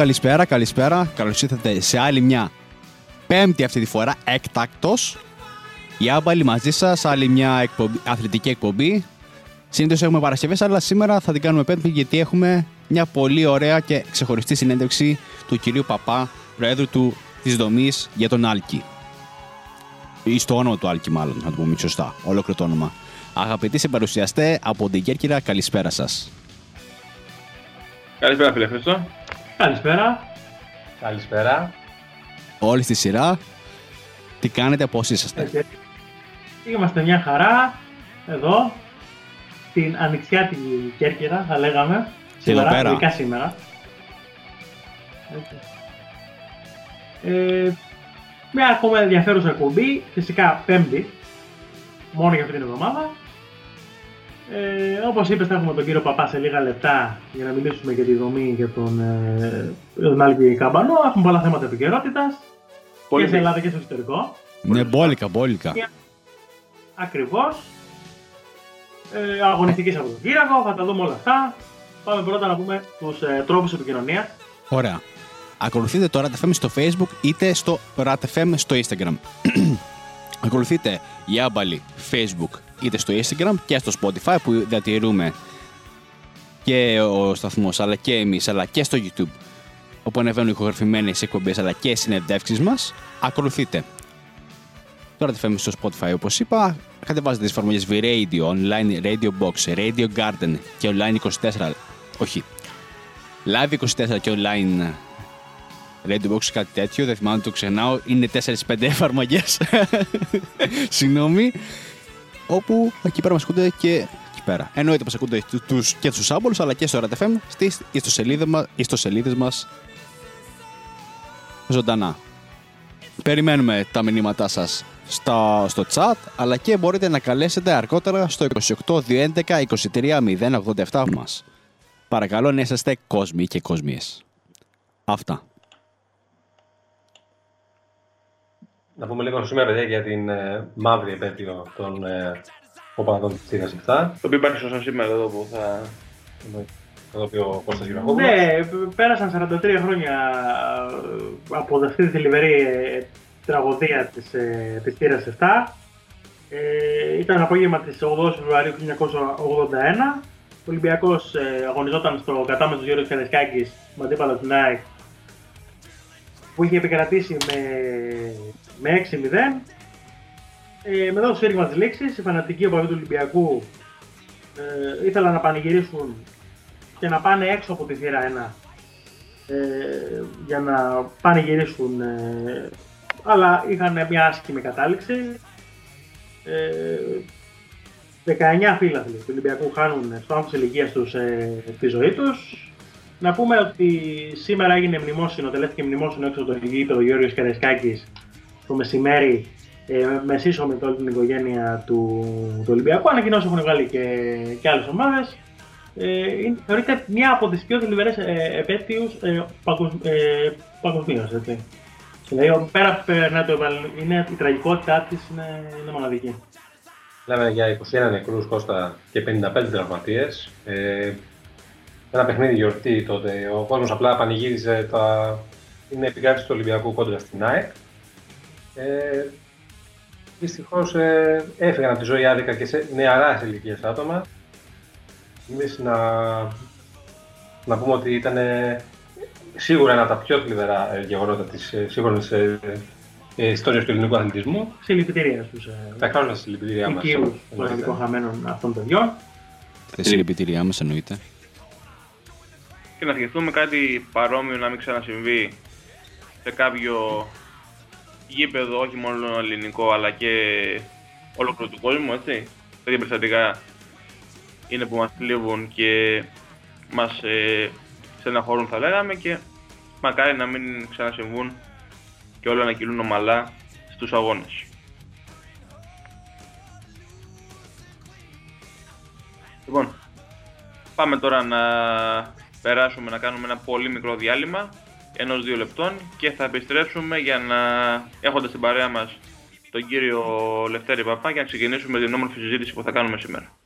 καλησπέρα, καλησπέρα. Καλώς ήρθατε σε άλλη μια πέμπτη αυτή τη φορά, έκτακτος. Η Άμπαλη μαζί σας, άλλη μια εκπομπή, αθλητική εκπομπή. Συνήθως έχουμε Παρασκευές, αλλά σήμερα θα την κάνουμε πέμπτη γιατί έχουμε μια πολύ ωραία και ξεχωριστή συνέντευξη του κυρίου Παπά, προέδρου του της δομής για τον Άλκη. Ή στο όνομα του Άλκη, μάλλον, να το πούμε σωστά. Ολόκληρο το όνομα. Αγαπητοί συμπαρουσιαστέ από την Κέρκυρα, καλησπέρα σας. Καλησπέρα, φίλε Χρήστο. Καλησπέρα. Καλησπέρα. Όλοι στη σειρά. Τι κάνετε, πώς είσαστε; Ε, είμαστε μια χαρά εδώ, στην ανοιξιάτικη Κέρκυρα, θα λέγαμε. Και εδώ πέρα. Ειδικά σήμερα. Ε, μια ακόμα ενδιαφέρουσα εκπομπή, φυσικά πέμπτη, μόνο για αυτή την εβδομάδα. Ε, όπως είπες θα έχουμε τον κύριο Παπά σε λίγα λεπτά για να μιλήσουμε για τη δομή για τον, ε, τον Άλκη Καμπανό. Έχουμε πολλά θέματα επικαιρότητας και σε Ελλάδα και στο εξωτερικό. Ναι, μπόλικα, μπόλικα. Ακριβώς. Ε, αγωνιστική Σαββατοκύριακο, θα τα δούμε όλα αυτά. Πάμε πρώτα να πούμε τους ε, τρόπους επικοινωνίας. Ωραία. Ακολουθείτε το RATFM στο Facebook είτε στο RATFM στο Instagram. Ακολουθείτε η άμπαλη Facebook είτε στο Instagram και στο Spotify που διατηρούμε και ο σταθμός αλλά και εμείς αλλά και στο YouTube όπου ανεβαίνουν ηχογραφημένες εκπομπές αλλά και συνεντεύξεις μας. Ακολουθείτε το RATFM στο Spotify όπως είπα. Κατεβάζετε τις εφαρμογές V-Radio, Online Radio Box, Radio Garden και Online 24 όχι, Live 24 και Online Radio Box κάτι τέτοιο, δεν θυμάμαι το ξεχνάω, είναι 4-5 εφαρμογές. Συγγνώμη. Όπου εκεί πέρα μας ακούτε και εκεί πέρα. Εννοείται μας ακούτε τους, και του άμπολους αλλά και στο RTFM στις ιστοσελίδε μα ζωντανά. Περιμένουμε τα μηνύματά σας στο, στο chat, αλλά και μπορείτε να καλέσετε αργότερα στο 28 211 23 087 μας. Παρακαλώ να είσαστε κόσμοι και κόσμιες. Αυτά. Να πούμε λίγο σήμερα, παιδιά, για την ε, μαύρη επέτειο των ε, οπαδών της Θήρας 7. Το οποίο υπάρχει σωστά σήμερα εδώ που θα... Το οποίο ο Κώστας Ναι, πέρασαν 43 χρόνια ε, από αυτή τη θλιβερή ε, τραγωδία της, ε, της Θήρας 7. Ε, ήταν απόγευμα της 8 Φεβρουαρίου 1981. Ο Ολυμπιακός ε, αγωνιζόταν στο κατάμεσο Γιώργος Καρεσκάκης με αντίπαλο την ΑΕΚ που είχε επικρατήσει με, με 6-0. Ε, μετά το σφύριγμα της λήξης, οι φανατικοί οπαδοί του Ολυμπιακού ε, ήθελαν να πανηγυρίσουν και να πάνε έξω από τη θύρα 1 ε, για να πανηγυρίσουν ε, αλλά είχαν μια άσχημη κατάληξη. Ε, 19 φίλαθλοι του Ολυμπιακού χάνουν στο άνθρωπο ηλικίας τους ε, τη ζωή τους. Να πούμε ότι σήμερα έγινε μνημόσυνο, τελέθηκε μνημόσυνο έξω από το γήπεδο Γιώργος Καρεσκάκης το μεσημέρι ε, με σύσσωμη όλη την οικογένεια του, του Ολυμπιακού. Ανακοινώσεις έχουν βγάλει και, και άλλες ομάδες. Ε, θεωρείται μια από τις πιο θλιβερές ε, επέτειους ε, ε, παγκοσμίως. Δηλαδή, πέρα περνάει το είναι η τραγικότητά της είναι, είναι μοναδική. Λέμε για 21 νεκρούς Κώστα και 55 τραυματίες. Ε, ένα παιχνίδι γιορτή τότε. Ο κόσμος απλά πανηγύριζε τα... την επικράτηση του Ολυμπιακού κόντρα στην ΑΕΚ. Ε, Δυστυχώς ε, έφυγαν από τη ζωή άδικα και σε νεαρά ηλικία άτομα. Εμεί να, να πούμε ότι ήταν σίγουρα ένα από τα πιο θλιβερά ε, γεγονότα της ε, σύγχρονης ε, ε, ιστορίας του ελληνικού αθλητισμού. Συλληπιτήρια στους Τα κάνουμε συλληπιτήριά μας. των ελληνικών χαμένων αυτών των παιδιών. Τα συλληπιτήριά μας εννοείται και να σκεφτούμε κάτι παρόμοιο να μην ξανασυμβεί σε κάποιο γήπεδο, όχι μόνο ελληνικό αλλά και ολόκληρο του κόσμου, έτσι. Τέτοια περιστατικά είναι που μας θλίβουν και μας ε, στεναχωρούν θα λέγαμε και μακάρι να μην ξανασυμβούν και όλα να κυλούν ομαλά στους αγώνες. Λοιπόν, πάμε τώρα να περάσουμε να κάνουμε ένα πολύ μικρό διάλειμμα ενός δύο λεπτών και θα επιστρέψουμε για να έχοντας την παρέα μας τον κύριο Λευτέρη Παπά για να ξεκινήσουμε την όμορφη συζήτηση που θα κάνουμε σήμερα.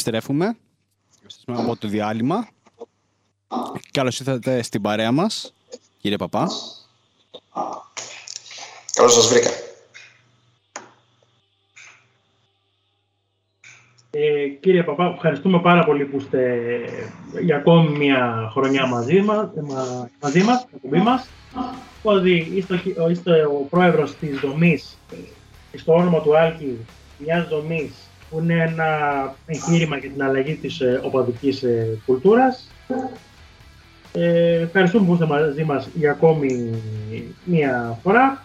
Επιστρέφουμε από το διάλειμμα. Καλώς ήρθατε στην παρέα μας, κύριε Παπά. Καλώς σας βρήκα. Ε, κύριε Παπά, ευχαριστούμε πάρα πολύ που είστε για ακόμη μια χρονιά μαζί μας, ε, μαζί μας, μας. Ότι είστε, είστε ο πρόεδρος της δομής, στο όνομα του Άλκη, μιας δομής που είναι ένα εγχείρημα για την αλλαγή της ε, οπαδικής ε, κουλτούρας. Ε, ευχαριστούμε που είστε μαζί μας για ακόμη μία φορά.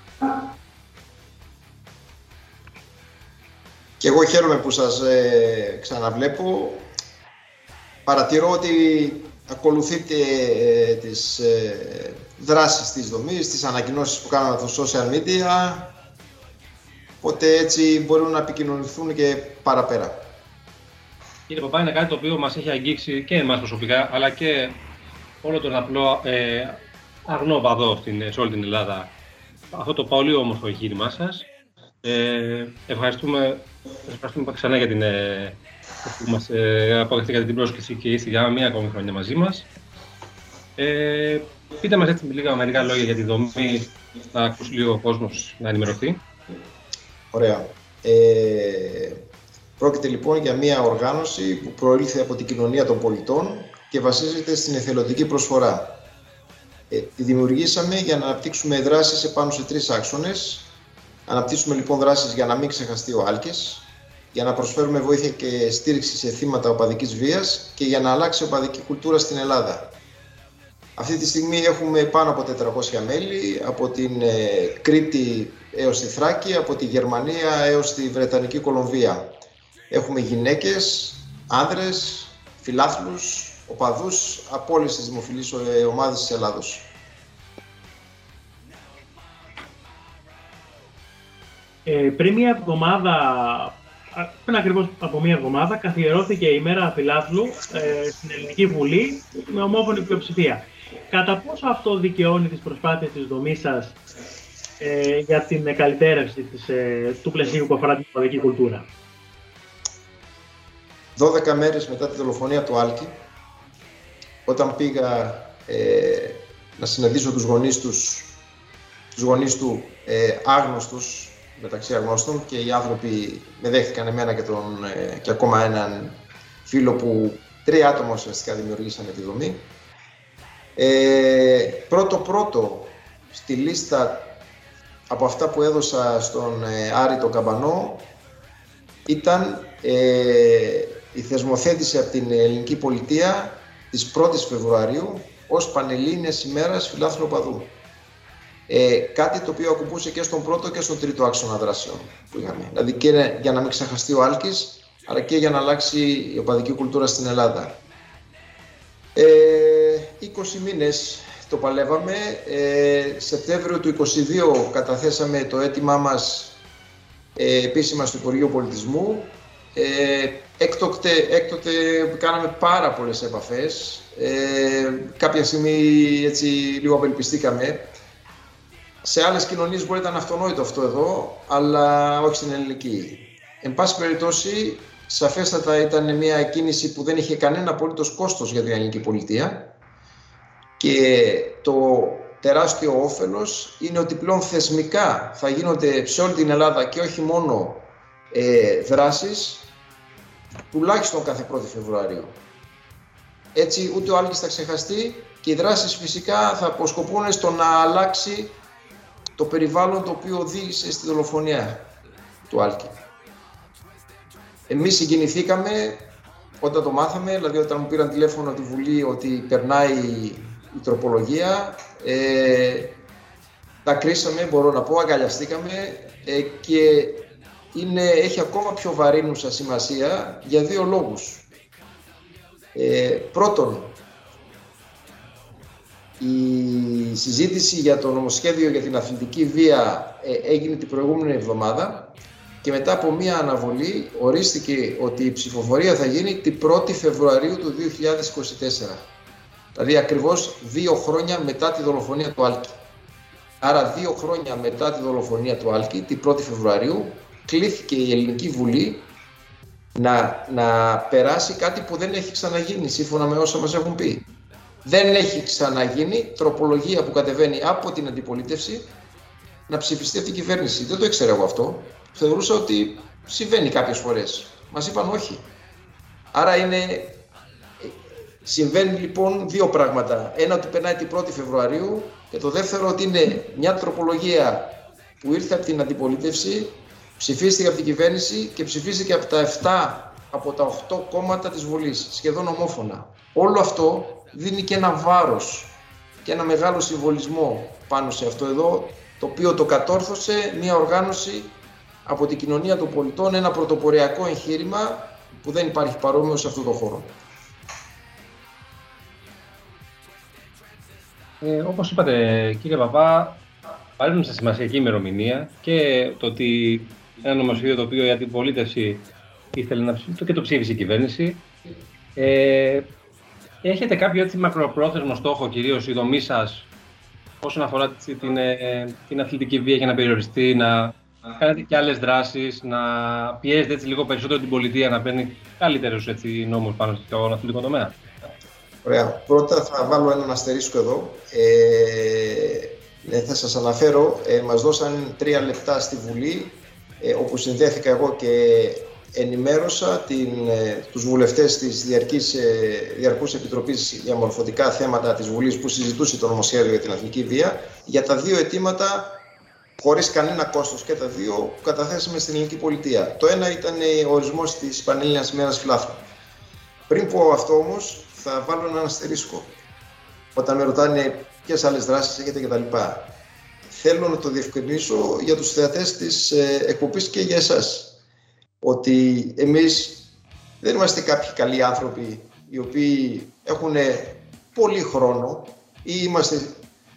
Και εγώ χαίρομαι που σας ε, ξαναβλέπω. Παρατηρώ ότι ακολουθείτε ε, τις ε, δράσεις της δομής, τις ανακοινώσεις που κάναμε στο social media, οπότε έτσι μπορούν να επικοινωνηθούν και παραπέρα. Κύριε Παπά, είναι κάτι το οποίο μας έχει αγγίξει και εμάς προσωπικά, αλλά και όλο τον απλό ε, αγνό παδό στην, σε όλη την Ελλάδα. Αυτό το πολύ όμορφο εγχείρημά σας. Ε, ευχαριστούμε, ευχαριστούμε ξανά για την, ε, που μας ε, αποδεχτήκατε την πρόσκληση και είστε για μία ακόμη χρονιά μαζί μας. Ε, πείτε μας έτσι με λίγα μερικά λόγια για τη δομή, να ακούσει λίγο ο κόσμος να ενημερωθεί. Ωραία. Ε, πρόκειται λοιπόν για μια οργάνωση που προήλθε από την κοινωνία των πολιτών και βασίζεται στην εθελοντική προσφορά. Ε, τη δημιουργήσαμε για να αναπτύξουμε δράσεις επάνω σε τρεις άξονες. Αναπτύσσουμε λοιπόν δράσεις για να μην ξεχαστεί ο Άλκης, για να προσφέρουμε βοήθεια και στήριξη σε θύματα οπαδικής βίας και για να αλλάξει οπαδική κουλτούρα στην Ελλάδα. Αυτή τη στιγμή έχουμε πάνω από 400 μέλη, από την ε, Κρήτη έως τη Θράκη, από τη Γερμανία έως τη Βρετανική Κολομβία. Έχουμε γυναίκες, άνδρες, φιλάθλους, οπαδούς από όλες τις δημοφιλείς ε, ομάδες της Ελλάδος. Ε, πριν μια εβδομάδα, πριν ακριβώς από μια εβδομάδα, καθιερώθηκε η μέρα φιλάθλου ε, στην Ελληνική Βουλή με ομόφωνη πλειοψηφία. Κατά πόσο αυτό δικαιώνει τις προσπάθειες της δομής σας ε, για την καλυτέρευση της, ε, του πλαισίου που αφορά την πολιτική κουλτούρα; 12 μέρες μετά τη δολοφονία του Άλκη, όταν πήγα ε, να συναντήσω τους γονείς, τους, τους γονείς του ε, άγνωστους, μεταξύ αγνώστων και οι άνθρωποι με δέχτηκαν εμένα και, τον, ε, και ακόμα έναν φίλο που τρία άτομα ουσιαστικά δημιουργήσανε τη δομή. Ε, πρώτο πρώτο στη λίστα από αυτά που έδωσα στον ε, Άρη τον Καμπανό ήταν ε, η θεσμοθέτηση από την ελληνική πολιτεία της 1ης Φεβρουαρίου ως Πανελλήνιες ημέρας φιλάθλου παδού. Ε, κάτι το οποίο ακουμπούσε και στον πρώτο και στον τρίτο άξονα δράσεων που είχαμε. Δηλαδή και για να μην ξεχαστεί ο Άλκης, αλλά και για να αλλάξει η οπαδική κουλτούρα στην Ελλάδα. Ε, 20 μήνες το παλεύαμε. Ε, Σεπτέμβριο του 2022 καταθέσαμε το αίτημά μας ε, επίσημα στο Υπουργείο Πολιτισμού. Ε, έκτοτε, έκτοτε κάναμε πάρα πολλές επαφές. Ε, κάποια στιγμή έτσι λίγο απελπιστήκαμε. Σε άλλες κοινωνίες μπορεί να ήταν αυτονόητο αυτό εδώ, αλλά όχι στην ελληνική. Εν πάση περιπτώσει, σαφέστατα ήταν μια κίνηση που δεν είχε κανένα απολύτως κόστος για την ελληνική πολιτεία και το τεράστιο όφελος είναι ότι πλέον θεσμικά θα γίνονται σε όλη την Ελλάδα και όχι μόνο ε, δράσεις τουλάχιστον κάθε 1η Φεβρουαρίου. Έτσι ούτε ο Άλκης θα ξεχαστεί και οι δράσεις φυσικά θα αποσκοπούν στο να αλλάξει το περιβάλλον το οποίο οδήγησε στη δολοφονία του Άλκη. Εμείς συγκινηθήκαμε όταν το μάθαμε, δηλαδή όταν μου πήραν τηλέφωνο τη Βουλή ότι περνάει η τροπολογία, ε, τα κρίσαμε, μπορώ να πω, αγκαλιαστήκαμε ε, και είναι, έχει ακόμα πιο βαρύνουσα σημασία για δύο λόγους. Ε, πρώτον, η συζήτηση για το νομοσχέδιο για την αθλητική βία ε, έγινε την προηγούμενη εβδομάδα και μετά από μία αναβολή ορίστηκε ότι η ψηφοφορία θα γίνει την 1η Φεβρουαρίου του 2024. Δηλαδή ακριβώς δύο χρόνια μετά τη δολοφονία του Άλκη. Άρα δύο χρόνια μετά τη δολοφονία του Άλκη, την 1η Φεβρουαρίου, κλήθηκε η Ελληνική Βουλή να, να περάσει κάτι που δεν έχει ξαναγίνει σύμφωνα με όσα μας έχουν πει. Δεν έχει ξαναγίνει τροπολογία που κατεβαίνει από την αντιπολίτευση να ψηφιστεί αυτή η κυβέρνηση. Δεν το ήξερα εγώ αυτό. Θεωρούσα ότι συμβαίνει κάποιες φορές. Μας είπαν όχι. Άρα είναι... Συμβαίνει λοιπόν δύο πράγματα. Ένα ότι περνάει την 1η Φεβρουαρίου και το δεύτερο ότι είναι μια τροπολογία που ήρθε από την αντιπολίτευση, ψηφίστηκε από την κυβέρνηση και ψηφίστηκε από τα 7 από τα 8 κόμματα της Βουλής, σχεδόν ομόφωνα. Όλο αυτό δίνει και ένα βάρος και ένα μεγάλο συμβολισμό πάνω σε αυτό εδώ, το οποίο το κατόρθωσε μια οργάνωση από την κοινωνία των πολιτών, ένα πρωτοποριακό εγχείρημα που δεν υπάρχει παρόμοιο σε αυτό το χώρο. Ε, όπως είπατε κύριε Παπά, παρέμβουν σε σημασιακή ημερομηνία και το ότι ένα νομοσχέδιο το οποίο η αντιπολίτευση ήθελε να ψηφίσει και το ψήφισε η κυβέρνηση. Ε, έχετε κάποιο έτσι μακροπρόθεσμο στόχο, κυρίως η δομή σας, όσον αφορά την, ε, την αθλητική βία για να περιοριστεί, να κάνετε και άλλες δράσεις, να πιέζετε έτσι λίγο περισσότερο την πολιτεία να παίρνει καλύτερους νόμους πάνω στο αθλητικό τομέα; Ωραία. Πρώτα θα βάλω έναν αστερίσκο εδώ. Ε, ναι, θα σας αναφέρω, ε, μας δώσαν τρία λεπτά στη Βουλή, ε, όπου συνδέθηκα εγώ και ενημέρωσα την, ε, τους βουλευτές της Διαρκής, ε, Διαρκούς Επιτροπής για Μορφωτικά Θέματα της Βουλής που συζητούσε το νομοσχέδιο για την εθνική βία για τα δύο αιτήματα χωρίς κανένα κόστος και τα δύο που καταθέσαμε στην ελληνική πολιτεία. Το ένα ήταν ο ορισμός της Πανελλήνιας Μέρας Φιλάθλου. Πριν πω αυτό όμως, θα βάλω έναν αστερίσκο. Όταν με ρωτάνε ποιες άλλες δράσεις έχετε κτλ. Θέλω να το διευκρινίσω για τους θεατές της ε, εκπομπής και για εσάς. Ότι εμείς δεν είμαστε κάποιοι καλοί άνθρωποι οι οποίοι έχουν πολύ χρόνο ή είμαστε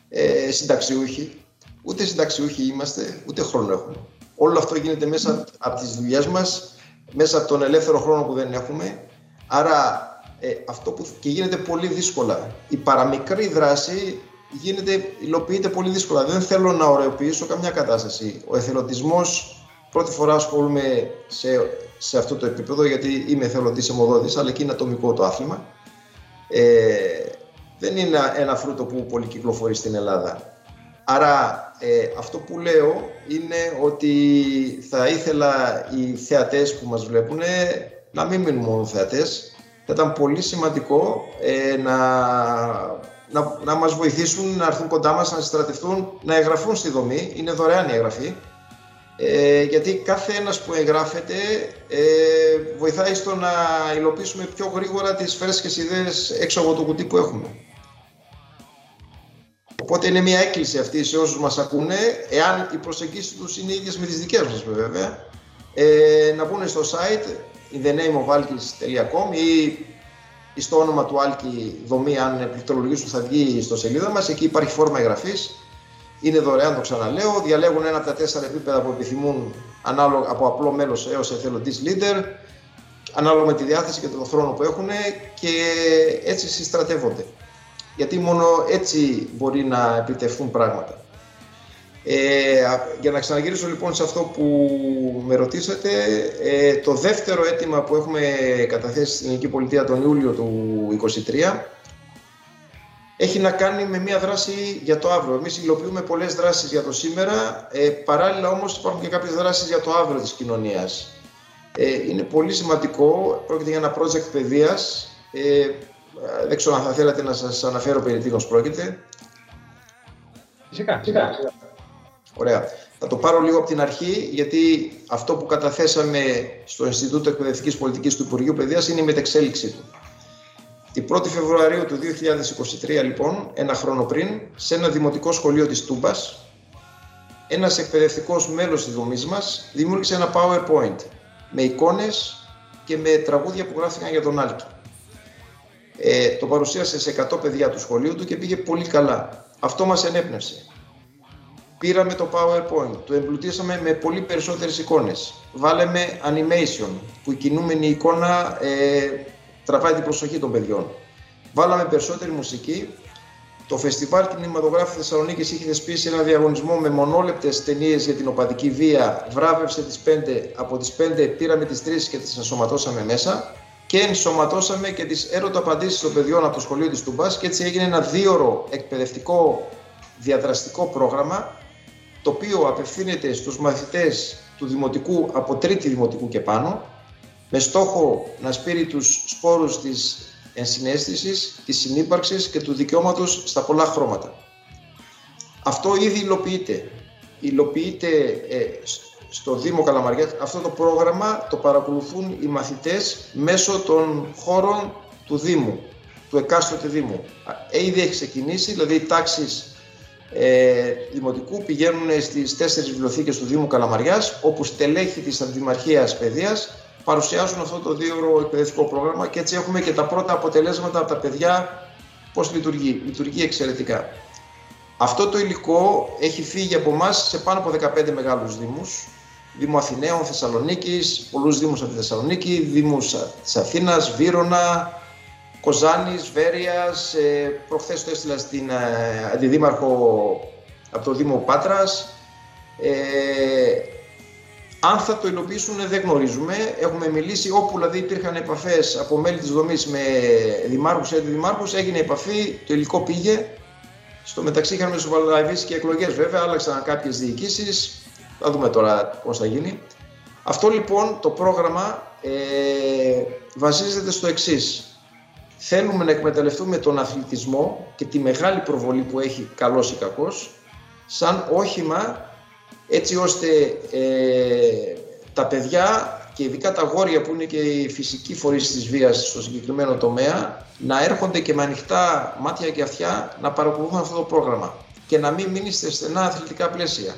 ε, συνταξιούχοι. Ούτε συνταξιούχοι είμαστε, ούτε χρόνο έχουμε. Όλο αυτό γίνεται μέσα από τις δουλειές μας, μέσα από τον ελεύθερο χρόνο που δεν έχουμε. Άρα ε, αυτό που και γίνεται πολύ δύσκολα. Η παραμικρή δράση γίνεται, υλοποιείται πολύ δύσκολα. Δεν θέλω να ωρεοποιήσω καμιά κατάσταση. Ο εθελοντισμός, πρώτη φορά ασχολούμαι σε, σε αυτό το επίπεδο, γιατί είμαι εθελοντής αιμοδότης, αλλά εκεί είναι ατομικό το άθλημα. Ε, δεν είναι ένα φρούτο που πολύ κυκλοφορεί στην Ελλάδα. Άρα ε, αυτό που λέω είναι ότι θα ήθελα οι θεατές που μας βλέπουν να μην μείνουν μόνο θεατές, θα ήταν πολύ σημαντικό ε, να, να, να μας βοηθήσουν να έρθουν κοντά μας, να στρατευτούν, να εγγραφούν στη δομή. Είναι δωρεάν η εγγραφή. Ε, γιατί κάθε ένας που εγγράφεται ε, βοηθάει στο να υλοποιήσουμε πιο γρήγορα τις φρέσκες ιδέες έξω από το κουτί που έχουμε. Οπότε είναι μια έκκληση αυτή σε όσους μας ακούνε, εάν οι προσεγγίσεις τους είναι ίδιες με τις δικές μας βέβαια, ε, να μπουν στο site in the name of alkis.com ή στο όνομα του Άλκη δομή, αν πληκτρολογήσουν θα βγει στο σελίδα μας. Εκεί υπάρχει φόρμα εγγραφής. Είναι δωρεάν, το ξαναλέω. Διαλέγουν ένα από τα τέσσερα επίπεδα που επιθυμούν ανάλογα από απλό μέλος έως εθελοντής leader, ανάλογα με τη διάθεση και τον χρόνο που έχουν και έτσι συστρατεύονται. Γιατί μόνο έτσι μπορεί να επιτευχθούν πράγματα. Ε, για να ξαναγυρίσω λοιπόν σε αυτό που με ρωτήσατε, ε, το δεύτερο αίτημα που έχουμε καταθέσει στην Ελληνική Πολιτεία τον Ιούλιο του 2023 έχει να κάνει με μια δράση για το αύριο. Εμείς υλοποιούμε πολλές δράσεις για το σήμερα, ε, παράλληλα όμως υπάρχουν και κάποιες δράσεις για το αύριο της κοινωνίας. Ε, είναι πολύ σημαντικό, πρόκειται για ένα project παιδείας, ε, δεν ξέρω αν θα θέλατε να σας αναφέρω περί τίνος πρόκειται. Φυσικά, φυσικά. Ωραία. Θα το πάρω λίγο από την αρχή, γιατί αυτό που καταθέσαμε στο Ινστιτούτο Εκπαιδευτικής Πολιτικής του Υπουργείου Παιδείας είναι η μετεξέλιξή του. Την 1η Φεβρουαρίου του 2023, λοιπόν, ένα χρόνο πριν, σε ένα δημοτικό σχολείο της Τούμπας, ένας εκπαιδευτικός μέλος της δομής μας δημιούργησε ένα PowerPoint με εικόνες και με τραγούδια που γράφτηκαν για τον Άλκη. Ε, το παρουσίασε σε 100 παιδιά του σχολείου του και πήγε πολύ καλά. Αυτό μας ενέπνευσε. Πήραμε το PowerPoint, το εμπλουτίσαμε με πολύ περισσότερες εικόνες. Βάλαμε animation, που η κινούμενη εικόνα ε, τραβάει την προσοχή των παιδιών. Βάλαμε περισσότερη μουσική Το Φεστιβάλ Κινηματογράφου Θεσσαλονίκης είχε θεσπίσει ένα διαγωνισμό με μονόλεπτες ταινίες για την οπαδική βία. Βράβευσε τις 5, από τις 5 πήραμε τις 3 και τις ενσωματώσαμε μέσα. Και ενσωματώσαμε και τις έρωτα απαντήσεις των παιδιών από το σχολείο της Τουμπάς. Και έτσι έγινε ένα δίωρο εκπαιδευτικό διαδραστικό πρόγραμμα το οποίο απευθύνεται στους μαθητές του Δημοτικού από τρίτη Δημοτικού και πάνω με στόχο να σπείρει τους σπόρους της ενσυναίσθησης, της συνύπαρξης και του δικαιώματος στα πολλά χρώματα. Αυτό ήδη υλοποιείται. Υλοποιείται ε, στο Δήμο Καλαμαριάς. Αυτό το πρόγραμμα το παρακολουθούν οι μαθητές μέσω των χώρων του Δήμου, του εκάστοτε Δήμου. Ε, ήδη έχει ξεκινήσει, δηλαδή οι τάξεις ε, Δημοτικού πηγαίνουν στις τέσσερις βιβλιοθήκες του Δήμου Καλαμαριάς, όπου στελέχη της Αντιμαρχίας Παιδείας παρουσιάζουν αυτό το δύο ώρο εκπαιδευτικό πρόγραμμα και έτσι έχουμε και τα πρώτα αποτελέσματα από τα παιδιά πώς λειτουργεί. Λειτουργεί εξαιρετικά. Αυτό το υλικό έχει φύγει από εμάς σε πάνω από 15 μεγάλους δήμους. Δήμο Αθηναίων, Θεσσαλονίκης, πολλούς δήμους από τη Θεσσαλονίκη, δήμους της Αθήνας, Βύρονα, Κοζάνης, Βέρειας. Ε, προχθές το έστειλα στην ε, αντιδήμαρχο από το Δήμο Πάτρας. Ε, αν θα το υλοποιήσουν δεν γνωρίζουμε. Έχουμε μιλήσει όπου δηλαδή υπήρχαν επαφές από μέλη της δομής με δημάρχους ή αντιδημάρχους. Έγινε επαφή, το υλικό πήγε. Στο μεταξύ είχαμε σοβαροποιήσει και εκλογές βέβαια, άλλαξαν κάποιες διοικήσεις. Θα δούμε τώρα πώς θα γίνει. Αυτό λοιπόν το πρόγραμμα ε, βασίζεται στο εξής. Θέλουμε να εκμεταλλευτούμε τον αθλητισμό και τη μεγάλη προβολή που έχει καλός ή κακός σαν όχημα έτσι ώστε ε, τα παιδιά και ειδικά τα γόρια που είναι και οι φυσικοί φορείς της βίας στο συγκεκριμένο τομέα να έρχονται και με ανοιχτά μάτια και αυτιά να παρακολουθούν αυτό το πρόγραμμα και να μην μείνει σε στενά αθλητικά πλαίσια.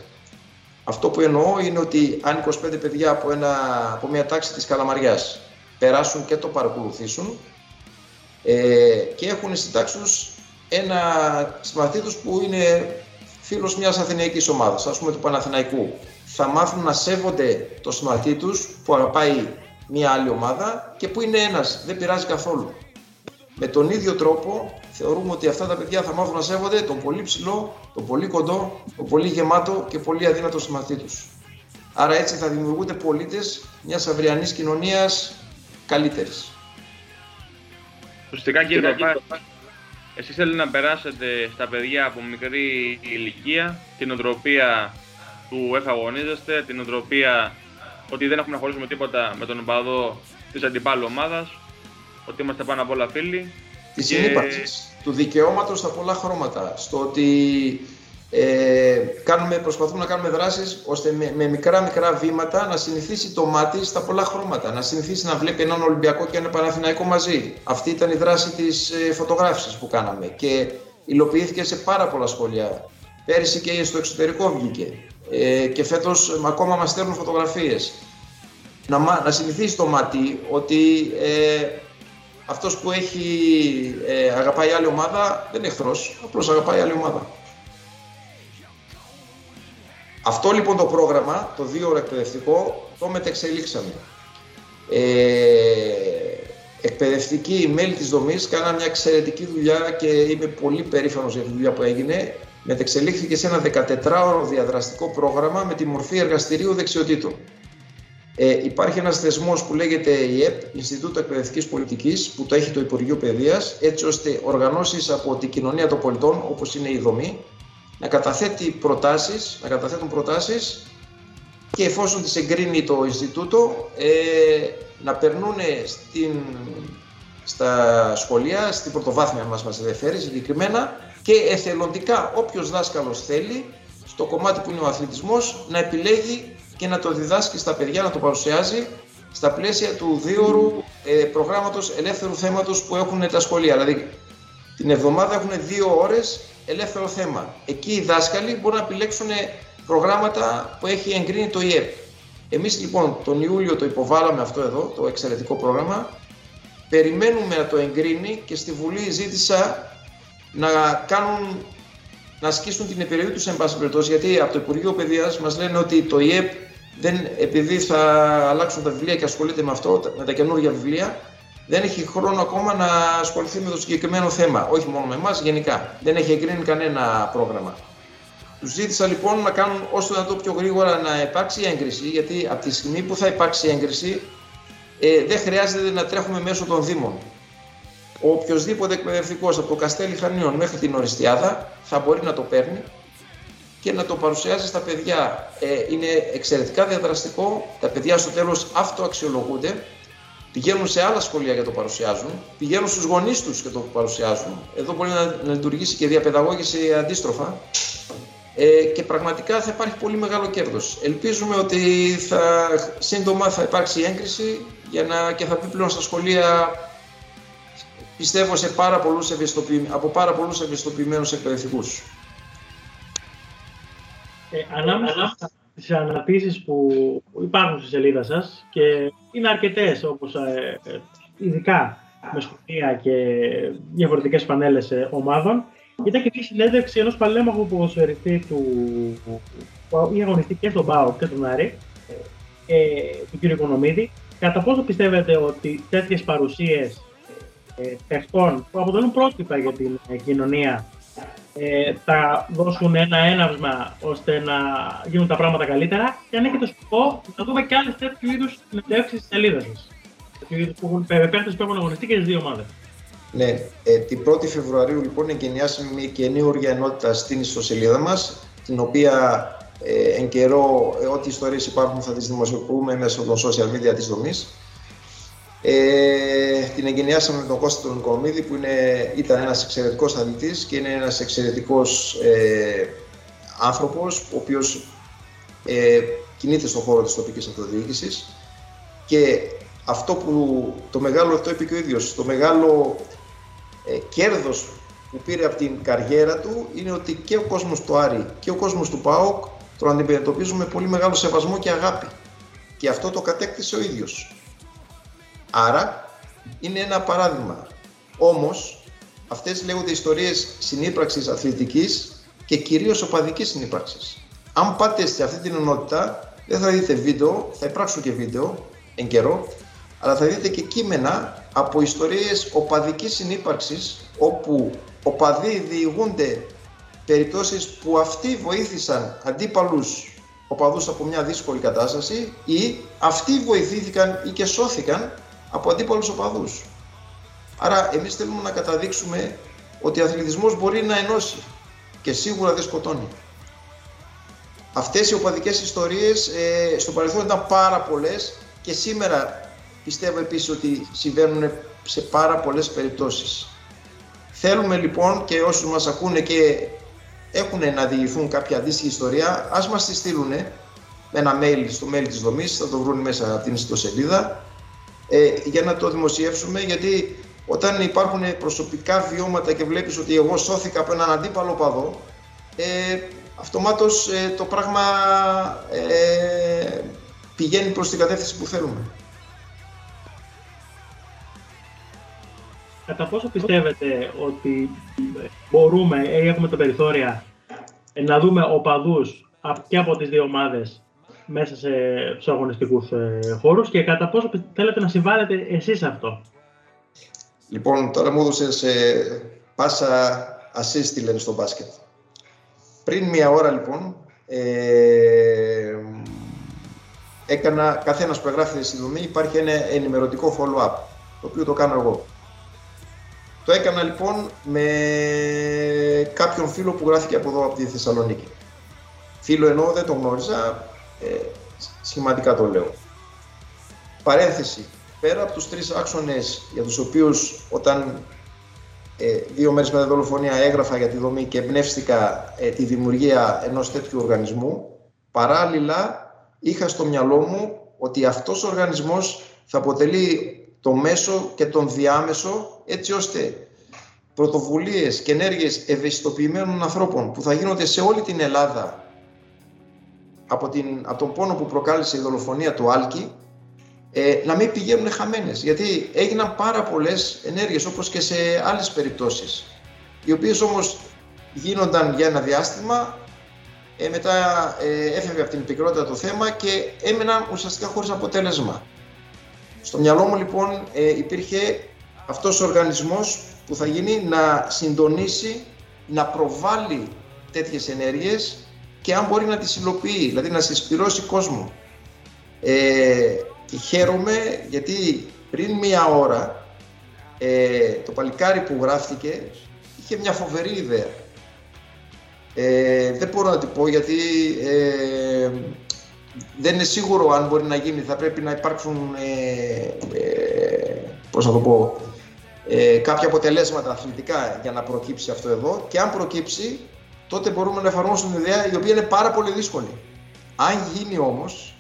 Αυτό που εννοώ είναι ότι αν 25 παιδιά από, ένα, από μια τάξη της Καλαμαριάς περάσουν και το παρακολουθήσουν ε, και έχουν στην τάξη τους ένα συμμαθή τους που είναι φίλος μιας Αθηναϊκής ομάδας, ας πούμε του Παναθηναϊκού, θα μάθουν να σέβονται το συμμαθή τους που αγαπάει μια άλλη ομάδα και που είναι ένας, δεν πειράζει καθόλου. Με τον ίδιο τρόπο θεωρούμε ότι αυτά τα παιδιά θα μάθουν να σέβονται τον πολύ ψηλό, τον πολύ κοντό, τον πολύ γεμάτο και πολύ αδύνατο συμμαθή τους. Άρα έτσι θα δημιουργούνται πολίτες μιας αυριανής κοινωνίας καλύτερης. Ουσιαστικά κύριε εσείς θέλετε να περάσετε στα παιδιά από μικρή ηλικία την οτροπία του εφαγωνίζεστε, την οτροπία ότι δεν έχουμε να χωρίσουμε τίποτα με τον οπαδό της αντιπάλου ομάδας, ότι είμαστε πάνω απ' όλα φίλοι. Της και... του δικαιώματος στα πολλά χρώματα, στο ότι ε, κάνουμε, προσπαθούμε να κάνουμε δράσεις ώστε με, με μικρά μικρά βήματα να συνηθίσει το μάτι στα πολλά χρώματα, να συνηθίσει να βλέπει έναν Ολυμπιακό και ένα Παναθηναϊκό μαζί. Αυτή ήταν η δράση της ε, φωτογράφησης που κάναμε και υλοποιήθηκε σε πάρα πολλά σχολεία. Πέρυσι και στο εξωτερικό βγήκε ε, και φέτος ακόμα μας στέλνουν φωτογραφίες. Να, να συνηθίσει το μάτι ότι ε, αυτός που έχει, ε, αγαπάει άλλη ομάδα δεν είναι εχθρός, απλώς αγαπάει άλλη ομάδα. Αυτό λοιπόν το πρόγραμμα, το δύο ώρο εκπαιδευτικό, το μετεξελίξαμε. Ε, εκπαιδευτικοί μέλη της δομής κάναν μια εξαιρετική δουλειά και είμαι πολύ περήφανος για τη δουλειά που έγινε. Μετεξελίχθηκε σε ένα 14ωρο διαδραστικό πρόγραμμα με τη μορφή εργαστηρίου δεξιοτήτων. Ε, υπάρχει ένας θεσμός που λέγεται ΙΕΠ, Ινστιτούτο Εκπαιδευτικής Πολιτικής, που το έχει το Υπουργείο Παιδείας, έτσι ώστε οργανώσεις από την κοινωνία των πολιτών, όπως είναι η δομή, να καταθέτει προτάσεις, να καταθέτουν προτάσεις και εφόσον τις εγκρίνει το Ινστιτούτο ε, να περνούν στην, στα σχολεία, στην πρωτοβάθμια μας μας ενδιαφέρει συγκεκριμένα και εθελοντικά όποιος δάσκαλος θέλει στο κομμάτι που είναι ο αθλητισμός να επιλέγει και να το διδάσκει στα παιδιά, να το παρουσιάζει στα πλαίσια του δίωρου ε, προγράμματος ελεύθερου θέματος που έχουν τα σχολεία. Δηλαδή την εβδομάδα έχουν δύο ώρες ελεύθερο θέμα. Εκεί οι δάσκαλοι μπορούν να επιλέξουν προγράμματα που έχει εγκρίνει το ΙΕΠ. Εμείς λοιπόν τον Ιούλιο το υποβάλαμε αυτό εδώ, το εξαιρετικό πρόγραμμα. Περιμένουμε να το εγκρίνει και στη Βουλή ζήτησα να κάνουν να ασκήσουν την επιλογή τους εν πάση περιπτώσει, γιατί από το Υπουργείο Παιδείας μας λένε ότι το ΙΕΠ δεν, επειδή θα αλλάξουν τα βιβλία και ασχολείται με αυτό, με τα καινούργια βιβλία, δεν έχει χρόνο ακόμα να ασχοληθεί με το συγκεκριμένο θέμα. Όχι μόνο με εμάς, γενικά. Δεν έχει εγκρίνει κανένα πρόγραμμα. Τους ζήτησα λοιπόν να κάνουν όσο να το πιο γρήγορα να υπάρξει έγκριση, γιατί από τη στιγμή που θα υπάρξει έγκριση, ε, δεν χρειάζεται να τρέχουμε μέσω των Δήμων. Ο οποιοδήποτε εκπαιδευτικός από το Καστέλι Χανίων μέχρι την Οριστιάδα θα μπορεί να το παίρνει και να το παρουσιάζει στα παιδιά. Ε, είναι εξαιρετικά διαδραστικό. Τα παιδιά στο τέλος αυτοαξιολογούνται. Πηγαίνουν σε άλλα σχολεία και το παρουσιάζουν. Πηγαίνουν στους γονείς τους και το παρουσιάζουν. Εδώ μπορεί να, να λειτουργήσει και διαπαιδαγώγηση αντίστροφα. Ε, και πραγματικά θα υπάρχει πολύ μεγάλο κέρδος. Ελπίζουμε ότι θα, σύντομα θα υπάρξει έγκριση για να, και θα πει πλέον στα σχολεία πιστεύω σε πάρα πολλούς από πάρα πολλούς ευαισθητοποιημένους εκπαιδευτικούς. Ε, ανάμεσα στις αναρτήσεις που υπάρχουν στη σελίδα σας και είναι αρκετές όπως ε, ε ειδικά με σχολεία και διαφορετικές πανέλες ε, ομάδων ήταν και μια συνέντευξη ενός παλέμαχου ποδοσφαιριστή του που είχε αγωνιστεί και στον ΠΑΟ και στον Άρη ε, του κ. Οικονομίδη κατά πόσο πιστεύετε ότι τέτοιες παρουσίες ε, παιχτών που αποτελούν πρότυπα για την κοινωνία ε, θα δώσουν ένα έναυσμα ώστε να γίνουν τα πράγματα καλύτερα και αν έχετε σκοπό να δούμε και άλλες τέτοιου είδους συνεντεύξεις στη σελίδα σας. Που έχουν παίχτες που έχουν αγωνιστεί και στις δύο ομάδες. Ναι, ε, την 1η Φεβρουαρίου λοιπόν εγκαινιάσαμε μια καινούργια ενότητα στην ιστοσελίδα μας, την οποία ε, εν καιρό ε, ό,τι ιστορίες υπάρχουν θα τις δημοσιοποιούμε μέσω των social media της δομής. Ε, την εγκαινιάσαμε με τον Κώστα τον Νικομίδη που είναι, ήταν ένας εξαιρετικός αθλητής και είναι ένας εξαιρετικός ε, άνθρωπος ο οποίος ε, κινείται στον χώρο της τοπικής αυτοδιοίκησης και αυτό που το μεγάλο, αυτό είπε και ο ίδιος, το μεγάλο ε, κέρδος που πήρε από την καριέρα του είναι ότι και ο κόσμος του Άρη και ο κόσμος του ΠΑΟΚ τον αντιμετωπίζουν με πολύ μεγάλο σεβασμό και αγάπη. Και αυτό το κατέκτησε ο ίδιος. Άρα είναι ένα παράδειγμα. Όμως αυτές λέγονται ιστορίες συνύπραξης αθλητικής και κυρίως οπαδικής συνύπραξης. Αν πάτε σε αυτή την ενότητα δεν θα δείτε βίντεο, θα υπάρξουν και βίντεο εν καιρό, αλλά θα δείτε και κείμενα από ιστορίες οπαδικής συνύπαρξης όπου οπαδοί διηγούνται περιπτώσεις που αυτοί βοήθησαν αντίπαλους οπαδούς από μια δύσκολη κατάσταση ή αυτοί βοηθήθηκαν ή και σώθηκαν από αντίπαλους οπαδούς. Άρα εμείς θέλουμε να καταδείξουμε ότι ο αθλητισμός μπορεί να ενώσει και σίγουρα δεν σκοτώνει. Αυτές οι οπαδικές ιστορίες ε, στο παρελθόν ήταν πάρα πολλές και σήμερα πιστεύω επίσης ότι συμβαίνουν σε πάρα πολλές περιπτώσεις. Θέλουμε λοιπόν και όσους μας ακούνε και έχουν να διηγηθούν κάποια αντίστοιχη ιστορία, ας μας τη στείλουν με ένα mail στο mail της δομής, θα το βρουν μέσα από την ιστοσελίδα, ε, για να το δημοσιεύσουμε, γιατί όταν υπάρχουν προσωπικά βιώματα και βλέπεις ότι εγώ σώθηκα από έναν αντίπαλο παδό, ε, αυτομάτως ε, το πράγμα ε, πηγαίνει προς την κατεύθυνση που θέλουμε. Κατά πόσο πιστεύετε ότι μπορούμε ή έχουμε τα περιθώρια να δούμε οπαδούς και από τις δύο ομάδες μέσα σε, στους αγωνιστικούς ε, χώρους και κατά πόσο θέλετε να συμβάλλετε εσείς αυτό. Λοιπόν, τώρα μου έδωσες ε, πάσα assist λένε στο μπάσκετ. Πριν μία ώρα λοιπόν ε, έκανα, καθένας που εγγράφεται στη δομή υπάρχει ένα ενημερωτικό follow-up, το οποίο το κάνω εγώ. Το έκανα λοιπόν με κάποιον φίλο που γράφηκε από εδώ από τη Θεσσαλονίκη. Φίλο εννοώ δεν τον γνώριζα, ε, σχηματικά το λέω. Παρένθεση, πέρα από τους τρεις άξονες για τους οποίους όταν ε, δύο μέρες μετά τη δολοφονία έγραφα για τη δομή και εμπνεύστηκα ε, τη δημιουργία ενός τέτοιου οργανισμού, παράλληλα είχα στο μυαλό μου ότι αυτός ο οργανισμός θα αποτελεί το μέσο και τον διάμεσο έτσι ώστε πρωτοβουλίες και ενέργειες ευαισθητοποιημένων ανθρώπων που θα γίνονται σε όλη την Ελλάδα από, την, από τον πόνο που προκάλεσε η δολοφονία του Άλκη ε, να μην πηγαίνουν χαμένες. Γιατί έγιναν πάρα πολλές ενέργειες όπως και σε άλλες περιπτώσεις οι οποίες όμως γίνονταν για ένα διάστημα ε, μετά ε, έφευγε από την πικρότητα το θέμα και έμεναν ουσιαστικά χωρίς αποτέλεσμα. Στο μυαλό μου λοιπόν ε, υπήρχε αυτός ο οργανισμός που θα γίνει να συντονίσει, να προβάλλει τέτοιες ενέργειες και αν μπορεί να τις υλοποιεί, δηλαδή να συσπηρώσει κόσμο. Ε, και χαίρομαι γιατί πριν μία ώρα ε, το παλικάρι που γράφτηκε είχε μια φοβερή ιδέα. Ε, δεν μπορώ να την πω γιατί ε, δεν είναι σίγουρο αν μπορεί να γίνει. Θα πρέπει να υπάρξουν, ε, ε, πώς να το πω, ε, κάποια αποτελέσματα αθλητικά για να προκύψει αυτό εδώ και αν προκύψει τότε μπορούμε να εφαρμόσουμε μια ιδέα η οποία είναι πάρα πολύ δύσκολη. Αν γίνει όμως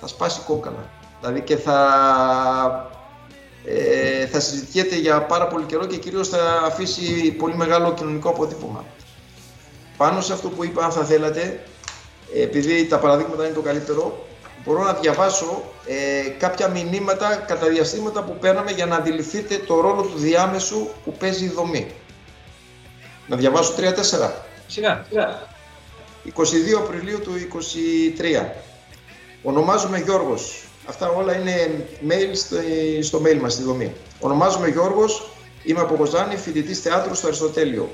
θα σπάσει κόκκαλα. Δηλαδή και θα, ε, θα συζητιέται για πάρα πολύ καιρό και κυρίως θα αφήσει πολύ μεγάλο κοινωνικό αποτύπωμα. Πάνω σε αυτό που είπα, αν θα θέλατε, επειδή τα παραδείγματα είναι το καλύτερο, μπορώ να διαβάσω ε, κάποια μηνύματα κατά διαστήματα που παίρναμε για να αντιληφθείτε το ρόλο του διάμεσου που παίζει η δομή. Να διαβάσω 3-4. Σιγά, σιγά. 22 Απριλίου του 23. Ονομάζομαι Γιώργος. Αυτά όλα είναι mail στο, στο mail μας στη δομή. Ονομάζομαι Γιώργος, είμαι από Κοζάνη, φοιτητής θεάτρου στο Αριστοτέλειο.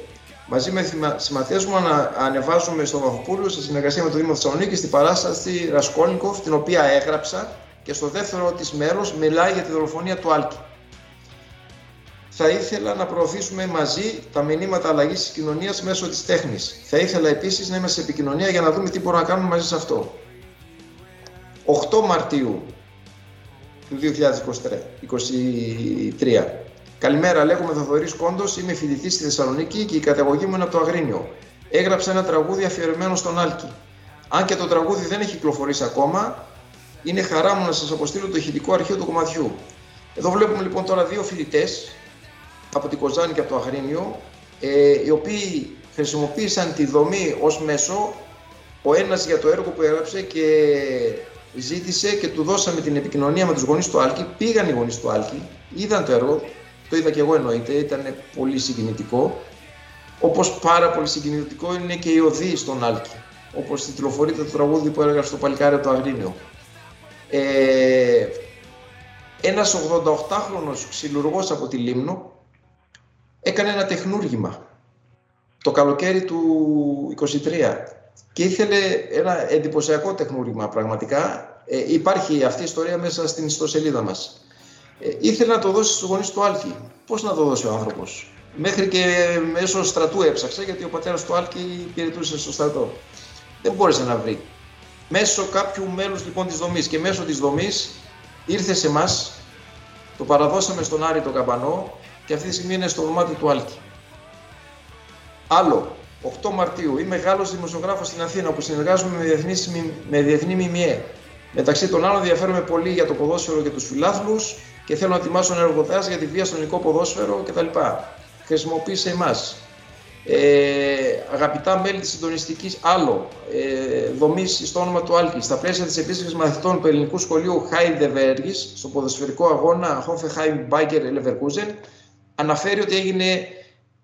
Μαζί με συμμαθίε μου ανεβάζουμε στο Βαφοπούλιο σε συνεργασία με το Δήμο Θεσσαλονίκη στην παράσταση Ρασκόλνικοφ, την οποία έγραψα και στο δεύτερο της μέρος μιλάει για τη δολοφονία του Άλκη. Θα ήθελα να προωθήσουμε μαζί τα μηνύματα αλλαγής της κοινωνίας μέσω της τέχνης. Θα ήθελα επίσης να είμαστε σε επικοινωνία για να δούμε τι μπορούμε να κάνουμε μαζί σε αυτό. 8 Μαρτίου του 2023. Καλημέρα, λέγομαι Θοδωρής Κόντος, είμαι φοιτητής στη Θεσσαλονίκη και η καταγωγή μου είναι από το Αγρίνιο. Έγραψα ένα τραγούδι αφιερωμένο στον Άλκη. Αν και το τραγούδι δεν έχει κυκλοφορήσει ακόμα, είναι χαρά μου να σας αποστείλω το ηχητικό αρχείο του κομματιού. Εδώ βλέπουμε λοιπόν τώρα δύο φοιτητές από την Κοζάνη και από το Αγρίνιο, ε, οι οποίοι χρησιμοποίησαν τη δομή ως μέσο, ο ένας για το έργο που έγραψε και ζήτησε και του δώσαμε την επικοινωνία με τους γονείς του Άλκη. Πήγαν οι γονείς του Άλκη, είδαν το έργο, το είδα και εγώ εννοείται, ήταν πολύ συγκινητικό. Όπως πάρα πολύ συγκινητικό είναι και η οδή στον Άλκη. Όπως τυλοφορείται το τραγούδι που έγραψε στο παλικάρι το Αγρίνιο. Ε, ένας 88χρονος ξυλουργός από τη Λίμνο έκανε ένα τεχνούργημα το καλοκαίρι του 23 και ήθελε ένα εντυπωσιακό τεχνούργημα πραγματικά. Ε, υπάρχει αυτή η ιστορία μέσα στην ιστοσελίδα μας. Ε, ήθελε να το δώσει στους γονείς του Άλκη. Πώς να το δώσει ο άνθρωπος; Μέχρι και μέσω στρατού έψαξε, γιατί ο πατέρας του Άλκη υπηρετούσε στο στρατό. Δεν μπόρεσε να βρει. Μέσω κάποιου μέλους λοιπόν της δομής και μέσω της δομής ήρθε σε εμά, το παραδώσαμε στον Άρη τον Καμπανό και αυτή τη στιγμή είναι στο δωμάτιο του Άλκη. Άλλο, 8 Μαρτίου, είμαι Γάλλος δημοσιογράφος στην Αθήνα που συνεργάζομαι με διεθνή, με διεθνή ΜΜΕ. Μεταξύ των άλλων ενδιαφέρομαι πολύ για το ποδόσφαιρο και τους φιλάθλους και θέλω να ετοιμάσω ένα εργοτάζ για τη βία στο ελληνικό ποδόσφαιρο κτλ. Χρησιμοποίησε εμάς. Ε, αγαπητά μέλη της συντονιστικής άλλο, ε, δομής στο όνομα του Άλκη, στα πλαίσια της επίσκεψης μαθητών του ελληνικού σχολείου Heidelberg στο ποδοσφαιρικό αγώνα Hoffenheim Biker Leverkusen, αναφέρει ότι έγινε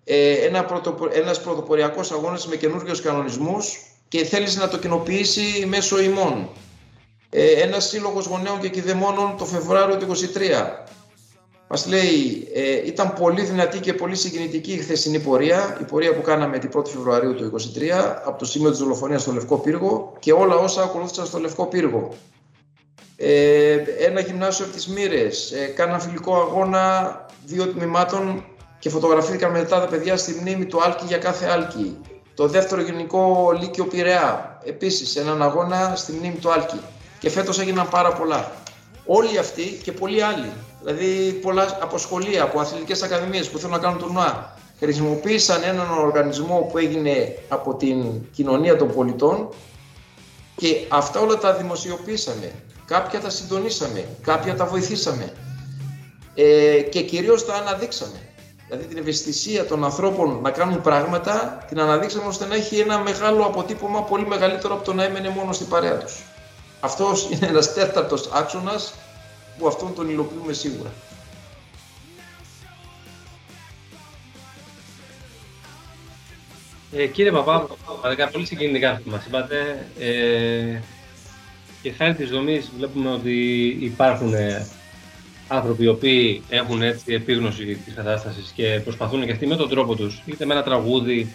ε, ένα πρωτοπο, ένας πρωτοποριακός αγώνας με καινούριους κανονισμούς και θέλεις να το κοινοποιήσει μέσω ημών ε, ένας σύλλογος γονέων και κηδεμόνων το Φεβρουάριο του 2023. Μας λέει, ε, ήταν πολύ δυνατή και πολύ συγκινητική η χθεσινή πορεία, η πορεία που κάναμε την 1η Φεβρουαρίου του 2023, από το σημείο της δολοφονίας στο Λευκό Πύργο και όλα όσα ακολούθησαν στο Λευκό Πύργο. Ε, ένα γυμνάσιο από τις Μύρες, ε, κάνα φιλικό αγώνα δύο τμήματων και φωτογραφήθηκαν μετά τα παιδιά στη μνήμη του Άλκη για κάθε Άλκη. Το δεύτερο γενικό Λύκειο Πειραιά, επίσης έναν αγώνα στη μνήμη του Άλκη και φέτος έγιναν πάρα πολλά. Όλοι αυτοί και πολλοί άλλοι, δηλαδή πολλά από σχολεία, από αθλητικές ακαδημίες που θέλουν να κάνουν τουρνουά, χρησιμοποίησαν έναν οργανισμό που έγινε από την κοινωνία των πολιτών και αυτά όλα τα δημοσιοποίησαμε. Κάποια τα συντονίσαμε, κάποια τα βοηθήσαμε ε, και κυρίως τα αναδείξαμε. Δηλαδή την ευαισθησία των ανθρώπων να κάνουν πράγματα την αναδείξαμε ώστε να έχει ένα μεγάλο αποτύπωμα πολύ μεγαλύτερο από το να έμενε μόνο στην παρέα τους. Αυτός είναι ένας τέταρτος άξονας που αυτόν τον υλοποιούμε σίγουρα. Ε, κύριε Παπά, πραγματικά πολύ συγκινητικά αυτό που μας είπατε. Ε, και χάρη της δομής βλέπουμε ότι υπάρχουν ε, άνθρωποι οι οποίοι έχουν έτσι επίγνωση της κατάστασης και προσπαθούν και αυτοί με τον τρόπο τους, είτε με ένα τραγούδι,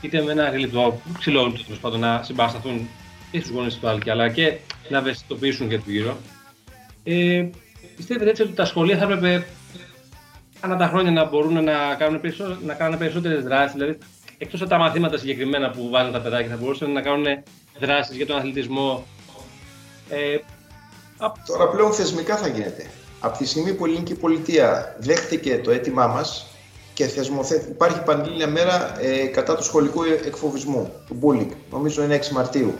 είτε με ένα γλυπτό ψηλό τέλος πάντων να συμπαρασταθούν και στους γονείς του Άλκη, αλλά και να ευαισθητοποιήσουν και του γύρω. Ε, πιστεύετε έτσι ότι τα σχολεία θα έπρεπε ανά τα χρόνια να μπορούν να κάνουν, περισσότερο, να κάνουν περισσότερες δράσεις, δηλαδή εκτός από τα μαθήματα συγκεκριμένα που βάζουν τα παιδάκια, θα μπορούσαν να κάνουν δράσεις για τον αθλητισμό. Ε, Τώρα πλέον θεσμικά θα γίνεται. Από τη στιγμή που η ελληνική πολιτεία δέχτηκε το αίτημά μας και θεσμοθέτει, υπάρχει πανελλήνια μέρα ε, κατά του σχολικού εκφοβισμού, του bullying, νομίζω είναι 6 Μαρτίου.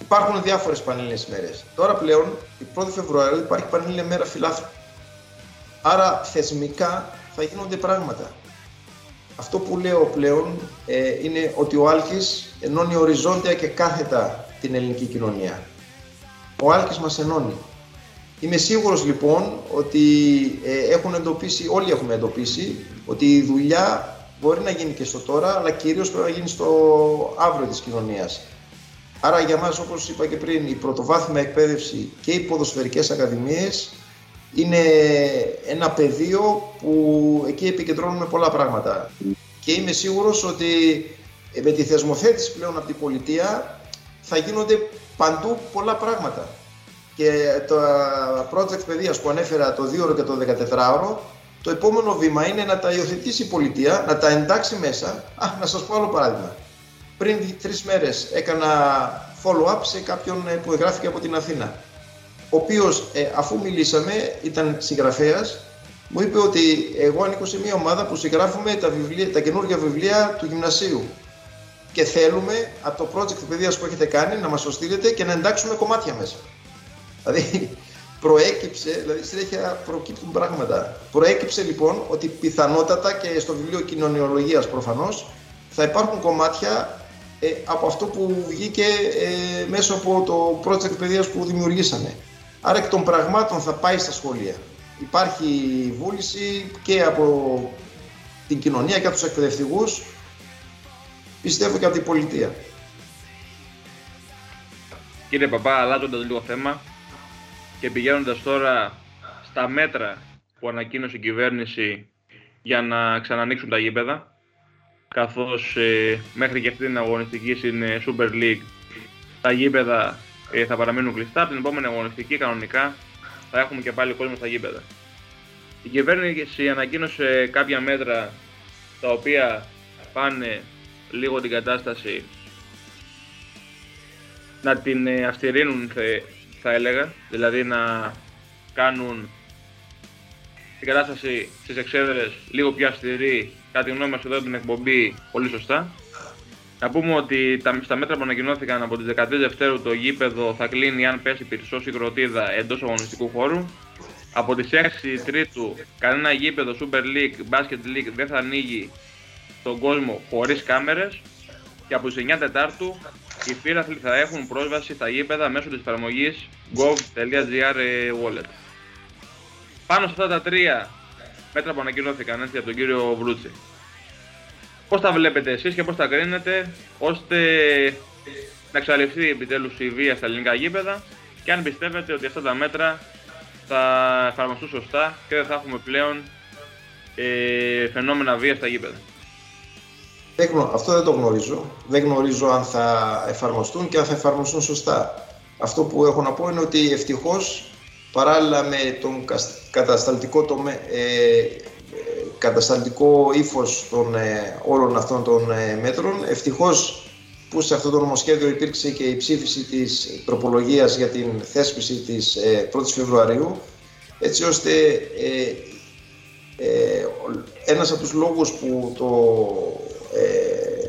Υπάρχουν διάφορες πανελλήνιες μέρε. Τώρα πλέον, η 1η Φεβρουαρίου, υπάρχει πανελλήνια μέρα φιλάθλου. Άρα θεσμικά θα γίνονται πράγματα. Αυτό που λέω πλέον ε, είναι ότι ο Άλκης ενώνει οριζόντια και κάθετα την ελληνική κοινωνία. Ο Άλκης μας ενώνει. Είμαι σίγουρος λοιπόν ότι ε, έχουν εντοπίσει, όλοι έχουμε εντοπίσει, ότι η δουλειά μπορεί να γίνει και στο τώρα, αλλά κυρίως πρέπει να γίνει στο αύριο της κοινωνίας. Άρα για μας, όπως είπα και πριν, η πρωτοβάθμια εκπαίδευση και οι ποδοσφαιρικές ακαδημίες είναι ένα πεδίο που εκεί επικεντρώνουμε πολλά πράγματα. Και είμαι σίγουρος ότι με τη θεσμοθέτηση πλέον από την πολιτεία θα γίνονται παντού πολλά πράγματα. Και τα project παιδείας που ανέφερα το 2ωρο και το 14ωρο, το επόμενο βήμα είναι να τα υιοθετήσει η πολιτεία, να τα εντάξει μέσα. Α, να σας πω άλλο παράδειγμα. Πριν τρεις μέρες έκανα follow-up σε κάποιον που εγγράφηκε από την Αθήνα ο οποίος ε, αφού μιλήσαμε, ήταν συγγραφέας, μου είπε ότι εγώ ανήκω σε μια ομάδα που συγγράφουμε τα, βιβλία, τα καινούργια βιβλία του γυμνασίου και θέλουμε από το project παιδείας που έχετε κάνει να μας το στείλετε και να εντάξουμε κομμάτια μέσα. Δηλαδή προέκυψε, δηλαδή συνέχεια προκύπτουν πράγματα. Προέκυψε λοιπόν ότι πιθανότατα και στο βιβλίο κοινωνιολογίας προφανώς θα υπάρχουν κομμάτια ε, από αυτό που βγήκε ε, μέσω από το project παιδείας που δημιουργήσαμε. Άρα εκ των πραγμάτων θα πάει στα σχολεία. Υπάρχει βούληση και από την κοινωνία και από τους εκπαιδευτικούς, πιστεύω και από την πολιτεία. Κύριε Παπά, αλλάζοντας λίγο θέμα και πηγαίνοντας τώρα στα μέτρα που ανακοίνωσε η κυβέρνηση για να ξανανοίξουν τα γήπεδα, καθώς ε, μέχρι και αυτή την αγωνιστική στην Super League τα γήπεδα ε, θα παραμείνουν κλειστά. Από την επόμενη αγωνιστική κανονικά θα έχουμε και πάλι κόσμο στα γήπεδα. Η κυβέρνηση ανακοίνωσε κάποια μέτρα τα οποία πάνε λίγο την κατάσταση να την ε, αυστηρίνουν θα έλεγα, δηλαδή να κάνουν την κατάσταση στις εξέδρες λίγο πιο αυστηρή, κατά τη γνώμη μας εδώ την εκπομπή πολύ σωστά να πούμε ότι τα, στα μέτρα που ανακοινώθηκαν από τις 13 Δευτέρου το γήπεδο θα κλείνει αν πέσει πυρσό ή κροτίδα εντός αγωνιστικού χώρου. Από τις 6 Τρίτου κανένα γήπεδο Super League, Basket League δεν θα ανοίγει στον κόσμο χωρίς κάμερες. Και από τις 9 Τετάρτου οι φίλαθλοι θα έχουν πρόσβαση στα γήπεδα μέσω της εφαρμογής gov.gr wallet. Πάνω σε αυτά τα τρία μέτρα που ανακοινώθηκαν έτσι από τον κύριο Βρούτσι. Πώς τα βλέπετε εσείς και πώς τα κρίνετε ώστε να εξαλειφθεί επιτέλους η βία στα ελληνικά γήπεδα και αν πιστεύετε ότι αυτά τα μέτρα θα εφαρμοστούν σωστά και δεν θα έχουμε πλέον ε, φαινόμενα βία στα γήπεδα. Αυτό δεν το γνωρίζω. Δεν γνωρίζω αν θα εφαρμοστούν και αν θα εφαρμοστούν σωστά. Αυτό που έχω να πω είναι ότι ευτυχώς παράλληλα με τον κατασταλτικό τομέα, ε, κατασταλτικό ύφος των ε, όλων αυτών των ε, μέτρων. Ευτυχώς που σε αυτό το νομοσχέδιο υπήρξε και η ψήφιση της τροπολογίας για την θέσπιση της ε, 1ης Φεβρουαρίου έτσι ώστε ε, ε, ένας από τους λόγους που το ε,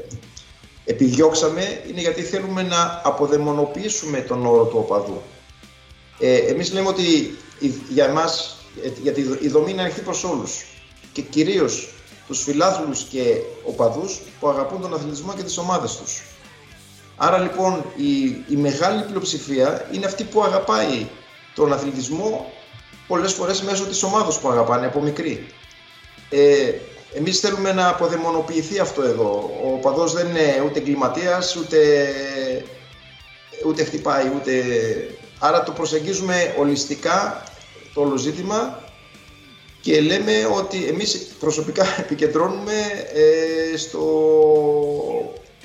επιδιώξαμε είναι γιατί θέλουμε να αποδαιμονοποιήσουμε τον όρο του οπαδού. Ε, εμείς λέμε ότι για εμάς, γιατί η δομή είναι ανοιχτή προς όλους και κυρίως τους φιλάθλους και οπαδούς που αγαπούν τον αθλητισμό και τις ομάδες τους. Άρα λοιπόν η, η μεγάλη πλειοψηφία είναι αυτή που αγαπάει τον αθλητισμό πολλές φορές μέσω της ομάδας που αγαπάνε από μικρή. Ε, εμείς θέλουμε να αποδαιμονοποιηθεί αυτό εδώ. Ο οπαδός δεν είναι ούτε εγκληματίας, ούτε, ούτε χτυπάει, ούτε... Άρα το προσεγγίζουμε ολιστικά το όλο ζήτημα και λέμε ότι εμείς προσωπικά επικεντρώνουμε ε, στο,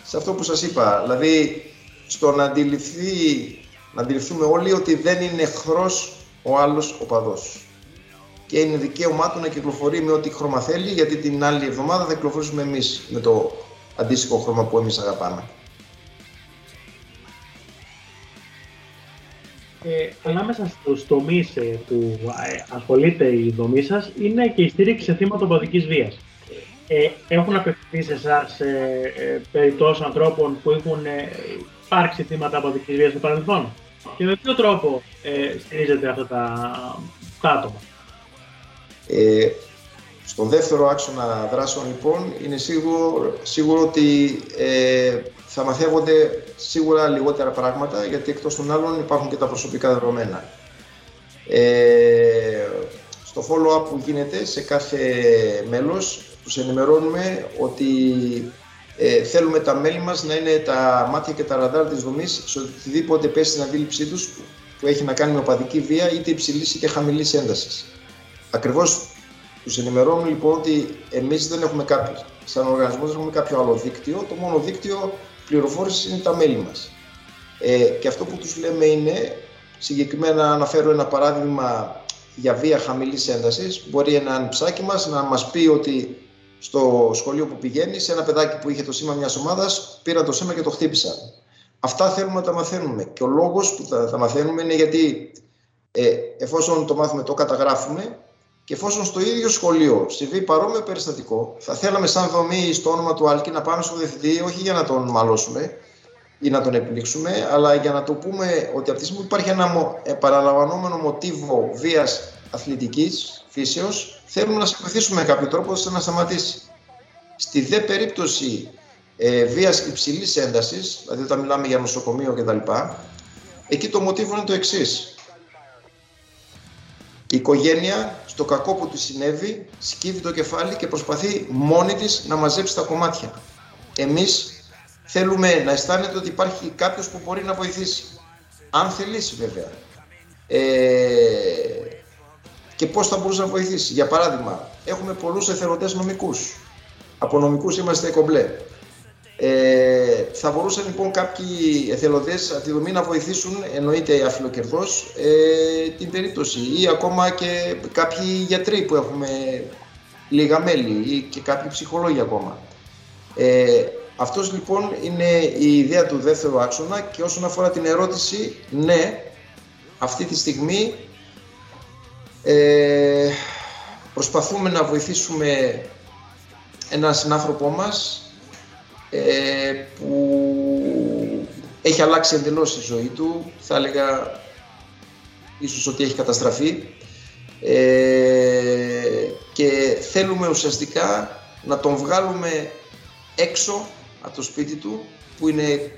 σε αυτό που σας είπα, δηλαδή στο να, αντιληφθεί, να αντιληφθούμε όλοι ότι δεν είναι εχθρός ο άλλος οπαδός. Και είναι δικαίωμά του να κυκλοφορεί με ό,τι χρώμα θέλει, γιατί την άλλη εβδομάδα θα κυκλοφορήσουμε εμείς με το αντίστοιχο χρώμα που εμείς αγαπάμε. Ε, ανάμεσα στους τομείς ε, που ε, ασχολείται η δομή σας είναι και η στήριξη σε θύματα οπαδικής βίας. Ε, έχουν απευθυνθεί σε εσάς ε, περιπτώσει ανθρώπων που έχουν ε, υπάρξει θύματα οπαδικής βίας στο παρελθόν; Και με ποιο τρόπο ε, στηρίζετε αυτά τα, τα άτομα; Ε, στον δεύτερο άξονα δράσεων λοιπόν είναι σίγουρο, σίγουρο ότι ε, θα μαθαίνονται σίγουρα λιγότερα πράγματα γιατί εκτός των άλλων υπάρχουν και τα προσωπικά δεδομένα. Ε, στο follow-up που γίνεται σε κάθε μέλος τους ενημερώνουμε ότι ε, θέλουμε τα μέλη μας να είναι τα μάτια και τα ραντάρ της δομής σε οτιδήποτε πέσει στην αντίληψή τους που έχει να κάνει με οπαδική βία είτε υψηλής είτε χαμηλής έντασης. Ακριβώς τους ενημερώνουμε λοιπόν ότι εμείς δεν έχουμε κάποιο, σαν οργανισμός δεν έχουμε κάποιο άλλο δίκτυο. Το μόνο δίκτυο πληροφόρησης είναι τα μέλη μας. Ε, και αυτό που τους λέμε είναι, συγκεκριμένα να αναφέρω ένα παράδειγμα για βία χαμηλής έντασης. Μπορεί ένα ψάκι μας να μας πει ότι στο σχολείο που πηγαίνει, σε ένα παιδάκι που είχε το σήμα μιας ομάδας, πήραν το σήμα και το χτύπησαν. Αυτά θέλουμε να τα μαθαίνουμε. Και ο λόγος που τα, τα μαθαίνουμε είναι γιατί ε, εφόσον το μάθουμε, το καταγράφουμε και εφόσον στο ίδιο σχολείο συμβεί παρόμοιο περιστατικό, θα θέλαμε σαν δομή στο όνομα του Άλκη να πάμε στο διευθυντή, όχι για να τον μαλώσουμε ή να τον επιλήξουμε, αλλά για να το πούμε ότι από τη στιγμή που υπάρχει ένα παραλαμβανόμενο μοτίβο βίας αθλητικής φύσεως, θέλουμε να σε με κάποιο τρόπο ώστε να σταματήσει. Στη δε περίπτωση ε, βίας υψηλής έντασης, δηλαδή όταν μιλάμε για νοσοκομείο κτλ., εκεί το μοτίβο είναι το εξής. Η οικογένεια στο κακό που του συνέβη σκύβει το κεφάλι και προσπαθεί μόνη της να μαζέψει τα κομμάτια. Εμείς θέλουμε να αισθάνεται ότι υπάρχει κάποιος που μπορεί να βοηθήσει. Αν θελήσει βέβαια. Ε, και πώς θα μπορούσε να βοηθήσει. Για παράδειγμα, έχουμε πολλούς εθελοντές νομικούς. Από νομικούς είμαστε κομπλέ. Ε, θα μπορούσαν λοιπόν κάποιοι εθελοντές από τη δομή να βοηθήσουν, εννοείται αφιλοκερδός, ε, την περίπτωση ή ακόμα και κάποιοι γιατροί που έχουμε λίγα μέλη ή και κάποιοι ψυχολόγοι ακόμα. Ε, αυτός λοιπόν είναι η ιδέα του δεύτερου άξονα και όσον αφορά την ερώτηση, ναι, αυτή τη στιγμή ε, προσπαθούμε να βοηθήσουμε έναν συνάνθρωπό μας ε, που έχει αλλάξει εντελώς η ζωή του, θα έλεγα ίσως ότι έχει καταστραφεί. Ε, και θέλουμε ουσιαστικά να τον βγάλουμε έξω από το σπίτι του που είναι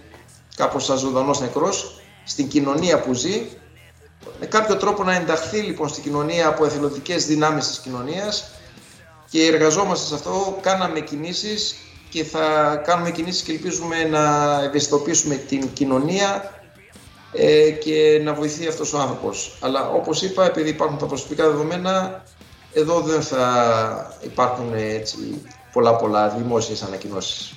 κάπως σαν ζωντανός νεκρός στην κοινωνία που ζει. Με κάποιο τρόπο να ενταχθεί λοιπόν στην κοινωνία από εθελοντικές δυνάμεις της κοινωνίας. Και εργαζόμαστε σε αυτό, κάναμε κινήσεις και θα κάνουμε κινήσεις και ελπίζουμε να ευαισθητοποιήσουμε την κοινωνία ε, και να βοηθεί αυτός ο άνθρωπος. Αλλά όπως είπα, επειδή υπάρχουν τα προσωπικά δεδομένα, εδώ δεν θα υπάρχουν έτσι, πολλά πολλά δημόσιες ανακοινώσεις.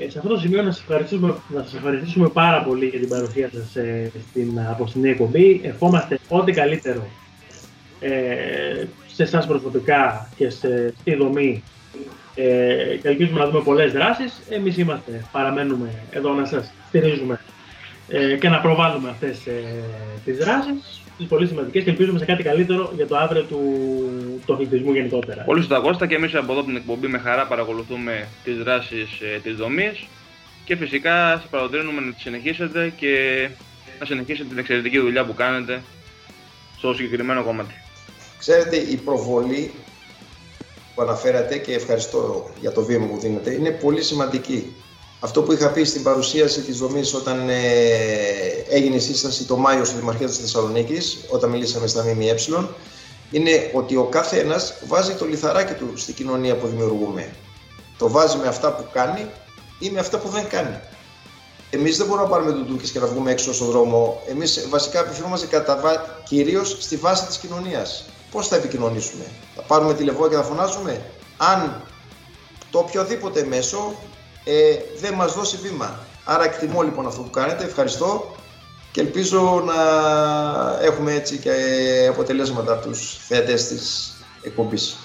Ε, σε αυτό το σημείο να σας, ευχαριστήσουμε, να σας ευχαριστήσουμε πάρα πολύ για την παρουσία σας ε, στην απόψινή εκπομπή. Ευχόμαστε ό,τι καλύτερο ε, σε εσάς προσωπικά και σε, στη δομή ε, και ελπίζουμε να δούμε πολλές δράσεις. Εμείς είμαστε, παραμένουμε εδώ να σας στηρίζουμε ε, και να προβάλλουμε αυτές ε, τις δράσεις, τις πολύ σημαντικές και ελπίζουμε σε κάτι καλύτερο για το αύριο του, του αθλητισμού γενικότερα. Πολύ σωστά Κώστα και εμείς από εδώ την εκπομπή με χαρά παρακολουθούμε τις δράσεις ε, της δομής και φυσικά σας παραδείγνουμε να τις συνεχίσετε και να συνεχίσετε την εξαιρετική δουλειά που κάνετε στο συγκεκριμένο κομμάτι. Ξέρετε, η προβολή που αναφέρατε και ευχαριστώ για το βήμα που δίνετε είναι πολύ σημαντική. Αυτό που είχα πει στην παρουσίαση της δομής όταν ε, έγινε η σύσταση το Μάιο στη Δημαρχία της Θεσσαλονίκης, όταν μιλήσαμε στα ΜΜΕ, είναι ότι ο κάθε ένας βάζει το λιθαράκι του στην κοινωνία που δημιουργούμε. Το βάζει με αυτά που κάνει ή με αυτά που δεν κάνει. Εμείς δεν μπορούμε να πάρουμε ντουντούκε και να βγούμε έξω στον δρόμο. Εμείς βασικά επιφυλόμαστε κατά βα... κυρίως στη βάση της κοινωνίας. Πώς θα επικοινωνήσουμε, Θα πάρουμε τηλεφώνημα και θα φωνάζουμε. Αν το οποιοδήποτε μέσο ε, δεν μας δώσει βήμα. Άρα εκτιμώ λοιπόν αυτό που κάνετε. Ευχαριστώ και ελπίζω να έχουμε έτσι και αποτελέσματα από τους θεατές της εκπομπής.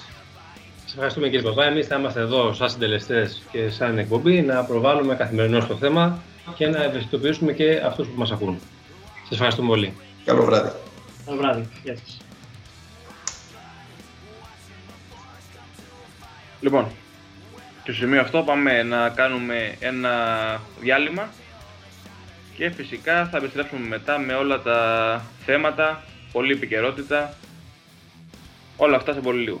Σας ευχαριστούμε κύριε Παπά. Εμείς θα είμαστε εδώ σαν συντελεστές και σαν εκπομπή να προβάλλουμε καθημερινώς το θέμα και να ευαισθητοποιήσουμε και αυτούς που μας ακούν. Σας ευχαριστούμε πολύ. Καλό βράδυ. Καλό βράδυ. Γεια σας. Λοιπόν, στο σημείο αυτό πάμε να κάνουμε ένα διάλειμμα και φυσικά θα επιστρέψουμε μετά με όλα τα θέματα, πολλή επικαιρότητα, όλα αυτά σε πολύ λίγο.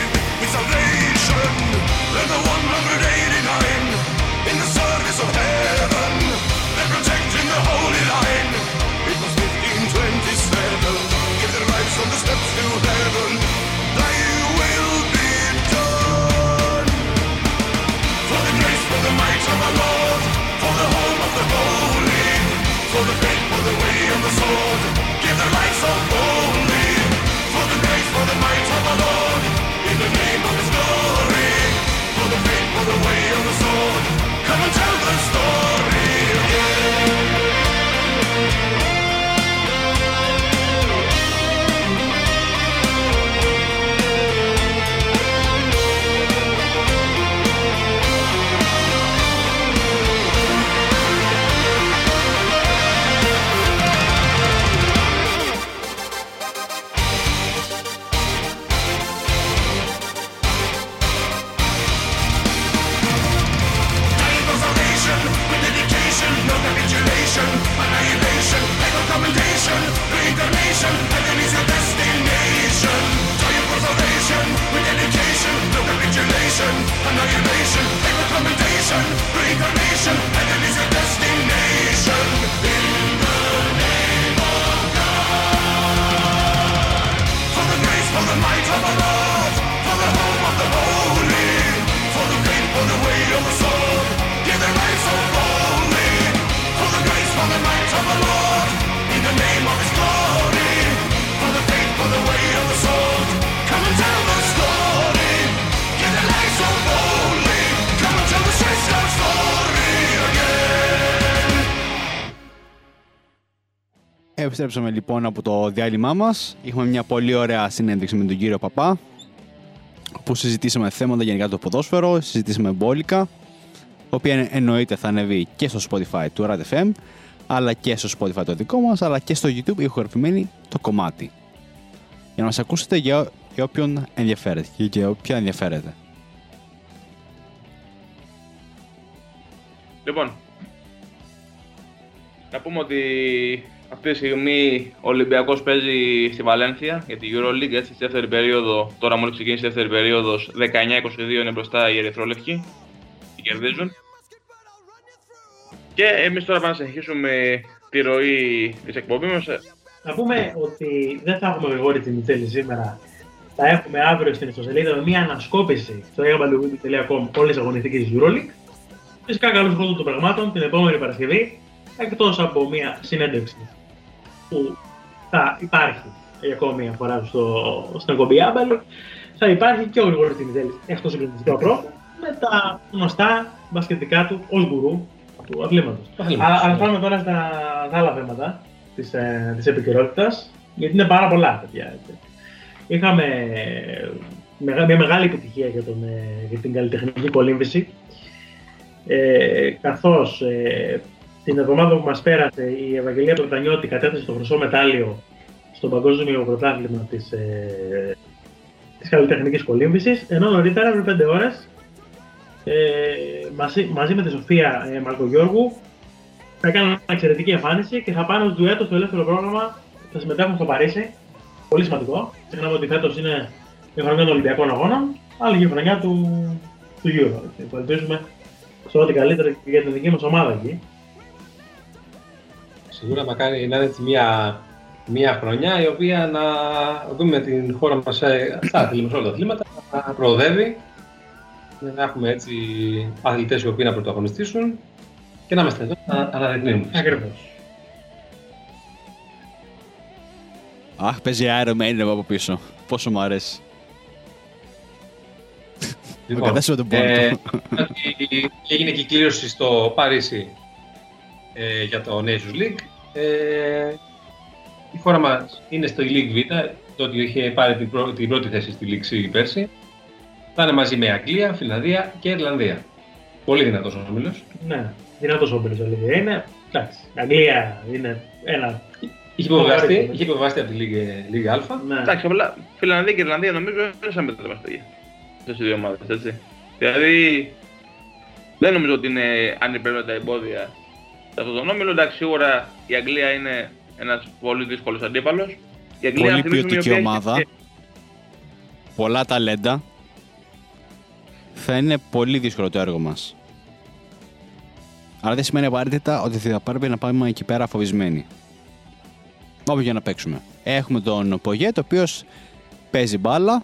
nation and the 189 in the service of heaven. They're protecting the holy line. It was 1527. Give their lives on the steps to heaven. Thy will be done. For the grace, for the might of our Lord, for the home of the holy, for the faith, for the way of the sword. Give their lives on. will tell the Επιστρέψαμε λοιπόν από το διάλειμμά μας. Είχαμε μια πολύ ωραία συνέντευξη με τον κύριο Παπά που συζητήσαμε θέματα γενικά το ποδόσφαιρο, συζητήσαμε μπόλικα, η οποία εννοείται θα ανεβεί και στο Spotify του Rad FM, αλλά και στο Spotify το δικό μας, αλλά και στο YouTube ηχογραφημένη το κομμάτι. Για να μας ακούσετε για, για όποιον ενδιαφέρεται και για όποια ενδιαφέρεται. Λοιπόν, να πούμε ότι αυτή τη στιγμή ο Ολυμπιακός παίζει στη Βαλένθια για τη EuroLeague, έτσι, στη δεύτερη περίοδο, τώρα μόλις ξεκίνησε η δεύτερη περίοδος, 19-22 είναι μπροστά οι Ερυθρόλευκοι, και κερδίζουν. Και εμείς τώρα πάμε να συνεχίσουμε τη ροή της εκπομπής μας. Να πούμε ότι δεν θα έχουμε Γρηγόρη Τσιμιτσέλη σήμερα. Θα έχουμε αύριο στην ιστοσελίδα με μια ανασκόπηση στο egabalugudi.com όλες τις αγωνιστικές της EuroLeague. Φυσικά καλούς χρόνους των πραγμάτων την επόμενη Παρασκευή, εκτός από μια συνέντευξη που θα υπάρχει για ακόμη μια φορά στο, στην εκπομπή Άμπαλο, θα υπάρχει και ο Γρηγόρης Τιμιτέλης εκτός συγκριτικού ανθρώπου με τα γνωστά μπασκετικά του ως γκουρού του αθλήματος. Αλλά πάμε τώρα στα, στα άλλα θέματα της, ε, της επικαιρότητας, γιατί είναι πάρα πολλά παιδιά. Έτσι. Είχαμε μια μεγάλη επιτυχία για, τον, ε, για την καλλιτεχνική κολύμβηση, ε, καθώς ε, την εβδομάδα που μας πέρασε η Ευαγγελία Πλατανιώτη κατέθεσε το χρυσό μετάλλιο στο Παγκόσμιο Πρωτάθλημα της, ε, της καλλιτεχνικής κολύμβησης, ενώ νωρίτερα πριν 5 ώρες ε, μαζί, μαζί με τη Σοφία ε, Μαρκογιώργου θα έκαναν μια εξαιρετική εμφάνιση και θα πάνε ως ντουέτο στο ελεύθερο πρόγραμμα θα συμμετέχουν στο Παρίσι. Πολύ σημαντικό. Ξεχνάμε ότι φέτος είναι η χρονιά των Ολυμπιακών Αγώνων, αλλά και η χρονιά του, του Euro. Που ελπίζουμε σε ό,τι καλύτερο και για την δική μας ομάδα εκεί. Σίγουρα μακάρι να είναι έτσι μια, μια χρονιά η οποία να δούμε την χώρα μας σε, στα αθλήματα, όλα τα αθλήματα να προοδεύει να έχουμε έτσι αθλητές οι οποίοι να πρωταγωνιστήσουν και να είμαστε εδώ να αναδεικνύουμε. Ακριβώς. Αχ, παίζει Iron Man από πίσω. Πόσο μου αρέσει. Λοιπόν, Ο καθένας με τον πόνο ε, του. ότι έγινε και η κλήρωση στο Παρίσι ε, για το Nations League. Ε, η χώρα μας είναι στο League Β, το ότι είχε πάρει την, πρω- την πρώτη θέση στη League C πέρσι. Θα είναι μαζί με Αγγλία, Φιλανδία και Ιρλανδία. Πολύ δυνατός ο όμιλος. Ναι, δυνατός όμπερος αλήθεια είναι. Εντάξει, η Αγγλία είναι ένα... Είχε υποβιβαστεί, Ωραία. είχε υποβιβαστεί από τη League, League Α. Ναι. Εντάξει, απλά Φιλανδία και Ιρλανδία νομίζω είναι σαν μετρήματα παιδιά. Αυτές οι δύο ομάδες, έτσι. Δηλαδή, δεν νομίζω ότι είναι ανυπέρβλητα εμπόδια σε αυτόν τον όμιλο. Εντάξει, σίγουρα η Αγγλία είναι ένας πολύ δύσκολος αντίπαλος. Η Αγγλία, Πολύ να θυμίσουμε, η ποιοτική οποία έχει ομάδα. και- Πολλά ταλέντα. Θα είναι πολύ δύσκολο το έργο μας. Αλλά δεν σημαίνει απαραίτητα ότι θα πρέπει να πάμε εκεί πέρα φοβισμένοι. Όπου για να παίξουμε. Έχουμε τον Πογέ, το οποίος παίζει μπάλα,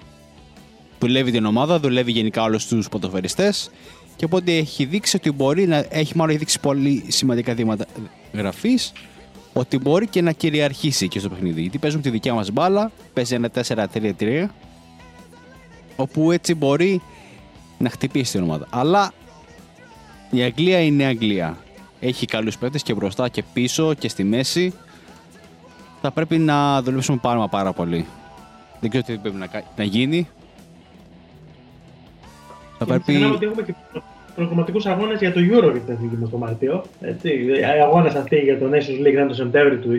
δουλεύει την ομάδα, δουλεύει γενικά όλους τους ποδοσφαιριστές και οπότε έχει δείξει ότι μπορεί να έχει μάλλον έχει δείξει πολύ σημαντικά δείγματα γραφής ότι μπορεί και να κυριαρχήσει και στο παιχνίδι. Γιατί παίζουμε τη δικιά μας μπάλα, παίζει ένα 4-3-3, όπου έτσι μπορεί να χτυπήσει την ομάδα. Αλλά η Αγγλία είναι Αγγλία. Έχει καλούς παίκτες και μπροστά και πίσω και στη μέση. Θα πρέπει να δουλέψουμε πάρα μα πάρα πολύ. Δεν ξέρω τι πρέπει να, κα- να γίνει. Θα Και μην ξεχνάμε πρέπει... ότι έχουμε και προ- προγραμματικούς αγώνες για το Euro για την εθνική μας το Μάρτιο. Έτσι. Οι αγώνες αυτοί για το Nations League θα είναι το Σεπτέμβριο του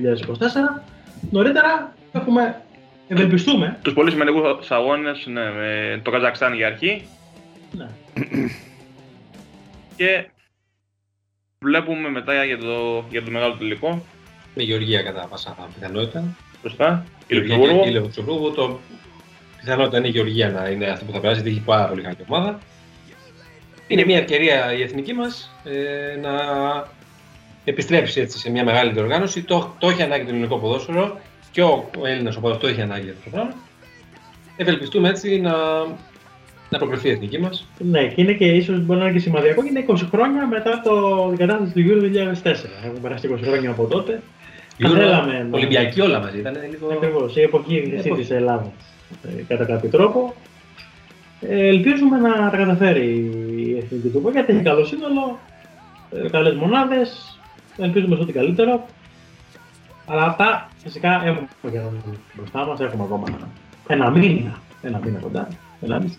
2024. Νωρίτερα έχουμε, ευελπιστούμε, Τους πολύ σημαντικούς αγώνες ναι, με το Καζακστάν για αρχή ναι, και βλέπουμε μετά για το, για το μεγάλο τελικό. Με Γεωργία κατά πάσα πιθανότητα. Σωστά. Η Γεωργία Λουξεμβούργο. και η Λουξεμβούργο. Το πιθανότητα είναι η Γεωργία να είναι αυτή που θα περάσει, γιατί έχει πάρα πολύ καλή ομάδα. Είναι μια ευκαιρία η εθνική μας ε, να επιστρέψει έτσι σε μια μεγάλη διοργάνωση. Το, το έχει ανάγκη το ελληνικό ποδόσφαιρο και ο, ο Έλληνας ο ποδόσφαιρος το έχει ανάγκη αυτό το πράγμα. Ευελπιστούμε έτσι να, να προκριθεί η εθνική μας. ναι, και είναι και ίσως μπορεί να είναι και σημαδιακό, είναι 20 χρόνια μετά το, την κατάσταση του Euro 2004. Έχουν περάσει 20 χρόνια από τότε. Θα θέλαμε να- Ολυμπιακή όλα μαζί ήταν λίγο. Ακριβώς, η εποχή χρυσή εποχή. της Ελλάδας ε, κατά κάποιο τρόπο. Ε, ελπίζουμε να τα καταφέρει η εθνική του γιατί έχει καλό σύνολο, ε, καλές μονάδες, ελπίζουμε στο ότι καλύτερο. Αλλά αυτά φυσικά έχουμε και μπροστά μας, έχουμε ακόμα ένα μήνα. Ένα μήνα κοντά. Ένα μήνα.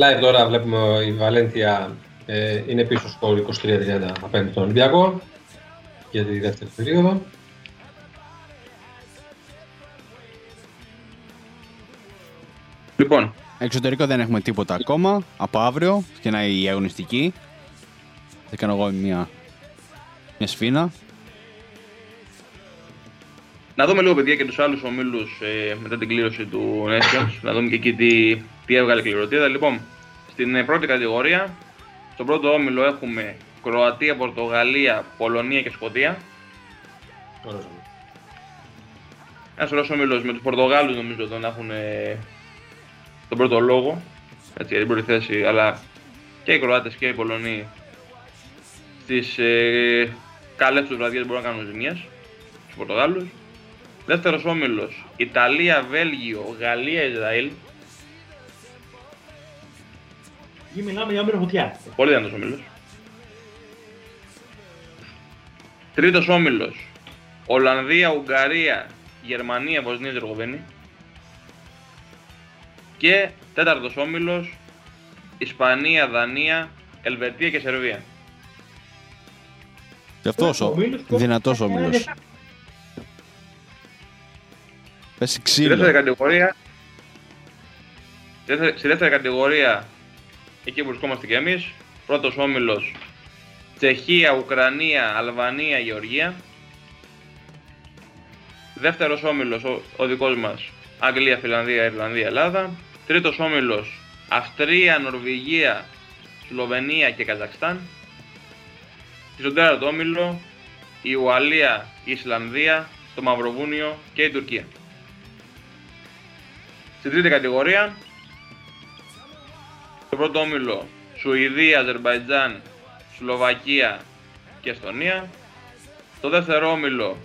Live τώρα βλέπουμε η Βαλένθια ε, είναι πίσω στο 23-30 απέναντι στον Ολυμπιακό για τη δεύτερη περίοδο. Λοιπόν, Εξωτερικό δεν έχουμε τίποτα ακόμα. Από αύριο και να η αγωνιστική. Θα κάνω εγώ μια, μια σφίνα. να δούμε λίγο παιδιά και τους άλλους ομίλους ε, μετά την κλήρωση του Nations. να δούμε και εκεί τι, τι έβγαλε η κληροτήδα. Λοιπόν, στην ε, πρώτη κατηγορία, στον πρώτο όμιλο έχουμε Κροατία, Πορτογαλία, Πολωνία και Σκοτία. Ωραίος. Ένας ωραίος όμιλο με τους Πορτογάλους νομίζω τον έχουν ε, τον πρώτο λόγο. Έτσι, για την πρώτη θέση, αλλά και οι Κροάτες και οι Πολωνοί στις ε, καλές τους βραδιές μπορούν να κάνουν ζημιέ στου Πορτογάλους. Δεύτερος όμιλος Ιταλία, Βέλγιο, Γαλλία, Ισραήλ. Εκεί μιλάμε για όμοιρο φωτιά. Πολύ δυνατός όμιλο. Τρίτος όμιλος Ολλανδία, Ουγγαρία, Γερμανία, Βοσνία, Ζερβοβίνη. Και τέταρτος όμιλος Ισπανία, Δανία, Ελβετία και Σερβία. Και αυτός ο Ομίλος που- δυνατός Ε, όμιλος. δεν- Πέσει Στη ξύλο. δεύτερη κατηγορία, στη δεύτερη- στη δεύτερη κατηγορία, εκεί που βρισκόμαστε και εμείς, πρώτος όμιλος Τσεχία, Ουκρανία, Αλβανία, Γεωργία. Δεύτερος όμιλος, ο, ο δικός μας, Αγγλία, Φιλανδία, Ιρλανδία, Ελλάδα. Τρίτος όμιλος, Αυστρία, Νορβηγία, Σλοβενία και Καζακστάν. Και στον τέταρτο όμιλο, η Ουαλία, η Ισλανδία, το Μαυροβούνιο και η Τουρκία. Στην τρίτη κατηγορία, στο πρώτο όμιλο Σουηδία, Αζερβαϊτζάν, Σλοβακία και Εστονία. Στο δεύτερο όμιλο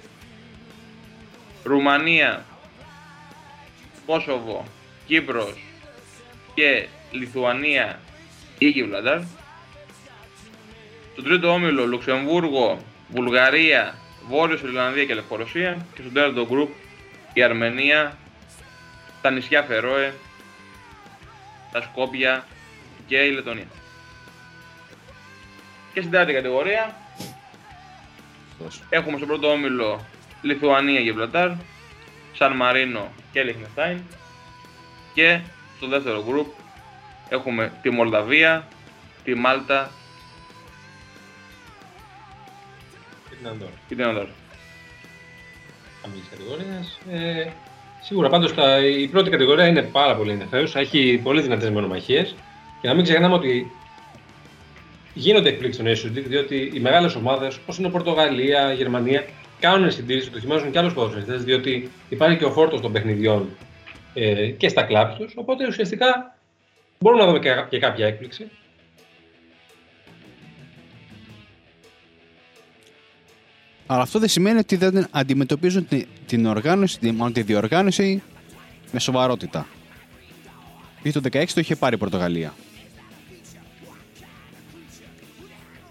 Ρουμανία, Κόσοβο, Κύπρος και Λιθουανία ή Γιβλαντάρ. Στον τρίτο όμιλο Λουξεμβούργο, Βουλγαρία, Βόρειος Ιρλανδία και Λευκορωσία. Και στον τέταρτο γκρουπ η Αρμενία, τα νησιά Φερόε, τα Σκόπια και η Λετωνία. Και στην τέταρτη κατηγορία Αυτός. έχουμε στον πρώτο όμιλο Λιθουανία, Γιβλατάρ, Σαν Μαρίνο και Λιχνεστάιν. Και στο δεύτερο γκρουπ έχουμε τη Μολδαβία, τη Μάλτα Και την Αντόρα. και την Ανδόρα. χαμηλής κατηγορίας. Ε, σίγουρα πάντως τα, η πρώτη κατηγορία είναι πάρα πολύ ενδιαφέρουσα, έχει πολύ δυνατές μονομαχίες και να μην ξεχνάμε ότι γίνονται εκπλήξεις στο Nations League διότι οι μεγάλες ομάδες όπως είναι Πορτογαλία, Γερμανία κάνουν συντήρηση, δοκιμάζουν και άλλους ποδοσφαιριστές διότι υπάρχει και ο φόρτος των παιχνιδιών ε, και στα κλαμπ τους οπότε ουσιαστικά μπορούμε να δούμε και, και κάποια έκπληξη. Αλλά αυτό δεν σημαίνει ότι δεν αντιμετωπίζουν τη- την οργάνωση, τη- μάλλον τη διοργάνωση με σοβαρότητα. Γιατί το 16 το είχε πάρει η Πορτογαλία.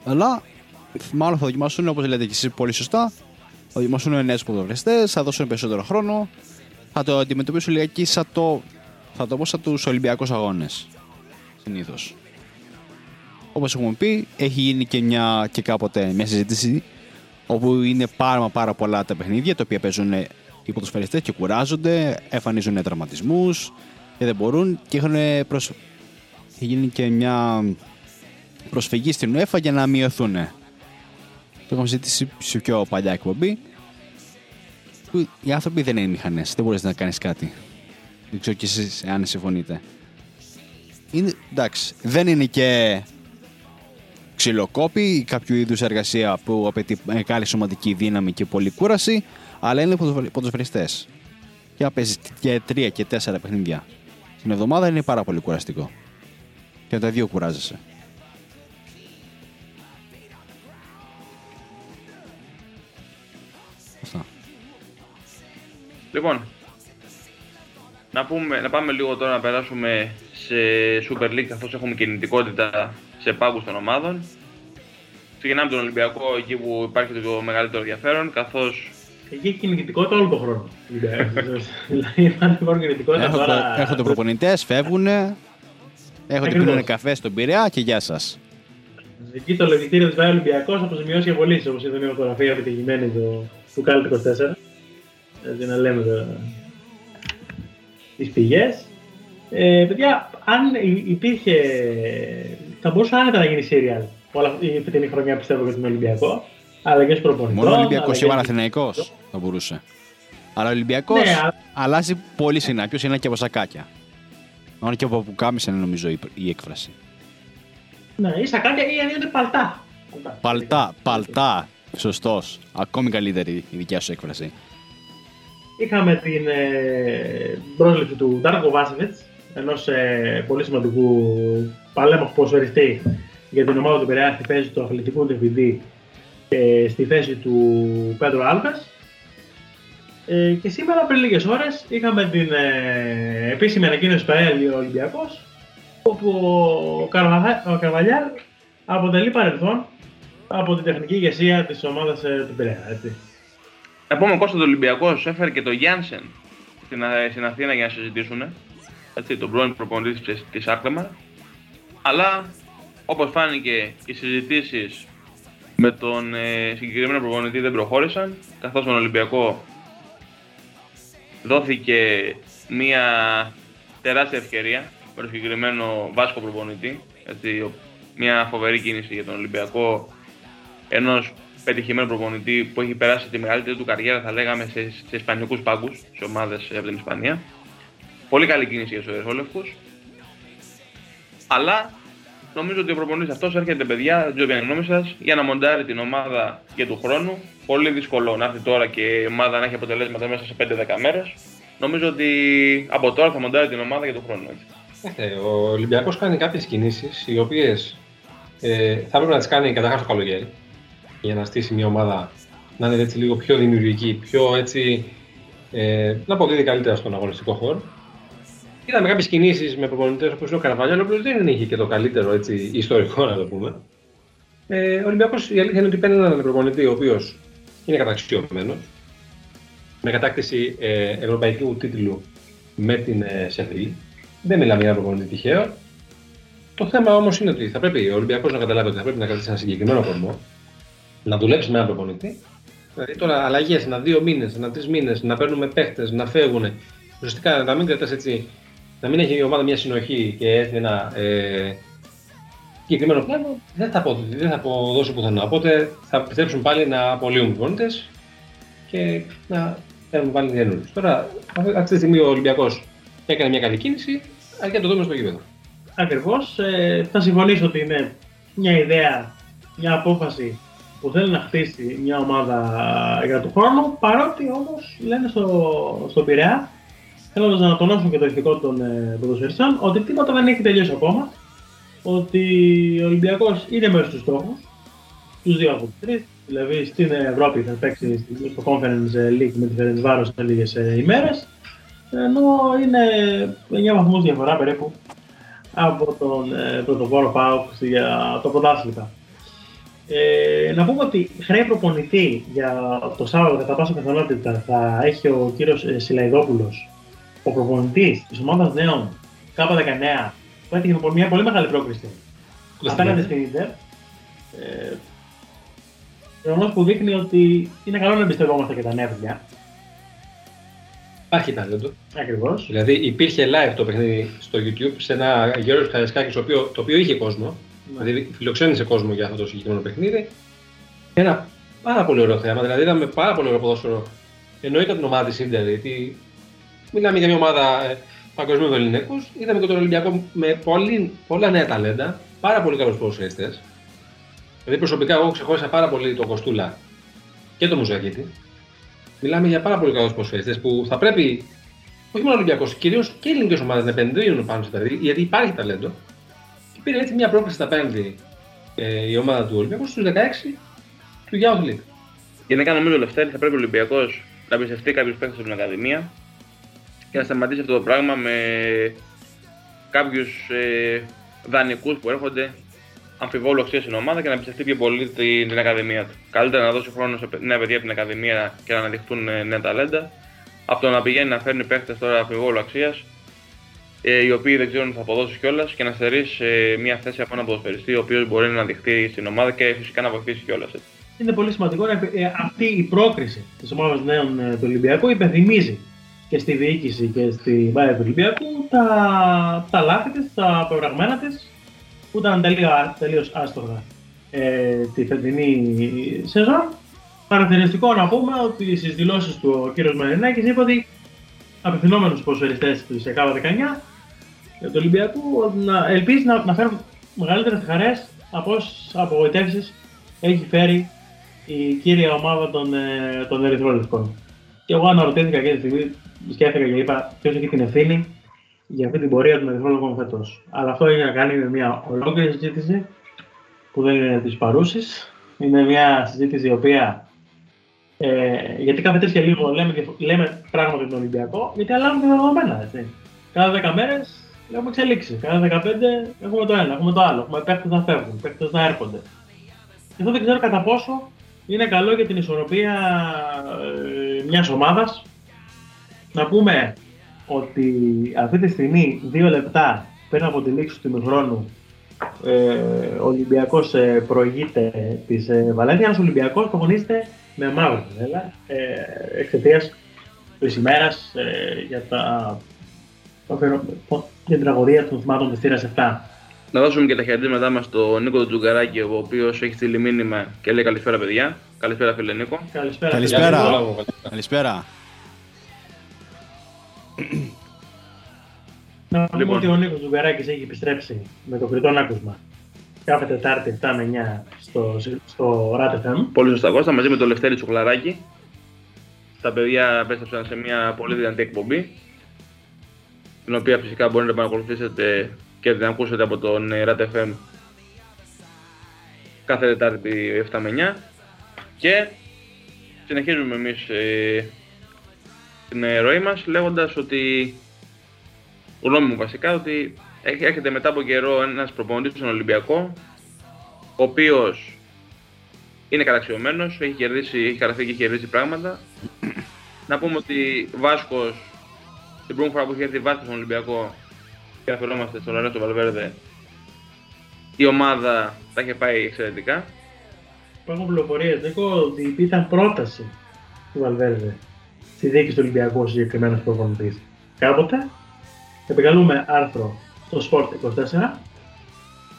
Αλλά μάλλον θα δοκιμάσουν, όπως λέτε και εσείς πολύ σωστά, θα δοκιμάσουν νέους ποδοσφαιριστές, θα δώσουν περισσότερο χρόνο, θα το αντιμετωπίσουν λιγάκι σαν το, θα το πω σαν τους Ολυμπιακούς Αγώνες. Συνήθως. Όπως έχουμε πει, έχει γίνει και, μια, και κάποτε μια συζήτηση όπου είναι πάρα, μα πάρα πολλά τα παιχνίδια τα οποία παίζουν οι ποδοσφαιριστές και κουράζονται, εμφανίζουν τραυματισμούς και δεν μπορούν και έχουν προσ... έχει γίνει και μια προσφυγή στην UEFA για να μειωθούν. Το είχαμε ζητήσει σε πιο παλιά εκπομπή. Που οι άνθρωποι δεν είναι μηχανές, δεν μπορείς να κάνεις κάτι. Δεν ξέρω κι εσείς αν συμφωνείτε. Είναι, εντάξει, δεν είναι και ξυλοκόπη ή κάποιο είδους εργασία που απαιτεί μεγάλη σωματική δύναμη και πολλή κούραση, αλλά είναι ποδοσφαιριστές. Και να παίζει και τρία και τέσσερα παιχνίδια την εβδομάδα είναι πάρα πολύ κουραστικό. Και τα δύο κουράζεσαι. Αυτά. Λοιπόν, να, πούμε, να πάμε λίγο τώρα να περάσουμε σε Super League καθώς έχουμε κινητικότητα σε πάγκους των ομάδων. Ξεκινάμε τον Ολυμπιακό εκεί που υπάρχει το μεγαλύτερο ενδιαφέρον, καθώς Εκεί έχει κινητικότητα όλο τον χρόνο. δηλαδή υπάρχει κινητικότητα τώρα. Έρχονται προπονητές, φεύγουν. Έρχονται Ακριβώς. πίνουν καφές στον Πειραιά και γεια σας. Εκεί το λογιστήριο της Βάη Ολυμπιακός αποζημιώσει και πωλήσει όπως είδε μια φωτογραφία επιτυχημένη του, του Κάλτ 24. Έτσι να λέμε τώρα τις πηγές. Ε, παιδιά, αν υ- υπήρχε. θα μπορούσε άνετα να γίνει σύριαλ όλα αυτή η φετινή χρονιά πιστεύω για τον Ολυμπιακό. Αλλαγέ προπονητών. Μόνο ο Ολυμπιακός αλλαγές- ή ο Παναθηναϊκός θα μπορούσε. Αλλά ο Ολυμπιακός Ναι, αλλά- αλλάζει πολύ συχνά. Ποιος είναι και από σακάκια. Μόνο και από πουκάμισα είναι νομίζω η, η έκφραση. Ναι, ίσα κάτι ή είναι παλτά. Παλτά, παλτά. Σωστός. Ακόμη καλύτερη η δικιά σου έκφραση. Είχαμε την ε, πρόσληψη του Ντάρκο Βάσεβιτ, ενός ε, πολύ σημαντικού παλέμαχου ποσοριστή για την ομάδα του Πειραιά στη θέση του αθλητικού διευθυντή ε, στη θέση του Πέτρο Άλβες. Ε, και σήμερα πριν λίγες ώρες είχαμε την ε, επίσημη ανακοίνωση του ΑΕΛ ο Ολυμπιακός όπου ο, Καρβα, ο Καρβαλιάρ αποτελεί παρελθόν από την τεχνική ηγεσία της ομάδας ε, του Πειραιά. Έτσι. Να πούμε Κώστας το Ολυμπιακός έφερε και το Γιάνσεν στην, Α- στην Αθήνα για να συζητήσουν. Έτσι, τον πρώην προπονητής της, της Άκλεμα. Αλλά όπως φάνηκε οι συζητήσεις με τον ε, συγκεκριμένο προπονητή δεν προχώρησαν καθώς στον Ολυμπιακό δόθηκε μια τεράστια ευκαιρία με τον συγκεκριμένο Βάσκο προπονητή. Έτσι, ο- μια φοβερή κίνηση για τον Ολυμπιακό ενός πετυχημένου προπονητή που έχει περάσει τη μεγαλύτερη του καριέρα, θα λέγαμε, σε, σε ισπανικούς πάγκους, σε ομάδες από την Ισπανία. Πολύ καλή κίνηση για τους Ερυθρόλευκους. Αλλά νομίζω ότι ο προπονητής αυτός έρχεται, παιδιά, δεν ξέρω ποια είναι η γνώμη σας, για να μοντάρει την ομάδα για του χρόνου. Πολύ δύσκολο να έρθει τώρα και η ομάδα να έχει αποτελέσματα μέσα σε 5-10 μέρες. Νομίζω ότι από τώρα θα μοντάρει την ομάδα για του χρόνου. Έτσι. Ε, ο Ολυμπιακός κάνει κάποιες κινήσεις οι οποίες ε, θα έπρεπε να τις κάνει καταρχά το καλοκαίρι για να στήσει μια ομάδα να είναι έτσι λίγο πιο δημιουργική, πιο έτσι. Ε, να αποδίδει καλύτερα στον αγωνιστικό χώρο. Είδαμε κάποιες κινήσεις με προπονητές όπως είναι ο Καραβάλιο, ο οποίο δεν είχε και το καλύτερο έτσι, ιστορικό, να το πούμε. Ε, ο Ολυμπιακός η αλήθεια είναι ότι παίρνει έναν προπονητή ο οποίος είναι καταξιωμένος, με κατάκτηση ε, ευρωπαϊκού τίτλου με την ε, Σεφρή. Δεν μιλάμε για ένα προπονητή τυχαίο. Το θέμα όμως είναι ότι θα πρέπει ο Ολυμπιακός να καταλάβει ότι θα πρέπει να κρατήσει ένα συγκεκριμένο κορμό, να δουλέψεις με έναν προπονητή. Δηλαδή τώρα αλλαγές ένα δύο μήνες, ένα τρεις μήνες, να παίρνουμε παίχτες, να φεύγουν. Ουσιαστικά να μην κρατάς έτσι, να μην έχει η ομάδα μια συνοχή και έχει ένα ε, συγκεκριμένο πλάνο, δεν θα, αποδώσει, δεν θα αποδώσει πουθενά. Οπότε θα επιτρέψουν πάλι να απολύουν προπονητές και να παίρνουν πάλι καινούριους. Τώρα, αυτή τη στιγμή ο Ολυμπιακός έκανε μια καλή κίνηση, αρκεί να το δούμε στο γήπεδο. Ακριβώς. Ε, θα συμφωνήσω ότι είναι μια ιδέα, μια απόφαση που θέλει να χτίσει μια ομάδα για τον χρόνο. Παρότι όμως λένε στο, στον Πειραιά, θέλοντας να τονώσουν και το ηθικό των ε, ποδοσφαιριστών, ότι τίποτα δεν έχει τελειώσει ακόμα. Ότι ο Ολυμπιακός είναι μέρος του στόχου, τους δύο από του τρει. Δηλαδή στην Ευρώπη θα παίξει στο Conference League με τη Ferencváros σε λίγες ημέρες. Ενώ είναι 9 βαθμούς διαφορά περίπου από τον ε, πρωτοπόρο ΠΑΟΚ για το πρωτάθλημα. Ε, να πούμε ότι χρέη προπονητή για το Σάββατο κατά πάσα πιθανότητα θα έχει ο κύριος ε, Σιλαϊδόπουλος, ο προπονητής της ομάδας νέων K19 που έτυχε με μια πολύ μεγάλη πρόκριση απέναντι στην Ιντερ. Ε, γεγονός που δείχνει ότι είναι καλό να εμπιστευόμαστε και τα νέα παιδιά. Υπάρχει ταλέντο. Ακριβώς. Δηλαδή υπήρχε live το παιχνίδι στο YouTube σε ένα Γιώργο Χαρισκάκης το οποίο, το οποίο είχε κόσμο. Δηλαδή φιλοξένησε κόσμο για αυτό το συγκεκριμένο παιχνίδι. Ένα πάρα πολύ ωραίο θέμα. Δηλαδή είδαμε πάρα πολύ ωραίο ποδόσφαιρο. Εννοείται την ομάδα της Ιντερ, γιατί μιλάμε για μια ομάδα ε, παγκοσμίου Ελληνικούς. Είδαμε και τον Ολυμπιακό με πολύ, πολλά νέα ταλέντα, πάρα πολύ καλούς ποδοσφαιριστές. Δηλαδή προσωπικά εγώ ξεχώρισα πάρα πολύ τον Κοστούλα και τον Μουζακίτη. Μιλάμε για πάρα πολύ καλούς ποδοσφαιριστές που θα πρέπει όχι μόνο Ολυμπιακός, κυρίως και οι ελληνικές ομάδες να επενδύουν πάνω σε παιδί, γιατί υπάρχει ταλέντο. Και πήρε έτσι μια πρόκληση στα πέμπτη ε, η ομάδα του Ολυμπιακού στους 16 του Youth League. Γενικά νομίζω Λευτέρη θα πρέπει ο Ολυμπιακός να εμπιστευτεί κάποιους παίχτε από την Ακαδημία και να σταματήσει αυτό το πράγμα με κάποιους ε, δανεικούς που έρχονται αμφιβόλου αξία στην ομάδα και να εμπιστευτεί πιο πολύ την, την Ακαδημία του. Καλύτερα να δώσει χρόνο σε νέα παιδιά από την Ακαδημία και να αναδειχθούν ε, νέα ταλέντα, από το να πηγαίνει να φέρνει παίχτε τώρα αμφιβόλου αξίας, ε, οι οποίοι δεν ξέρουν θα αποδώσει κιόλας και να στερείς σε μια θέση από έναν ποδοσφαιριστή, ο οποίος μπορεί να αναδειχθεί στην ομάδα και φυσικά να βοηθήσει κιόλας. Είναι πολύ σημαντικό να, ε, αυτή η πρόκριση της ομάδας νέων ε, του Ολυμπιακού υπενθυμίζει και στη διοίκηση και στη Βάια του Ολυμπιακού τα, τα λάθη της, τα προγραμμένα της που ήταν τελείως άστοργα ε, τη φετινή σεζόν. Χαρακτηριστικό να πούμε ότι στις δηλώσεις του ο κ. Μαρινάκης είπε ότι απευθυνόμενος στου ποδοσφαιριστές της ΕΚΑΒΑ 19 για το Ολυμπιακού να ελπίζεις να, να φέρουν μεγαλύτερες χαρές από όσες απογοητεύσεις έχει φέρει η κύρια ομάδα των, ε, των Ερυθρόλευκων. Και εγώ αναρωτήθηκα και τη στιγμή, σκέφτηκα και είπα ποιος έχει την ευθύνη για αυτή την πορεία των Ερυθρόλευκων φέτος. Αλλά αυτό έχει να κάνει με μια ολόκληρη συζήτηση που δεν είναι της παρούσης. Είναι μια συζήτηση η οποία. Ε, γιατί κάθε τρεις και λίγο λέμε, λέμε πράγματα για τον Ολυμπιακό, γιατί αλλάζουν τα δεδομένα. Έτσι. Κάθε 10 μέρες έχουμε εξελίξει. Κάθε 15 έχουμε το ένα, έχουμε το άλλο. Έχουμε παίχτε να φεύγουν, παίχτε να έρχονται. Και αυτό δεν ξέρω κατά πόσο είναι καλό για την ισορροπία ε, μιας ομάδας. Να πούμε ότι αυτή τη στιγμή, δύο λεπτά πριν από τη λήξη του ημιχρόνου, ε, ο Ολυμπιακός ε, προηγείται της ε, Βαλένθιας. Ένας Ολυμπιακός προπονείστε με μαύρο, βέβαια, ε, εξαιτίας της ημέρας ε, για, τα, για την τραγωδία των θυμάτων της θύρας 7. Να δώσουμε και τα χαιρετίσματά μας στον Νίκο Τζουγκαράκη, ο οποίος έχει στείλει μήνυμα και λέει καλησπέρα, παιδιά. Καλησπέρα, φίλε Νίκο. Καλησπέρα. Καλησπέρα. Καλησπέρα. Να πούμε λοιπόν. ότι ο Νίκος Τζουγκαράκης έχει επιστρέψει με το κριτό άκουσμα κάθε Τετάρτη 7 με 9 στο, στο RATFM. Πολύ σωστά, Κώστα, μαζί με το Λευτέρη Τσουκλαράκη. Τα παιδιά επέστρεψαν σε μια πολύ δυνατή εκπομπή, την οποία φυσικά μπορείτε να παρακολουθήσετε και την ακούσετε από τον RATFM κάθε Τετάρτη 7 με 9 και συνεχίζουμε εμείς ε, την ροή μας λέγοντας ότι γνώμη μου βασικά ότι έρχεται μετά από καιρό ένας προπονητής στον Ολυμπιακό ο οποίος είναι καταξιωμένος, έχει κερδίσει, έχει χαρακτεί και έχει κερδίσει πράγματα. Να πούμε ότι Βάσκος την πρώτη φορά που είχε έρθει Βάσκος στον Ολυμπιακό και αναφερόμαστε στον Λαρέτο Βαλβέρδε η ομάδα τα είχε πάει εξαιρετικά. Υπάρχουν πληροφορίες, Νίκο, ότι ήταν πρόταση του Βαλβέρδε στη δίκη του Ολυμπιακού ο συγκεκριμένος προπονητής. Κάποτε επικαλούμε άρθρο στο Sport 24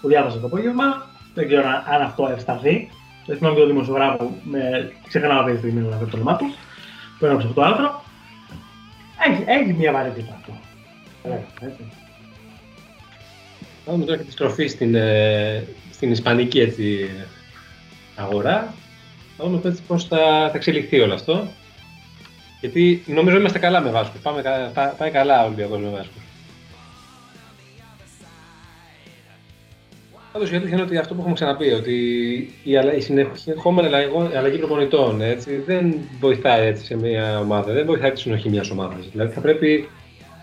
που διάβασα το απόγευμα. Δεν ξέρω αν αυτό ευσταθεί. Δεν θυμάμαι και το δημοσιογράφο με ξεχνάω αυτή τη στιγμή να το όνομά του. Που έγραψε αυτό το άρθρο. Έχει, έχει μια βαρύτητα αυτό. Θα δούμε τώρα και τη στροφή στην, ε, στην ισπανική έτσι, αγορά. Θα δούμε πώς θα, θα εξελιχθεί όλο αυτό. Γιατί νομίζω είμαστε καλά με Βάσκο. Πάμε, πάει καλά ο Ολυμπιακός με Βάσκο. Πάντως η αλήθεια είναι ότι αυτό που έχουμε ξαναπεί, ότι η, συνεχόμενη αλλαγή προπονητών έτσι, δεν βοηθάει έτσι, σε μια ομάδα, δεν βοηθάει τη συνοχή μιας ομάδας. Δηλαδή θα πρέπει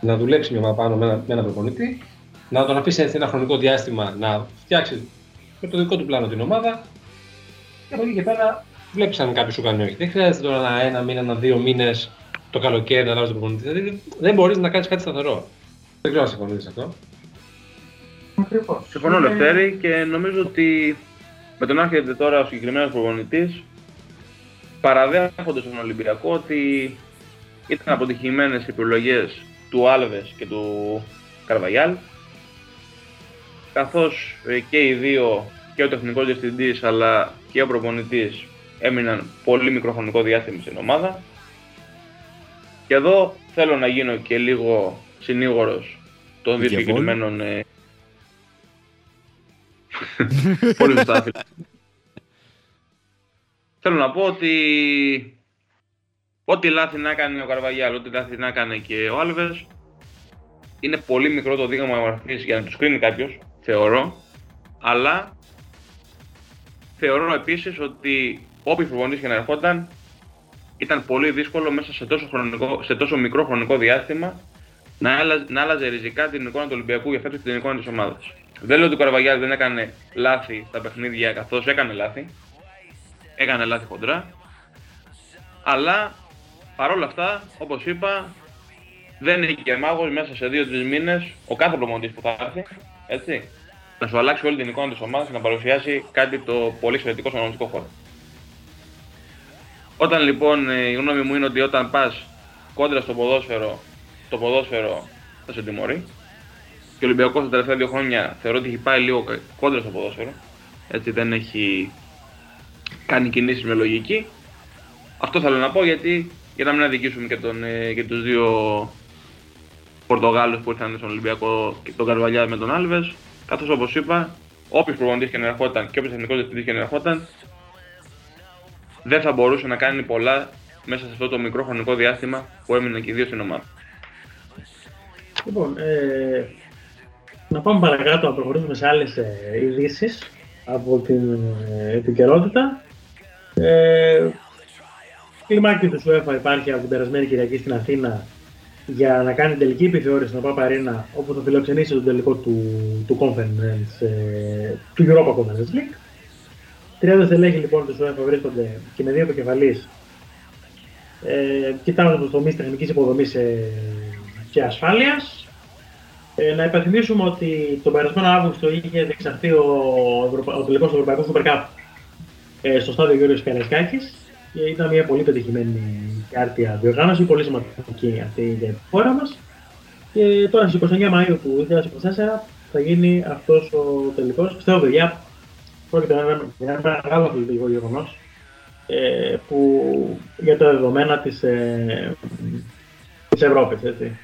να δουλέψει μια ομάδα πάνω με ένα, με ένα προπονητή, να τον αφήσει έτσι ένα χρονικό διάστημα να φτιάξει με το δικό του πλάνο την ομάδα και από εκεί και πέρα βλέπεις αν κάποιος σου κάνει όχι. Δεν χρειάζεται τώρα ένα, ένα μήνα, ένα δύο μήνες το καλοκαίρι να αλλάζει τον προπονητή. Δηλαδή δεν μπορείς να κάνεις κάτι σταθερό. Δεν ξέρω αν συμφωνείς αυτό. Ακριβώς. Συμφωνώ, είναι... Λευτέρη, και νομίζω ότι με τον έρχεται τώρα ο συγκεκριμένος προπονητής, παραδέχονται στον Ολυμπιακό ότι ήταν αποτυχημένες οι επιλογές του Άλβες και του Καρβαγιάλ. Καθώς ε, και οι δύο, και ο τεχνικός διευθυντής αλλά και ο προπονητής, έμειναν πολύ μικρό χρονικό διάστημα στην ομάδα. Και εδώ θέλω να γίνω και λίγο συνήγορος των δύο συγκεκριμένων ε, Πολύ σωστά, Θέλω να πω ότι ό,τι λάθη να κάνει ο Καρβαγιάλ, ό,τι λάθη να κάνει και ο Άλβες, είναι πολύ μικρό το δείγμα μορφής για να τους κρίνει κάποιος, θεωρώ. Αλλά θεωρώ επίσης ότι όποιοι προπονητής και να ερχόταν, ήταν πολύ δύσκολο μέσα σε τόσο, χρονικό, σε τόσο μικρό χρονικό διάστημα να, άλλαζε, να άλλαζε ριζικά την εικόνα του Ολυμπιακού για φέτος και την εικόνα της ομάδας. Δεν λέω ότι ο Καρβαγιάλ δεν έκανε λάθη στα παιχνίδια καθώς έκανε λάθη. Έκανε λάθη χοντρά. Αλλά παρόλα αυτά, όπως είπα, δεν είναι και μάγος μέσα σε 2-3 μήνες ο κάθε προπονητή που θα έρθει. Έτσι, να σου αλλάξει όλη την εικόνα της ομάδας και να παρουσιάσει κάτι το πολύ εξαιρετικό στον αγωνιστικό χώρο. Όταν λοιπόν ε, η γνώμη μου είναι ότι όταν πας κόντρα στο ποδόσφαιρο, το ποδόσφαιρο θα σε τιμωρεί. Και ο Ολυμπιακός τα τελευταία δύο χρόνια θεωρώ ότι έχει πάει λίγο κόντρα στο ποδόσφαιρο. Έτσι δεν έχει κάνει κινήσεις με λογική. Αυτό θέλω να πω γιατί για να μην αδικήσουμε και, τον, ε, και τους δύο Πορτογάλους που ήρθαν στον Ολυμπιακό και τον Καρβαλιά με τον Άλβες καθώς όπως είπα όποιος προπονητής και να ερχόταν και όποιος εθνικός διευθυντής και να ερχόταν δεν θα μπορούσε να κάνει πολλά μέσα σε αυτό το μικρό χρονικό διάστημα που έμειναν και οι δύο στην ομάδα. Λοιπόν, ε, να πάμε παρακάτω να προχωρήσουμε σε άλλες ε, ειδήσεις από την ε, επικαιρότητα. Ε, κλιμάκι του ΣΟΕΦΑ υπάρχει από την περασμένη Κυριακή στην Αθήνα για να κάνει τελική επιθεώρηση στην ΟΠΑΠ Αρένα όπου θα φιλοξενήσει τον τελικό του, του Conference, ε, του Europa Conference League. 30 στελέχη λοιπόν του ΣΟΕΦΑ βρίσκονται και με δύο επικεφαλείς ε, κοιτάζοντας το τομεί τεχνική υποδομής ε, και ασφάλειας. Ε, να υπενθυμίσουμε ότι τον περασμένο Αύγουστο είχε διεξαχθεί ο, Ευρωπα... ο τελικός του Ευρωπαϊκού Super Cup ε, στο στάδιο Γιώργος Καρασκάκη. Ήταν μια πολύ πετυχημένη και άρτια διοργάνωση, πολύ σημαντική αυτή για τη χώρα μας. Και τώρα στις 29 Μαου του 2024 θα γίνει αυτός ο τελικός. Πιστεύω, παιδιά, πρόκειται για ένα μεγάλο αθλητικό γεγονός ε, που, για τα δεδομένα της, ε, της Ευρώπης, έτσι.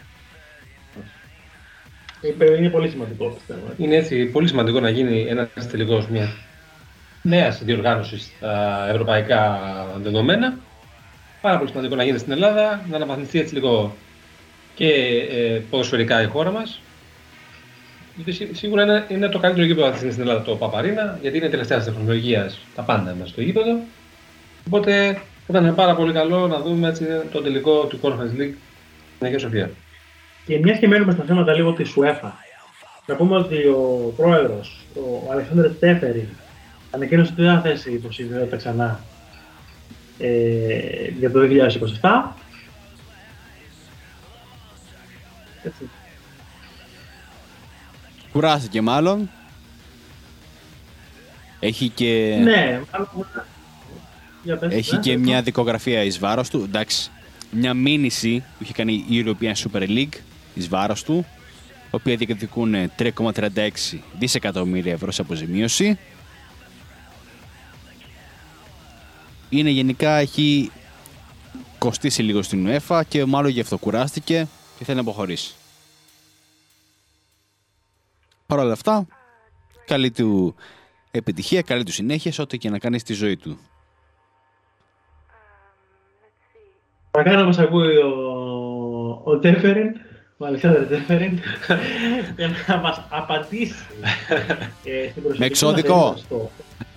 Είναι πολύ σημαντικό, πιστεύω. Είναι έτσι πολύ σημαντικό να γίνει ένας τελικός μια νέας διοργάνωσης στα ευρωπαϊκά δεδομένα. Πάρα πολύ σημαντικό να γίνει στην Ελλάδα, να αναπαθμιστεί έτσι λίγο και ε, ποδοσφαιρικά η χώρα μας. Γιατί σίγουρα είναι, είναι το καλύτερο γήπεδο αυτή στην Ελλάδα το Παπαρίνα, γιατί είναι τελευταία τεχνολογίας τα πάντα μέσα στο γήπεδο. Οπότε θα ήταν πάρα πολύ καλό να δούμε έτσι, το τελικό του Conference League στην Αγία Σοφία. Και μιας και μένουμε στα θέματα λίγο της UEFA, να πούμε ότι ο πρόεδρος, ο Αλεξάνδρου Τέφερη, ανακοίνωσε ότι δεν θα θέσει υποψηφιότητα ξανά ε, για το 2027. Έτσι. Κουράστηκε μάλλον. Έχει και... Ναι, έχει και μια δικογραφία εις βάρος του. Εντάξει, μια μήνυση που είχε κάνει η European Super League εις βάρος του, οποία διεκδικούν 3,36 δισεκατομμύρια ευρώ σε αποζημίωση. Είναι γενικά, έχει κοστίσει λίγο στην UEFA και μάλλον γι' αυτό κουράστηκε και θέλει να αποχωρήσει. Παρ' όλα αυτά, καλή του επιτυχία, καλή του συνέχεια σε ό,τι και να κάνει στη ζωή του. Παρακαλώ να μας ακούει ο, ο Τέφερεν, ο Αλεξάνδρ Τέφερεν, για να μας απαντήσει ε, στην Με εξώδικο.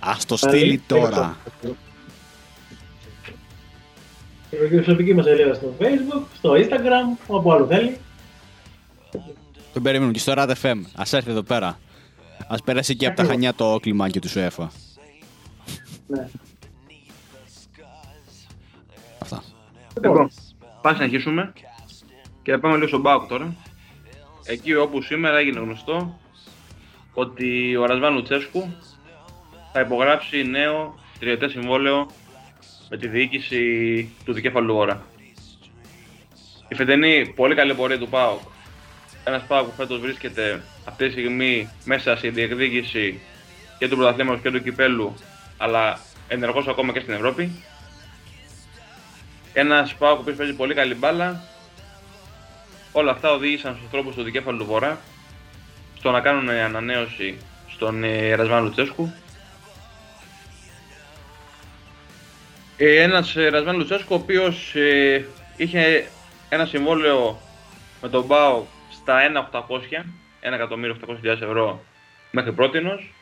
Ας το στείλει τώρα. Στην προσωπική μας σελίδα στο facebook, στο instagram, όπου άλλο θέλει. Τον περιμένουμε και στο Rad FM. Ας έρθει εδώ πέρα. Ας περάσει και από τα χανιά το κλιμάκι του ΣΟΕΦΑ. Ναι. Αυτά. Λοιπόν, πάμε να συνεχίσουμε και πάμε λίγο στον Μπάουκ τώρα. Εκεί όπου σήμερα έγινε γνωστό ότι ο Ρασβάν Λουτσέσκου θα υπογράψει νέο τριετέ συμβόλαιο με τη διοίκηση του δικέφαλου Ωρα. Η φετινή πολύ καλή πορεία του ΠΑΟΚ, ένας ΠΑΟΚ που φέτος βρίσκεται αυτή τη στιγμή μέσα στη διεκδίκηση και του πρωταθλήματος και του κυπέλου, αλλά ενεργός ακόμα και στην Ευρώπη, ένας Πάοκ που παίζει πολύ καλή μπάλα. Όλα αυτά οδήγησαν στους τρόπου του δικέφαλου του Βορρά στο να κάνουν ανανέωση στον Ερασμάν Λουτσέσκου. Ε, Ένας Ερασμάν Λουτσέσκου ο οποίος ε, είχε ένα συμβόλαιο με τον Πάο στα 1.800, 1.800.000 ευρώ μέχρι πρότινος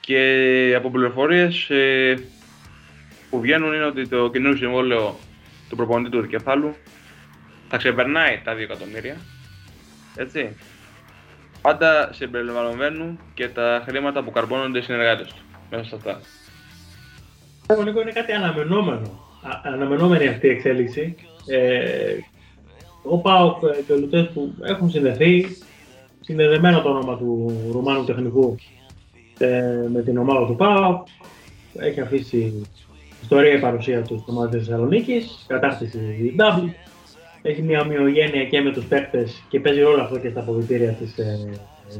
και από πληροφορίες ε, που βγαίνουν είναι ότι το καινούριο συμβόλαιο του προπονητή του δικεφάλου θα ξεπερνάει τα 2 εκατομμύρια. Έτσι. πάντα συμπεριλαμβανομένου και τα χρήματα που καρπώνονται οι συνεργάτες του μέσα σε αυτά. Το Νίκο είναι κάτι αναμενόμενο. Α, αναμενόμενη αυτή η εξέλιξη. Ε, ο Πάοκ και ο Λουτέσκου έχουν συνδεθεί. Συνδεδεμένο το όνομα του Ρουμάνου τεχνικού ε, με την ομάδα του ΠΑΟΚ. Έχει αφήσει ιστορία η παρουσία του στην ομάδα της Θεσσαλονίκης, κατάρτιση double. Έχει μια ομοιογένεια και με τους παίκτες και παίζει ρόλο αυτό και στα αποδητήρια της, ε,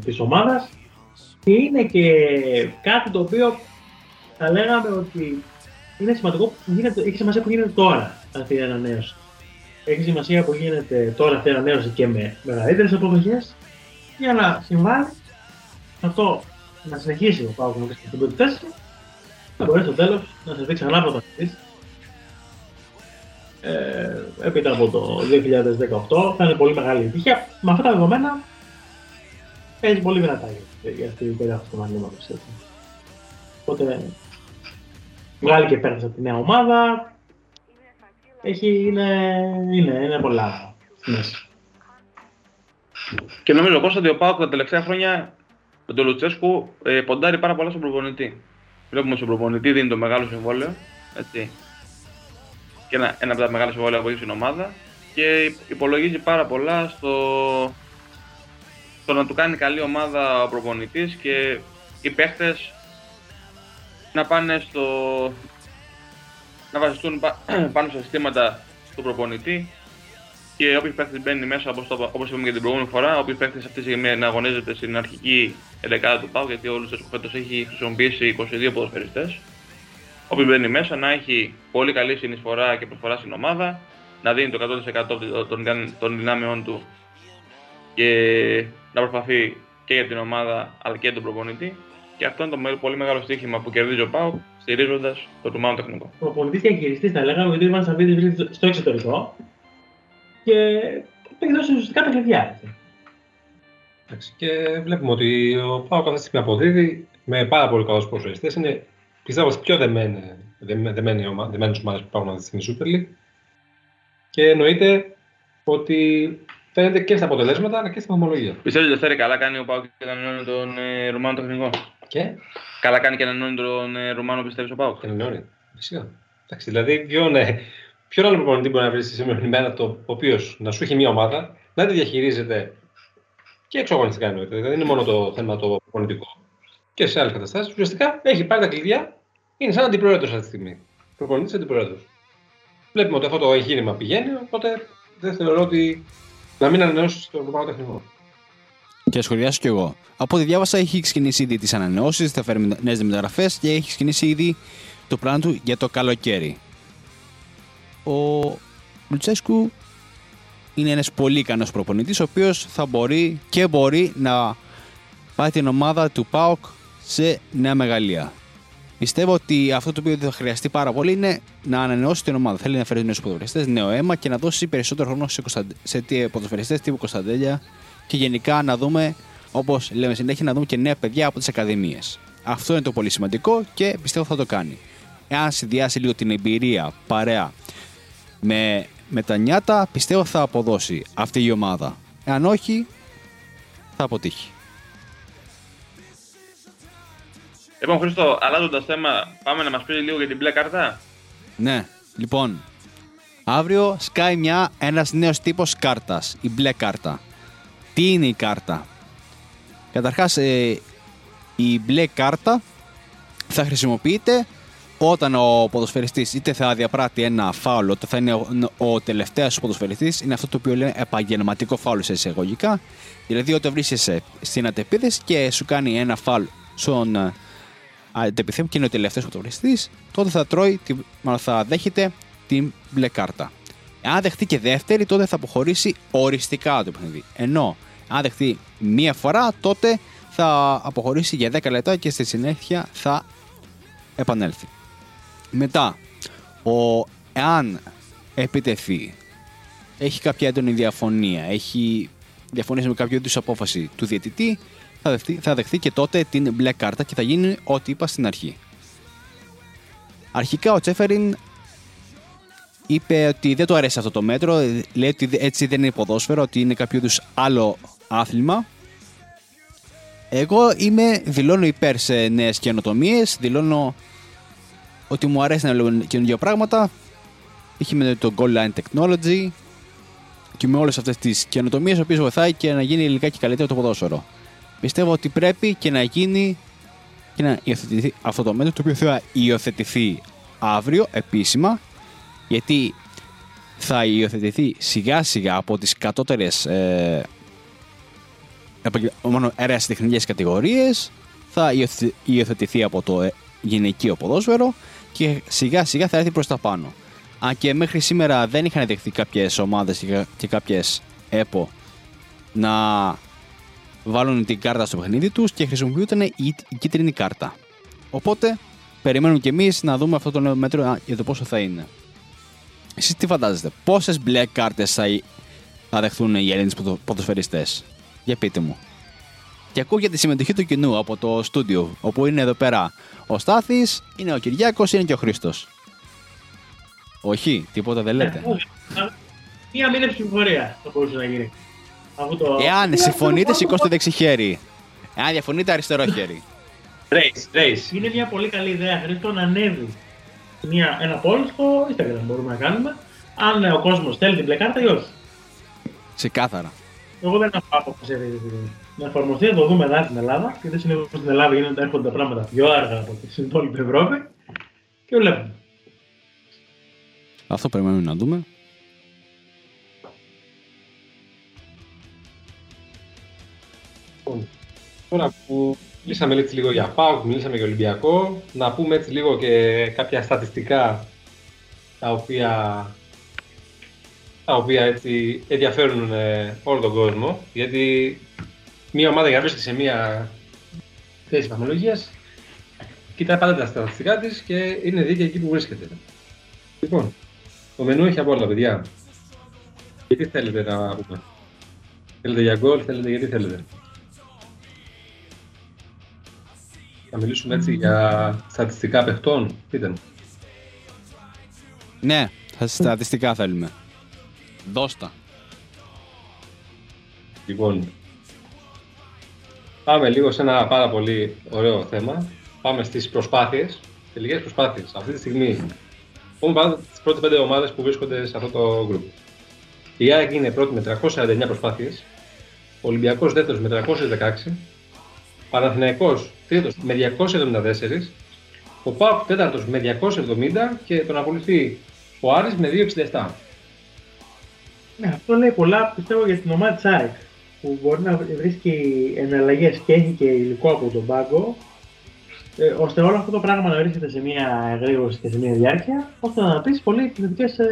της ομάδας. Και είναι και κάτι το οποίο θα λέγαμε ότι είναι σημαντικό που γίνεται, έχει σημασία που γίνεται τώρα αυτή η ανανέωση. Έχει σημασία που γίνεται τώρα αυτή η ανανέωση και με μεγαλύτερες αποδοχές για να συμβάλλει αυτό να συνεχίσει ο Πάουκ να στην πρώτη θέση να μπορέσει στο τέλος να σε δει ξανά πρωταθλητή. Ε, έπειτα από το 2018 θα είναι πολύ μεγάλη επιτυχία. Με αυτά τα δεδομένα παίζει πολύ δυνατά για, για αυτή την περίοδο του μαλλίματο. Οπότε βγάλει και πέρασε από τη νέα ομάδα. Έχει, είναι, είναι, είναι πολλά στη μέση. Και νομίζω Κώστα ότι ο Πάοκ τα τελευταία χρόνια με τον Λουτσέσκου ε, ποντάρει πάρα πολλά στον προπονητή. Βλέπουμε στον προπονητή δίνει το μεγάλο συμβόλαιο. Έτσι. Και ένα, ένα από τα μεγάλα συμβόλαια που έχει στην ομάδα. Και υπολογίζει πάρα πολλά στο, στο να του κάνει καλή ομάδα ο προπονητής και οι παίχτε να πάνε στο. να βασιστούν πάνω στα συστήματα του προπονητή και όποιος παίχτη μπαίνει μέσα, όπως όπως είπαμε και την προηγούμενη φορά, όποιος παίχτη αυτή τη στιγμή να αγωνίζεται στην αρχική ενδεκάδα του ΠΑΟ, γιατί όλο ο φέτος έχει χρησιμοποιήσει 22 ποδοσφαιριστές. Όποιο μπαίνει μέσα να έχει πολύ καλή συνεισφορά και προσφορά στην ομάδα, να δίνει το 100% των, των δυνάμεών του και να προσπαθεί και για την ομάδα αλλά και τον προπονητή. Και αυτό είναι το πολύ μεγάλο στοίχημα που κερδίζει ο Πάου στηρίζοντας το Ρουμάνο τεχνικό. Ο προπονητής και εγγυητή θα λέγαμε γιατί ο Ιβάν Σαββίδη βρίσκεται στο εξωτερικό και το έχει δώσει ουσιαστικά τα κλειδιά. Και βλέπουμε ότι ο Πάο κάθε στιγμή αποδίδει με πάρα πολύ καλούς προσφυγιστέ. Είναι πιστεύω τι πιο δεμένε ομάδες που υπάρχουν αυτή τη Super League. Και εννοείται ότι φαίνεται και στα αποτελέσματα αλλά και στην ομολογία. Πιστεύω ότι δεν καλά κάνει ο Πάο και ανανεώνει τον ε, Ρουμάνο τεχνικό. Και; Καλά κάνει και ανανεώνει τον ε, Ρουμάνο, πιστεύεις ο Πάο. Ανανεώνει. Φυσικά. Εντάξει, δηλαδή, ποιον, ε, ποιον άλλο προπονητή μπορεί να βρει στη σημερινή μέρα το οποίος να σου έχει μια ομάδα, να τη διαχειρίζεται και εξωγωνιστικά εννοείται. Δηλαδή δεν είναι μόνο το θέμα το προπονητικό. Και σε άλλες καταστάσεις. Ουσιαστικά έχει πάρει τα κλειδιά, είναι σαν αντιπρόεδρος αυτή τη στιγμή. Προπονητής αντιπρόεδρος. Βλέπουμε ότι αυτό το εγχείρημα πηγαίνει, οπότε δεν θεωρώ ότι να μην ανανεώσει το ευρωπαϊκό τεχνικό. Και σχολιάσω κι εγώ. Από ό,τι διάβασα, έχει ξεκινήσει ήδη τις ανανεώσεις, θα φέρει νέες μεταγραφέ και έχει ξεκινήσει ήδη το πλάνο του για το καλοκαίρι. Ο Λουτσέσκου είναι ένας πολύ ικανός προπονητής, ο οποίος θα μπορεί και μπορεί να πάει την ομάδα του ΠΑΟΚ σε νέα μεγαλεία. Πιστεύω ότι αυτό το οποίο θα χρειαστεί πάρα πολύ είναι να ανανεώσει την ομάδα. Θέλει να φέρει νέους ποδοσφαιριστές, νέο αίμα και να δώσει περισσότερο χρόνο σε, κωνσταντε... σε ποδοσφαιριστές τύπου Κωνσταντέλια και γενικά να δούμε, όπως λέμε συνέχεια, να δούμε και νέα παιδιά από τις ακαδημίες. Αυτό είναι το πολύ σημαντικό και πιστεύω θα το κάνει. Εάν συνδυάσει λίγο την εμπειρία παρέα με, με τα νιάτα, πιστεύω θα αποδώσει αυτή η ομάδα. Εάν όχι, θα αποτύχει. Λοιπόν, Χρήστο, αλλάζοντας θέμα, πάμε να μας πεις λίγο για την μπλε κάρτα. Ναι, λοιπόν. Αύριο σκάει μια, ένας νέος τύπος κάρτας, η μπλε κάρτα. Τι είναι η κάρτα; Καταρχάς, ε, η μπλε κάρτα θα χρησιμοποιείται όταν ο ποδοσφαιριστής είτε θα διαπράττει ένα φάουλ, είτε θα είναι ο, ο τελευταίος ποδοσφαιριστής, είναι αυτό το οποίο λένε επαγγελματικό φάουλ σε εισαγωγικά. Δηλαδή όταν βρίσκεσαι στην αντεπίδεση και σου κάνει ένα φάουλ στον αντεπιθέμει και είναι ο τελευταίος πρωτοβουλευτή, τότε θα τρώει, μάλλον θα δέχεται την μπλε κάρτα. Αν δεχτεί και δεύτερη, τότε θα αποχωρήσει οριστικά το παιχνίδι. Ενώ αν δεχτεί μία φορά, τότε θα αποχωρήσει για 10 λεπτά και στη συνέχεια θα επανέλθει. Μετά, ο, εάν επιτεθεί, έχει κάποια έντονη διαφωνία, έχει διαφωνήσει με κάποιο είδους απόφαση του διαιτητή, θα δεχτεί, θα δεχτεί και τότε την μπλε κάρτα και θα γίνει ό,τι είπα στην αρχή. Αρχικά ο Τσέφεριν είπε ότι δεν του αρέσει αυτό το μέτρο, λέει ότι έτσι δεν είναι ποδόσφαιρο, ότι είναι κάποιο είδους άλλο άθλημα Εγώ είμαι, δηλώνω υπέρ σε νέες καινοτομίες, δηλώνω ότι μου αρέσει να λέω καινούργια πράγματα. Είχε με το Goal Line Technology και με όλες αυτές τις καινοτομίες, οι οποίε βοηθάει και να γίνει και καλύτερο το ποδόσφαιρο. Πιστεύω ότι πρέπει και να γίνει και να υιοθετηθεί αυτό το μέτρο, το οποίο θα υιοθετηθεί αύριο επίσημα, γιατί θα υιοθετηθεί σιγά σιγά από τις κατώτερες ε, μόνο τεχνικές κατηγορίες, θα υιοθετηθεί από το ε, γυναικείο ποδόσφαιρο και σιγά σιγά θα έρθει προς τα πάνω. Αν και μέχρι σήμερα δεν είχαν δεχθεί κάποιες ομάδες και κάποιες ΕΠΟ να βάλουν την κάρτα στο παιχνίδι τους και χρησιμοποιούνταν η κίτρινη κάρτα. Οπότε περιμένουμε κι εμείς να δούμε αυτό το νέο μέτρο για το πόσο θα είναι. Εσείς τι φαντάζεστε, πόσες μπλε κάρτες θα, θα δεχθούν οι Έλληνες ποδοσφαιριστές; Για πείτε μου. Και ακούω για τη συμμετοχή του κοινού από το στούντιο, όπου είναι εδώ πέρα ο Στάθης, είναι ο Κυριάκος, είναι και ο Χρήστος. Όχι, τίποτα δεν λέτε. Ε, μία μήνα ψηφοφορία θα μπορούσε να γίνει. Το... Εάν συμφωνείτε, σηκώστε δεξί χέρι. Εάν διαφωνείτε, αριστερό χέρι. Race, race. Είναι μια πολύ καλή ιδέα, Χρήστο, να ανέβει μια, ένα poll στο Instagram μπορούμε να κάνουμε. Αν ο κόσμος θέλει την μπλε κάρτα ή όχι. Ξεκάθαρα. Εγώ δεν έχω άποψη να εφαρμοστεί, να το δούμε εδώ στην Ελλάδα. Γιατί συνήθω στην Ελλάδα γίνονται, έρχονται τα πράγματα πιο αργά από ό,τι στην υπόλοιπη Ευρώπη. Και βλέπουμε. Αυτό περιμένουμε να δούμε. Λοιπόν, τώρα που μιλήσαμε έτσι λίγο για ΠΑΟΚ, μιλήσαμε για Ολυμπιακό, να πούμε έτσι λίγο και κάποια στατιστικά τα οποία, τα οποία έτσι ενδιαφέρουν ε, όλο τον κόσμο, γιατί μια ομάδα για να βρίσκεται σε μια θέση βαθμολογίας κοιτάει πάντα τα στατιστικά της και είναι δίκαιη εκεί που βρίσκεται. Λοιπόν, το μενού έχει από όλα, παιδιά. Γιατί θέλετε να πούμε; Θέλετε για γκολ, θέλετε γιατί θέλετε; Θα μιλήσουμε έτσι για στατιστικά παιχτών, πείτε μου. Ναι, στατιστικά θέλουμε. Δώστα. Λοιπόν, πάμε λίγο σε ένα πάρα πολύ ωραίο θέμα. Πάμε στις προσπάθειες, τελικές προσπάθειες. Αυτή τη στιγμή πούμε πάντα τις πρώτες πέντε ομάδες που βρίσκονται σε αυτό το group. Η ΑΕΚ είναι πρώτη με 349 προσπάθειες, ο Ολυμπιακός δεύτερος με 316, Παναθηναϊκός τρίτος με 274, ο ΠΑΟΚ τέταρτος με 270 και τον ακολουθεί ο Άρης με 267. Ναι, αυτό λέει πολλά πιστεύω για την ομάδα της ΑΕΚ που μπορεί να βρίσκει εναλλαγές και έχει και υλικό από τον πάγκο ε, ώστε όλο αυτό το πράγμα να βρίσκεται σε μια εγρήγορση και σε μια διάρκεια ώστε να πει πολύ επιθετικέ ε,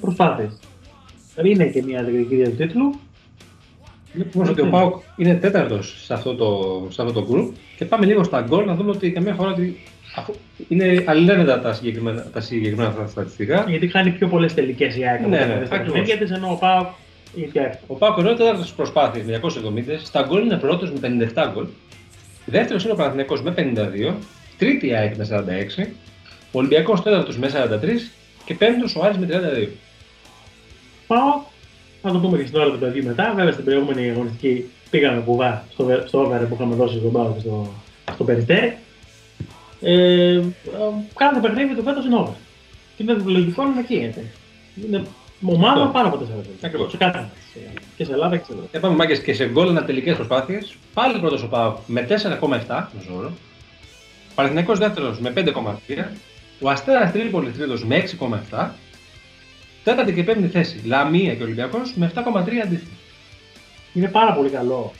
προσπάθειες. Είναι και μια διεκδικήτρια του τίτλου Βλέπουμε ότι ο Πάουκ είναι τέταρτος σε αυτό το, σε αυτό το group και πάμε λίγο στα γκολ να δούμε ότι καμιά φορά ότι είναι αλληλένδετα τα συγκεκριμένα, τα συγκεκριμένα αυτά στατιστικά. Γιατί κάνει πιο πολλές τελικές η ΑΕΚ. Ναι, ναι, Γιατί ενώ ο Πάουκ ο Πάουκ είναι τέταρτος στι προσπάθειε με 270, στα γκολ είναι πρώτος με 57 γκολ. Δεύτερος είναι ο Παναθηναϊκός με 52, τρίτη η ΑΕΚ με 46, ο Ολυμπιακός τέταρτος με 43 και πέμπτος ο Άρης με 32. Πάω θα το πούμε και στην ώρα του παιδιού μετά. Βέβαια στην προηγούμενη αγωνιστική πήγαμε κουβά στο, στο over που είχαμε δώσει στον Πάο και στο, στο Περιστέρι. Ε, κάθε παιχνίδι του φέτος είναι over. Και είναι λογικό να γίνεται. Είναι ομάδα πάρα από τέσσερα Ακριβώς. Σε κάθε και σε Ελλάδα και σε Ελλάδα. Είπαμε μάγκε και σε γκολ τελικές προσπάθειες. Πάλι πρώτος ο Πάο με 4,7 μεσόωρο. Παναθηναϊκός δεύτερος με 5,3. Ο Αστέρας Τρίπολης τρίτος με 6,7. Τέταρτη και πέμπτη θέση. Λαμία και Ολυμπιακός με 7,3 αντίστοιχα. Είναι πάρα πολύ καλό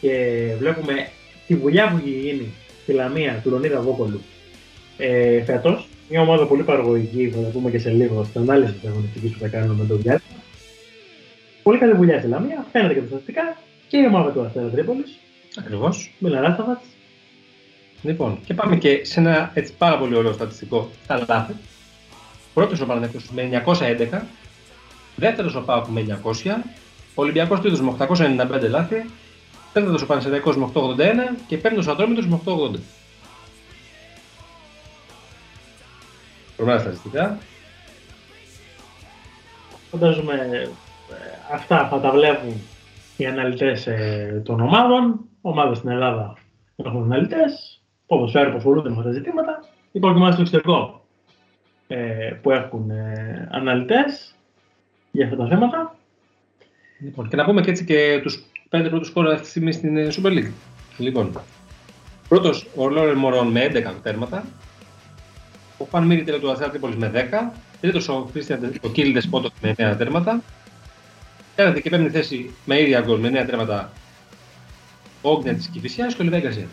και βλέπουμε τη δουλειά που έχει γίνει στη Λαμία του Λονίδα Βόκολου ε, φέτος. Μια ομάδα πολύ παραγωγική, θα το πούμε και σε λίγο στην ανάλυση της αγωνιστικής που θα κάνουμε με τον Γιάννη. Πολύ καλή δουλειά στη Λαμία, φαίνεται και τα στατιστικά και η ομάδα του Αστέρα Τρίπολης. Ακριβώς. Μιλαράσταβατ. Λοιπόν, και πάμε και σε ένα έτσι πάρα πολύ ωραίο στατιστικό στα λάθη. Πρώτος ο Παναθηναϊκός με 911, δεύτερος ο Πάοκ με 900, ο Ολυμπιακός τρίτος με 895 λάθη, τέταρτο ο Παναθηναϊκός με 881 και πέμπτος ο Ατρόμητος με 880. Προμένα στατιστικά. Φαντάζομαι ε, αυτά θα τα βλέπουν οι αναλυτές ε, των ομάδων, ομάδες στην Ελλάδα έχουν αναλυτές, ποδοσφαίροι που ασχολούνται με αυτά τα ζητήματα, υπάρχουν ομάδες στο εξωτερικό ε, που έχουν ε, αναλυτές για αυτά τα θέματα. Λοιπόν, και να πούμε και έτσι και τους πέντε πρώτους κόλλα αυτή τη στιγμή στην ε, Super League. Λοιπόν, πρώτος ο Λόρεν Μωρόν με 11 τέρματα, ο Φαν Μύρι του Αστέρα Τρίπολης με 10, τρίτος ο Κρίστιαν ο Κίλ Δεσπότο με 9 τέρματα, τέταρτη και πέμπτη θέση με ίδια γκολ με 9 τέρματα ο Όγνια της Κηφισιάς και ο Λιβέη Γκαρσία.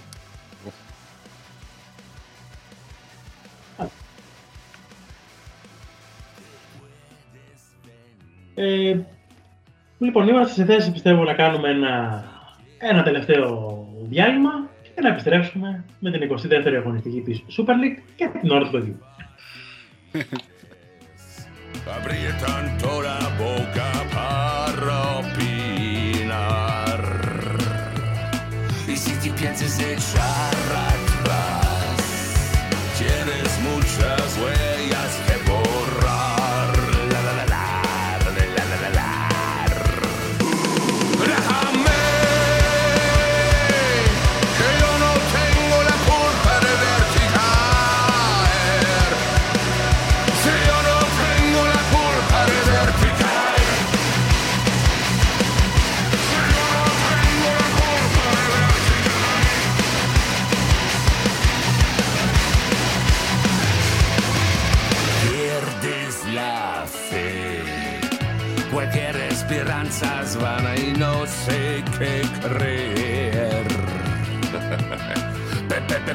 Ε, λοιπόν, είμαστε σε θέση πιστεύω να κάνουμε ένα, ένα τελευταίο διάλειμμα και να επιστρέψουμε με την 22η αγωνιστική της Super League και την ώρα του παιδιού. Abrir tanto la boca para opinar. Y si te piensas echar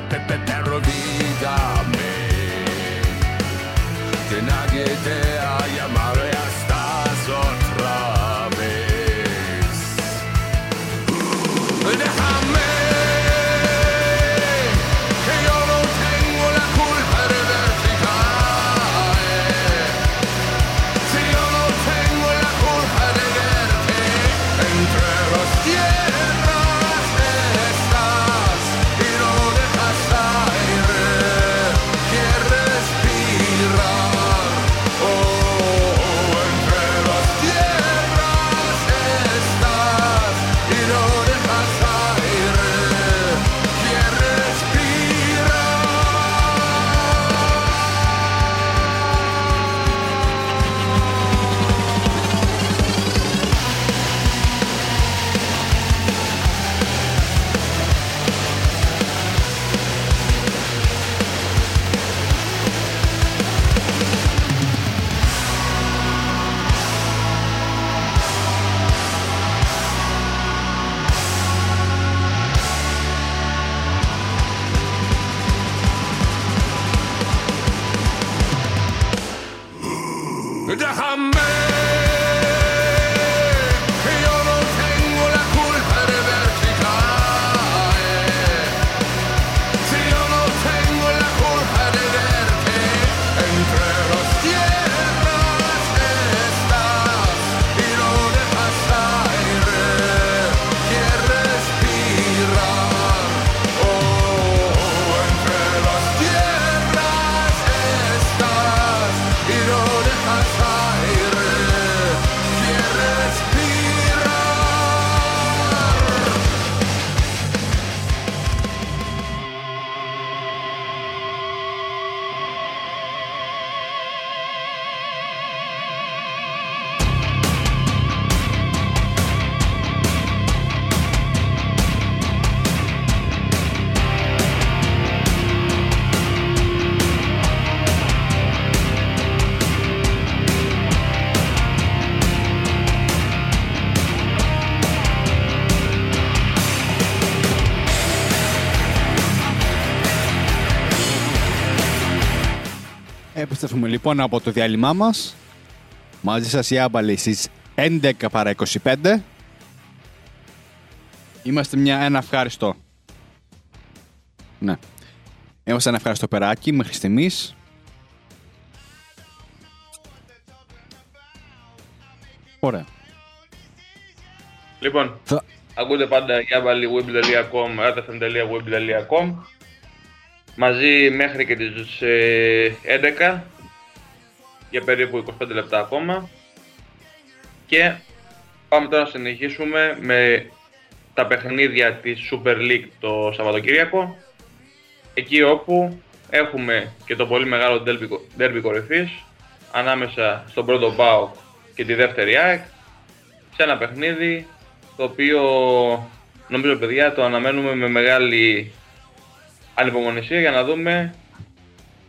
perro, dígame que nadie te ha llamado. Επιστρέφουμε λοιπόν από το διάλειμμά μας. Μαζί σας η Άμπαλη στις 11 παρά 25. Είμαστε μια, ένα ευχάριστο. Ναι. Είμαστε ένα ευχάριστο περάκι μέχρι στιγμής. Ωραία. Λοιπόν, Θα... ακούτε πάντα για βάλει web.com, ratafm.web.com μαζί μέχρι και τις ε, 11 για περίπου 25 λεπτά ακόμα και Πάμε τώρα να συνεχίσουμε με τα παιχνίδια της Super League το Σαββατοκύριακο. Εκεί όπου έχουμε και το πολύ μεγάλο derby, derby κορυφής ανάμεσα στον πρώτο ΠΑΟΚ και τη δεύτερη ΑΕΚ σε ένα παιχνίδι το οποίο νομίζω παιδιά το αναμένουμε με μεγάλη ανυπομονησία για να δούμε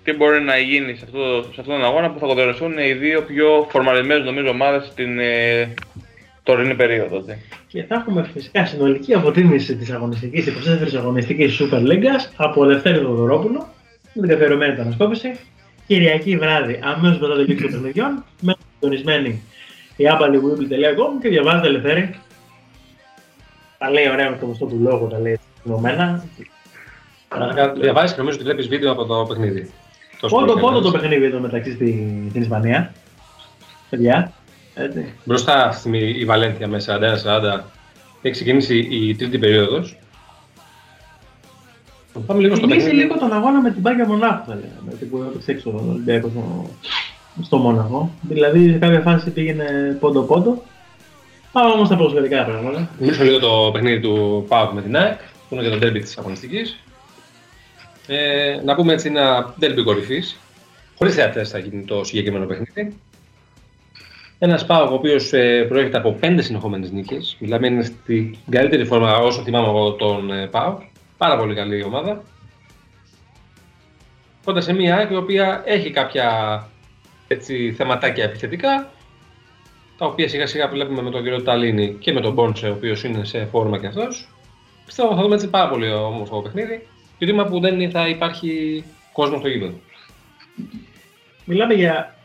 τι μπορεί να γίνει σε, αυτό, σε αυτόν τον αγώνα που θα κοντρολευθούν οι δύο πιο φορμαρισμένες νομίζω ομάδες στην ε, τωρινή περίοδο. δε. Και θα έχουμε φυσικά συνολική αποτίμηση της αγωνιστικής, της 24η αγωνιστικής Super League από Δευτέρη Δοδωρόπουλο, με την καθιερωμένη ανασκόπηση. Κυριακή βράδυ, αμέσως μετά το λήξη των παιχνιδιών, με συντονισμένη η άμπαλιwibble.com και διαβάζετε ελευθέρη. Τα λέει ωραία με το γνωστό του λόγο, τα λέει ενωμένα. Διαβάζεις και νομίζω ότι βλέπεις βίντεο από το παιχνίδι. Τόσο Πόντο, πολύ πόντο το έκανες. παιχνίδι εδώ μεταξύ στη, στην Ισπανία. Παιδιά. Έτσι. Μπροστά αυτή τη στιγμή η Βαλένθια με 41-40 έχει ξεκινήσει η τρίτη περίοδος. Πάμε λίγο στο Θυμίζει παιχνίδι. λίγο τον αγώνα με την Πάγκια Μονάχου, θα λέγαμε. Τι που έπαιξε έξω ο Ολυμπιακός στο, στο Μόναχο. Δηλαδή σε κάποια φάση πήγαινε πόντο-πόντο. Πάμε όμως στα ποδοσφαιρικά πράγματα. Μιλήσω λίγο το παιχνίδι του ΠΑΟΚ με την ΑΕΚ, που είναι και το ντέρμπι της αγωνιστικής. Ε, να πούμε έτσι ένα ντέρμπι κορυφής. Χωρίς θεατές θα γίνει το συγκεκριμένο παιχνίδι. Ένας ΠΑΟΚ ο οποίος προέρχεται από πέντε συνεχόμενες νίκες. Μιλάμε είναι στην καλύτερη φόρμα όσο θυμάμαι εγώ τον ε, ΠΑΟΚ. Πάρα πολύ καλή ομάδα. Κοντά σε μια ΑΕΚ η οποία έχει κάποια έτσι, θεματάκια επιθετικά τα οποία σιγά σιγά βλέπουμε με τον κύριο Ταλίνη και με τον Μπόνσε, ο οποίος είναι σε φόρμα και αυτός. Πιστεύω θα δούμε έτσι πάρα πολύ όμορφο παιχνίδι. Κρίμα που δεν θα υπάρχει κόσμο στο γήπεδο. Μιλάμε για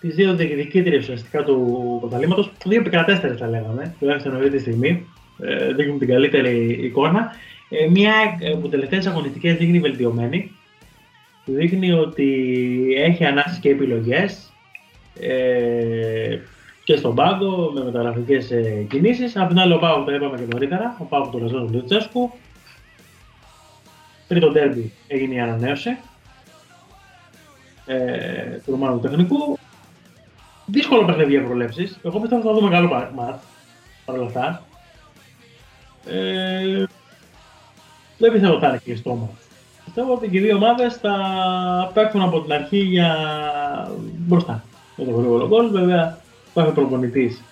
τις δύο διεκδικήτριες ουσιαστικά του πρωταλήματο. Δύο επικρατέστερε θα λέγαμε, τουλάχιστον αυτή τη στιγμή. Ε, δείχνουν την καλύτερη εικόνα. Ε, μια ε, που τελευταίες αγωνιστικές δείχνει βελτιωμένη. Δείχνει ότι έχει ανάσεις και επιλογές ε, και στον πάγκο με μεταγραφικές ε, κινήσεις. Απ' την άλλη, ο Πάου το είπαμε και νωρίτερα, ο Πάου του Ραζόν του Λουτσέσκου. Τρίτο ντέρμπι έγινε η ανανέωση ε, του Ρωμάνου του Τεχνικού. Δύσκολο παιχνίδι για προβλέψεις. Εγώ πιστεύω ότι θα δούμε καλό πα- μάτς παρ' όλα αυτά. Ε, δεν πιστεύω ότι θα είναι κλειστό μάτς. Πιστεύω ότι και οι δύο ομάδες θα παίξουν από την αρχή για μπροστά. Με το γρήγορο γκολ. Βέβαια, κάθε προπονητής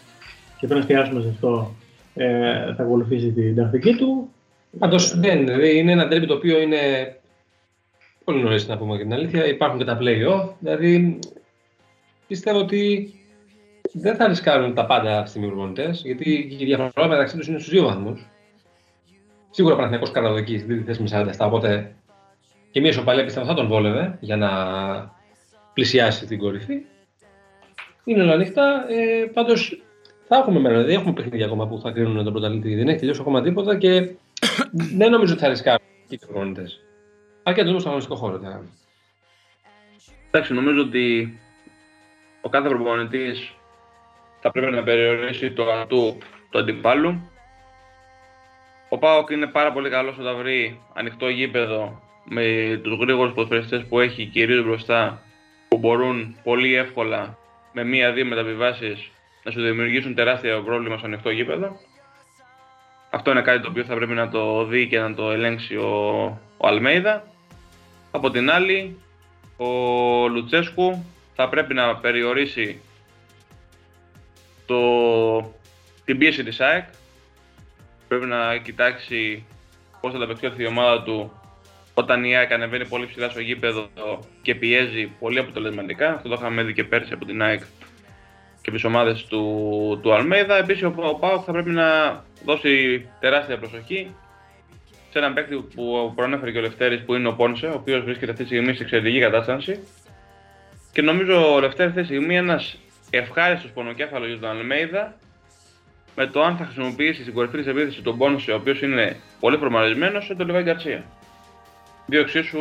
και πρέπει να εστιάσουμε σε αυτό ε, θα ακολουθήσει την τακτική του. Πάντως δεν δηλαδή είναι ένα ντέρμπι το οποίο είναι πολύ νωρίς να πούμε και την αλήθεια. Υπάρχουν και τα play-off. Δηλαδή πιστεύω ότι δεν θα ρισκάρουν τα πάντα αυτοί οι προπονητέ γιατί η διαφορά μεταξύ τους είναι στους δύο βαθμούς. Σίγουρα ο Παναθηναϊκός κάτω εκεί στην τρίτη θέση με 47, οπότε και μία ισοπαλία πιστεύω θα τον βόλευε για να πλησιάσει την κορυφή. Είναι όλα ανοιχτά. Ε, Πάντως θα έχουμε μέλλον. Δηλαδή έχουμε παιχνίδια ακόμα που θα κρίνουν τον πρωταθλητή. Δεν έχει τελειώσει ακόμα τίποτα και δεν νομίζω ότι θα ρισκάρουν και οι προπονητέ. Αρκετά όμω στον αγωνιστικό χώρο. θα κάνουν. Εντάξει, νομίζω ότι ο κάθε προπονητής θα πρέπει να περιορίσει το ατού του αντιπάλου. Ο Πάοκ είναι πάρα πολύ καλός όταν βρει ανοιχτό γήπεδο με τους γρήγορους ποδοσφαιριστές που έχει κυρίως μπροστά που μπορούν πολύ εύκολα με μία-δύο μεταβιβάσεις να σου δημιουργήσουν τεράστιο πρόβλημα στο ανοιχτό γήπεδο. Αυτό είναι κάτι το οποίο θα πρέπει να το δει και να το ελέγξει ο, ο Αλμέιδα. Από την άλλη, ο Λουτσέσκου θα πρέπει να περιορίσει το, την πίεση της ΑΕΚ. Πρέπει να κοιτάξει πώς θα ανταπεξέλθει η ομάδα του όταν η ΑΕΚ ανεβαίνει πολύ ψηλά στο γήπεδο και πιέζει πολύ αποτελεσματικά. Αυτό το είχαμε δει και πέρσι από την ΑΕΚ και τις ομάδες του, του Αλμέιδα. Επίσης ο, ο ΠΑΟΚ θα πρέπει να δώσει τεράστια προσοχή σε έναν παίκτη που προανέφερε και ο Λευτέρης που είναι ο Πόνσε, ο οποίος βρίσκεται αυτή τη στιγμή σε εξαιρετική κατάσταση. Και νομίζω ο Λευτέρης αυτή τη στιγμή είναι ένας ευχάριστος πονοκέφαλος για τον Αλμέιδα με το αν θα χρησιμοποιήσει στην κορυφή της επίθεσης τον Πόνσε, ο οποίος είναι πολύ προμαρισμένος, ή τον Λεβάη Γκαρσία. Δύο εξίσου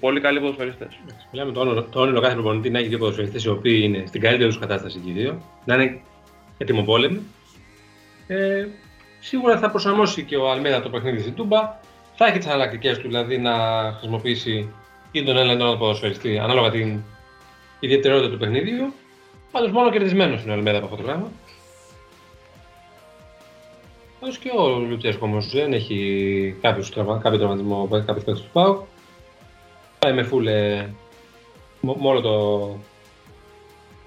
πολύ καλοί ποδοσφαιριστές. Μιλάμε το όνειρο, το όνειρο κάθε προπονητή να έχει δύο ποδοσφαιριστές οι οποίοι είναι στην καλύτερη τους κατάσταση και οι δύο, να είναι ετοιμοπόλεμοι. Ε, σίγουρα θα προσαρμόσει και ο Αλμέδα το παιχνίδι στην Τούμπα. Θα έχει τις εναλλακτικέ του, δηλαδή να χρησιμοποιήσει ή τον ένα ή τον άλλο ποδοσφαιριστή ανάλογα την ιδιαιτερότητα του παιχνίδιου. Πάντως μόνο κερδισμένος είναι ο Αλμέδα από αυτό το πράγμα. Όσο και ο Λουτσέσκο όμως δεν έχει κάποιους τραυμα, κάποιο τραυματισμό που έχει κάποιους παίκτες του ΠΑΟΚ. Πάει με φούλε μόνο το...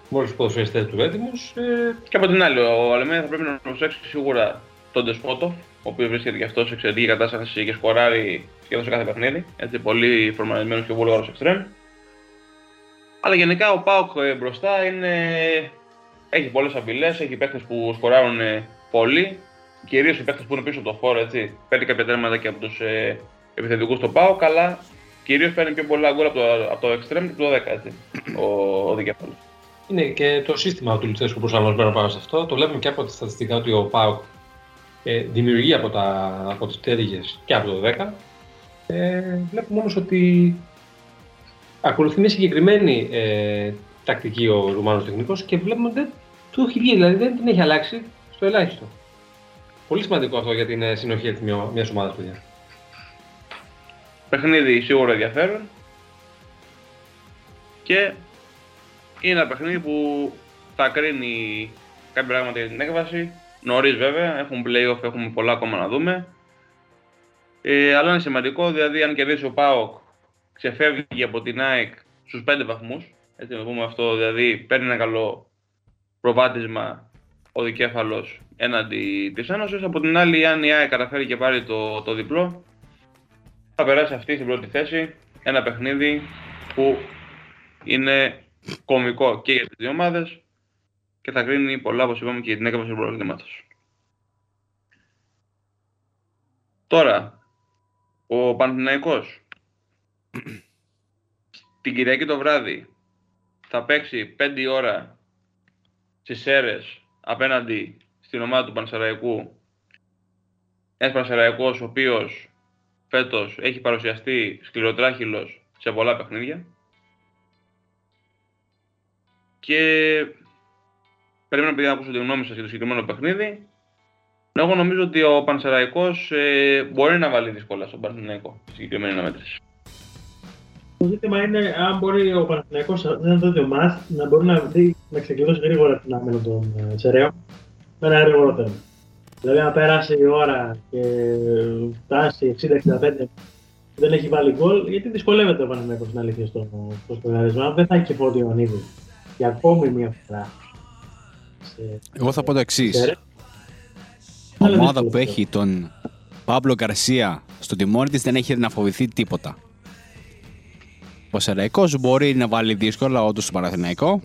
Μόλις τους ποδοσφαιριστές του έτοιμους. Ε, Και από την άλλη, ο Αλεμέδα θα πρέπει να προσέξει σίγουρα τον Τεσπότο, ο οποίος βρίσκεται και αυτός σε εξαιρετική κατάσταση και σκοράρει σχεδόν σε κάθε παιχνίδι. Έτσι, πολύ φορμαρισμένο και βούλγαρο εξτρέμ. Αλλά γενικά ο Πάοκ ε, μπροστά είναι... έχει πολλές απειλές, έχει παίχτε που σκοράρουν ε, πολύ. Κυρίως οι παίχτε που είναι πίσω από το χώρο, έτσι. Παίρνει κάποια τέρματα και από τους ε, επιθετικούς στο Πάοκ, αλλά κυρίως παίρνει πιο πολλά γκολ από το, από το extreme και από το 10, έτσι. Ο, ο δικέφαλο. είναι και το σύστημα του Λουτσέσκου προσαρμοσμένο πάνω σε αυτό. Το βλέπουμε και από τα στατιστικά ότι ο ΠΑΟΚ ε, δημιουργεί από, τα, από τις πτέρυγες και από το 10. Ε, βλέπουμε όμως ότι ακολουθεί μια συγκεκριμένη ε, τακτική ο Ρουμάνος τεχνικός και βλέπουμε ότι δεν του έχει βγει, δηλαδή δεν την έχει αλλάξει στο ελάχιστο. Πολύ σημαντικό αυτό για την ε, συνοχή της μια- μιας ομάδας, παιδιά. Παιχνίδι σίγουρα ενδιαφέρον. Και είναι ένα παιχνίδι που θα κρίνει κάποια πράγματα για την έκβαση. Νωρίς βέβαια, έχουμε playoff, έχουμε πολλά ακόμα να δούμε. Ε, αλλά είναι σημαντικό, δηλαδή αν κερδίσει ο ΠΑΟΚ, ξεφεύγει από την ΑΕΚ στους 5 βαθμούς. Έτσι να το πούμε αυτό, δηλαδή παίρνει ένα καλό προβάδισμα ο δικέφαλος έναντι της Ένωσης. Από την άλλη, αν η ΑΕΚ καταφέρει και πάρει το, το διπλό, θα περάσει αυτή στην πρώτη θέση. Ένα παιχνίδι που είναι κομβικό και για τις δύο ομάδες και θα κρίνει πολλά, όπως είπαμε, και για την έκβαση του πρωταθλήματος. Τώρα, ο Παναθηναϊκός την Κυριακή το βράδυ θα παίξει 5 η ώρα στις Σέρες απέναντι στην ομάδα του Πανσεραϊκού. Ένας Πανσεραϊκός ο οποίος φέτος έχει παρουσιαστεί σκληροτράχυλος σε πολλά παιχνίδια. Και περιμένω παιδιά να ακούσω τη γνώμη σας για το συγκεκριμένο παιχνίδι. Εγώ νομίζω ότι ο Πανσεραϊκός ε, μπορεί να βάλει δύσκολα στον Παναθηναϊκό στη συγκεκριμένη αναμέτρηση. Το ζήτημα είναι αν μπορεί ο Παναθηναϊκός σε ένα τέτοιο μάτς να μπορεί να, δει, να ξεκλειδώσει γρήγορα την άμυνα των ε, Σεραίων με ένα γρήγορο τέρμα. Δηλαδή, αν περάσει η ώρα και φτάσει 60-65 δεν έχει βάλει γκολ, γιατί δυσκολεύεται ο Παναθηναϊκός στην αλήθεια στο, στο σκοράρισμα. Δεν θα έχει και φώτη ο Ιωαννίδη για ακόμη μία φορά. σε- Εγώ θα πω το εξής. σε Σεραίων. Η Αλλά ομάδα δύσκολο που αυτό. έχει τον Παύλο Γκαρσία στο τιμόνι της δεν έχει να φοβηθεί τίποτα. Ο Σεραϊκό μπορεί να βάλει δύσκολα όντως στο Παναθηναϊκό.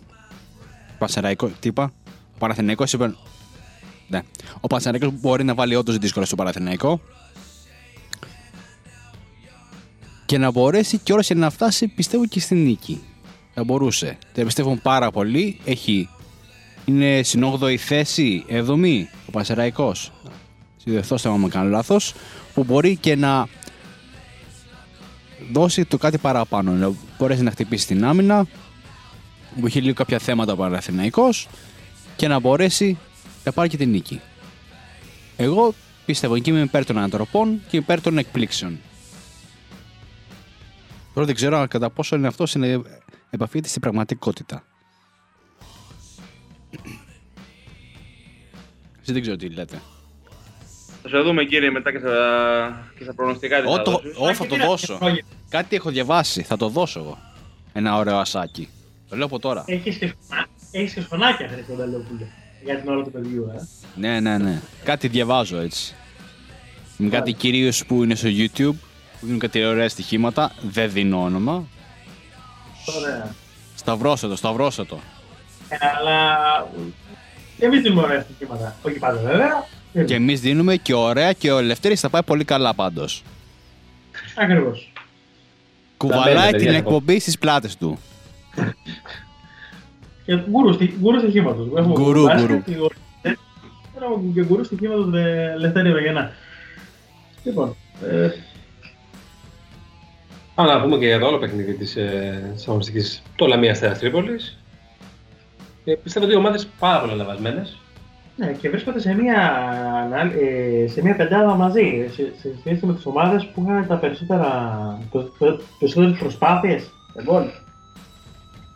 Πασεραϊκό, τι είπα; Ο Παναθηναϊκός είπε. Ναι. Ο Παναθηναϊκός μπορεί να βάλει όντως δύσκολα στο Παναθηναϊκό. Και να μπορέσει και όρεσε να φτάσει, πιστεύω, και στην νίκη. Θα μπορούσε. Τα πιστεύω πάρα πολύ. Έχει είναι στην 8η θέση, 7η, ο Πανσεραϊκός. Συνδεθώ άμα με κάνω λάθος, που μπορεί και να δώσει το κάτι παραπάνω. Να μπορέσει να χτυπήσει την άμυνα, που έχει λίγο κάποια θέματα ο Παναθηναϊκός και να μπορέσει να πάρει και την νίκη. Εγώ πιστεύω και είμαι υπέρ των ανατροπών και υπέρ των εκπλήξεων. Τώρα δεν ξέρω κατά πόσο είναι αυτός είναι επαφείται στην πραγματικότητα. Εσύ δεν ξέρω τι λέτε. Θα σε δούμε κύριε μετά και στα, και στα προγνωστικά τι Ω, θα το- δώσεις. ω, θα το δώσω. Κάτι έχω διαβάσει, θα το δώσω εγώ. Ένα ωραίο ασάκι. Το λέω από τώρα. Έχεις και, σχονα- έχεις και σχονάκια, Χρήστο Κονταλόπουλο, για την ώρα του παιδιού, ε. Ναι, ναι, ναι. Κάτι διαβάζω έτσι. Με κάτι κυρίως που είναι στο YouTube, που δίνουν κάτι ωραία στοιχήματα. Δεν δίνω όνομα. Ωραία. Σταυρώστε το, σταυρώστε το. Ε, αλλά εμείς δίνουμε ωραία στοιχήματα. Όχι πάντα βέβαια. Και εμείς δίνουμε και ωραία και ο Ελευθέρης θα πάει πολύ καλά πάντως. Ακριβώς. Κουβαλάει μένετε, την παιδιά, εκπομπή στις πλάτες του. Και γκουρού, στοι- γκουρού στοιχήματος. Έχουμε Γκουρού, μπάσκετ, γκουρού. και γκουρού- Έχουμε και γκουρού στοιχήματος με Λευτέρη Βεγενά. Λοιπόν, ε, Πάμε να πούμε και για το άλλο παιχνίδι της, ε, της αγωνιστικής, το Λαμία Αστέρας Τρίπολης. Ε, πιστεύω δύο ομάδες πάρα πολύ ανεβασμένες. ναι, και βρίσκονται σε μια, ανάλ- ε, σε μια πεντάδα μαζί, σε, σε σχέση με τις ομάδες που είχαν τα περισσότερα, το, το, περισσότερες προσπάθειες. Λοιπόν,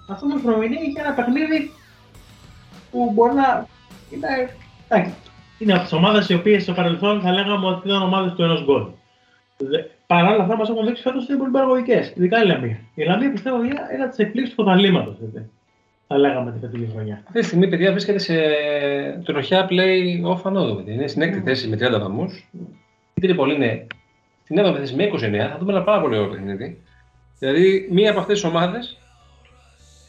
αυτό το προμηνύ είχε ένα παιχνίδι που μπορεί να είναι, εντάξει, είναι από τις ομάδες οι οποίες στο παρελθόν θα λέγαμε ότι ήταν ομάδες του ενός γκολ. Δε- Παρ' όλα αυτά, μας έχουν δείξει φέτος ότι είναι πολύ παραγωγικές. Ειδικά η Λαμία. Η Λαμία πιστεύω είναι ένα της εκπλήξεις του πρωταθλήματο. Θα λέγαμε τη φετινή χρονιά. Αυτή τη στιγμή, παιδιά, βρίσκεται σε τροχιά play off ανόδο. παιδιά. Είναι στην έκτη θέση με 30 βαθμούς. Η Τρίπολη είναι στην 7η θέση με 29. Θα δούμε ένα πάρα πολύ ωραίο παιχνίδι. Δηλαδή, μία από αυτές τις ομάδες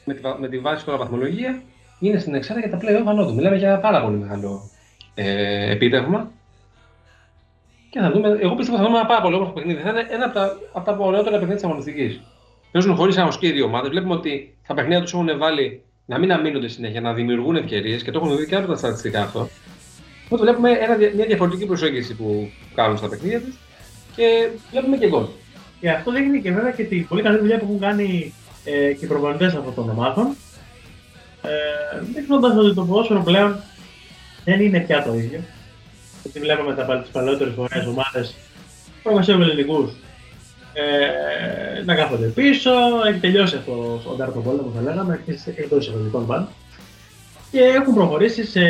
με, τη, βα- με τη βάση τώρα βαθμολογία είναι στην εξάδα για τα play off ανόδου. Μιλάμε για πάρα πολύ μεγάλο ε, επίτευγμα. Και θα δούμε, εγώ πιστεύω θα δούμε ένα πάρα πολύ όμορφο παιχνίδι. Θα είναι ένα από τα, από τα ωραιότερα παιχνίδια της αγωνιστικής. Παίζουν χωρίς αγωνιστική οι δύο ομάδες. Βλέπουμε ότι τα παιχνίδια τους έχουν βάλει να μην αμήνονται συνέχεια, να δημιουργούν ευκαιρίες και το έχουμε δει και από τα στατιστικά αυτό. Οπότε βλέπουμε ένα, δια- μια διαφορετική προσέγγιση που κάνουν στα παιχνίδια τους και βλέπουμε και γκολ. Και αυτό δείχνει και βέβαια και την πολύ καλή δουλειά που έχουν κάνει ε, και οι προπονητές αυτών των ομάδων. Ε, Δείχνοντας ότι το ποδόσφαιρο πλέον δεν είναι πια το ίδιο. Γιατί βλέπουμε τα, τις παλαιότερες φορέ ομάδες προμεσαίου ελληνικού ε, να κάθονται πίσω. Έχει τελειώσει αυτό ο Ντάρκο Πόλεμο, θα λέγαμε, εκτός εισαγωγικών πάντα. Και έχουν προχωρήσει σε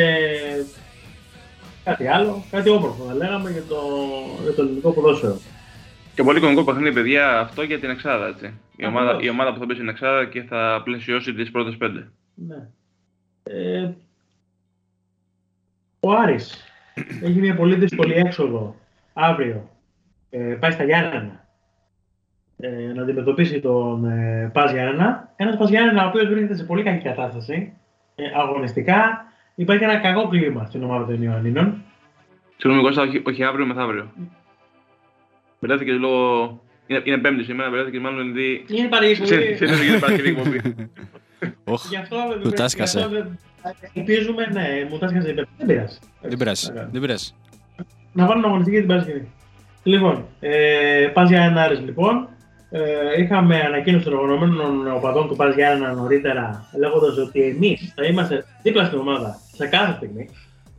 κάτι άλλο, κάτι όμορφο θα λέγαμε για το, για το ελληνικό ποδόσφαιρο. Και πολύ κομικό παιχνίδι, παιδιά, αυτό για την Εξάδα. Έτσι. Η, Ακριβώς. ομάδα, η ομάδα που θα μπει στην Εξάδα και θα πλαισιώσει τις πρώτες πέντε. Ναι. Ε, ο Άρης έχει μια πολύ δύσκολη έξοδο αύριο. Ε, πάει στα Γιάννενα ε, να αντιμετωπίσει τον ε, Πας Γιάννενα. Ένας Πας Γιάννενα ο οποίος βρίσκεται σε πολύ κακή κατάσταση. Ε, αγωνιστικά υπάρχει ένα κακό κλίμα στην ομάδα των Ιωαννίνων. Συγγνώμη, Κώστα, όχι, όχι αύριο, μεθαύριο. Μπερδέθηκε λόγω. Είναι, είναι πέμπτη σήμερα, μπερδέθηκε μάλλον επειδή. Είναι Παρασκευή. Ξέρετε, γίνεται Παρασκευή εκπομπή. Όχ, Γι' αυτό Του τάσκασε. γι' αυτό δεν- Ελπίζουμε, ναι, μου τάσκασε. Δεν πειράζει. δεν πειράζει. Δεν πειράζει. να βάλουν αγωνιστική για την Παρασκευή. Λοιπόν, ε, Πας Γιάννενα λοιπόν. Ε, είχαμε ανακοίνωση των οργανωμένων οπαδών του Πας Γιάννενα νωρίτερα λέγοντα ότι εμεί θα είμαστε δίπλα στην ομάδα σε κάθε στιγμή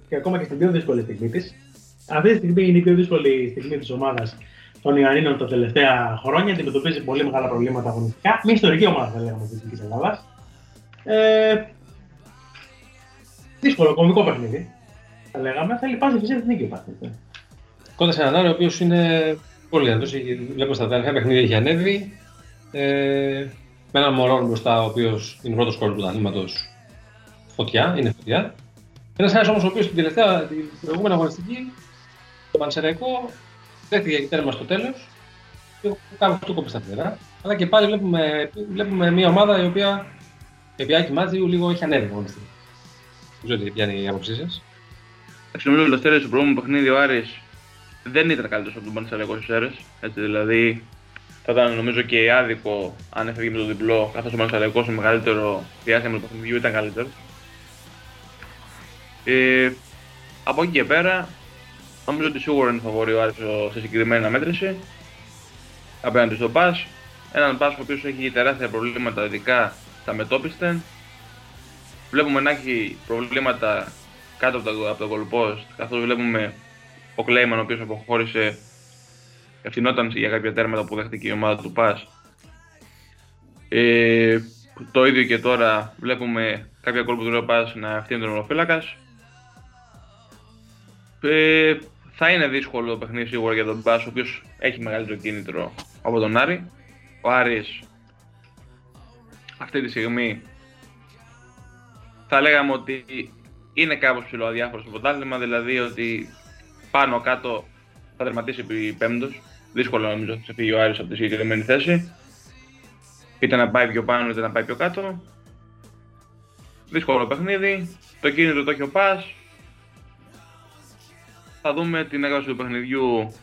και ακόμα και στην πιο δύσκολη στιγμή τη. Αυτή τη στιγμή είναι η πιο δύσκολη στιγμή τη ομάδα των Ιωαννίνων τα τελευταία χρόνια. Αντιμετωπίζει πολύ μεγάλα προβλήματα αγωνιστικά. Μια ιστορική ομάδα, θα λέγαμε, της Εθνική Ελλάδας. Ε, δύσκολο, κομβικό παιχνίδι. Θα λέγαμε. Θέλει πάση φυσικά εθνική υπάρχει. Κοντά σε έναν Άρη ο οποίος είναι πολύ δυνατός. Βλέπουμε στα τελευταία παιχνίδια έχει ανέβει. Ε, με έναν μωρό μπροστά, ο οποίος είναι πρώτος κόρη του αθλήματο. Φωτιά, είναι φωτιά. Ένας Άρης όμως ο οποίος την τελευταία, την προηγούμενη αγωνιστική, το Πανσεραϊκό, δέχτηκε τέρμα στο τέλος. Και κάπου του κόψει τα φτερά. Αλλά και πάλι βλέπουμε, βλέπουμε μια ομάδα η οποία επί Άκη Μάτζιου λίγο έχει ανέβει αγωνιστική. Δεν ξέρω τι πιάνει η άποψή σας. Εντάξει, νομίζω ότι Λευτέρη στο προηγούμενο παιχνίδι ο Άρης δεν ήταν καλύτερος από τον Πανσεραϊκό στι αίρε. Έτσι δηλαδή θα ήταν νομίζω και άδικο αν έφευγε με το διπλό, καθώς ο Πανσεραϊκό στο μεγαλύτερο διάστημα του παιχνιδιού ήταν καλύτερος. Ε, από εκεί και πέρα, νομίζω ότι σίγουρα είναι φαβορή ο Άρης στο- σε συγκεκριμένη αναμέτρηση απέναντι στον Πας. Έναν Πας ο οποίος έχει τεράστια προβλήματα, ειδικά στα μετόπιστεν. Βλέπουμε να έχει προβλήματα κάτω από, τα, από το goal post, καθώς βλέπουμε ο Κλέιμαν ο οποίος αποχώρησε ευθυνόταν για κάποια τέρματα που δέχτηκε η ομάδα του Πας. Ε, το ίδιο και τώρα βλέπουμε κάποια γκολ που του λέει ο Πας να ευθύνει τον οροφύλακας. Ε, θα είναι δύσκολο το παιχνίδι σίγουρα για τον Πας, ο οποίος έχει μεγαλύτερο κίνητρο από τον Άρη. Ο Άρης αυτή τη στιγμή θα λέγαμε ότι είναι κάπως ψηλό αδιάφορο στο πρωτάθλημα, δηλαδή ότι πάνω κάτω θα τερματίσει επί πέμπτος. Δύσκολο νομίζω να ξεφύγει ο Άρης από τη συγκεκριμένη θέση. Είτε να πάει πιο πάνω είτε να πάει πιο κάτω. Δύσκολο παιχνίδι. Το κίνητρο το έχει ο Πας. Θα δούμε την έκβαση του παιχνιδιού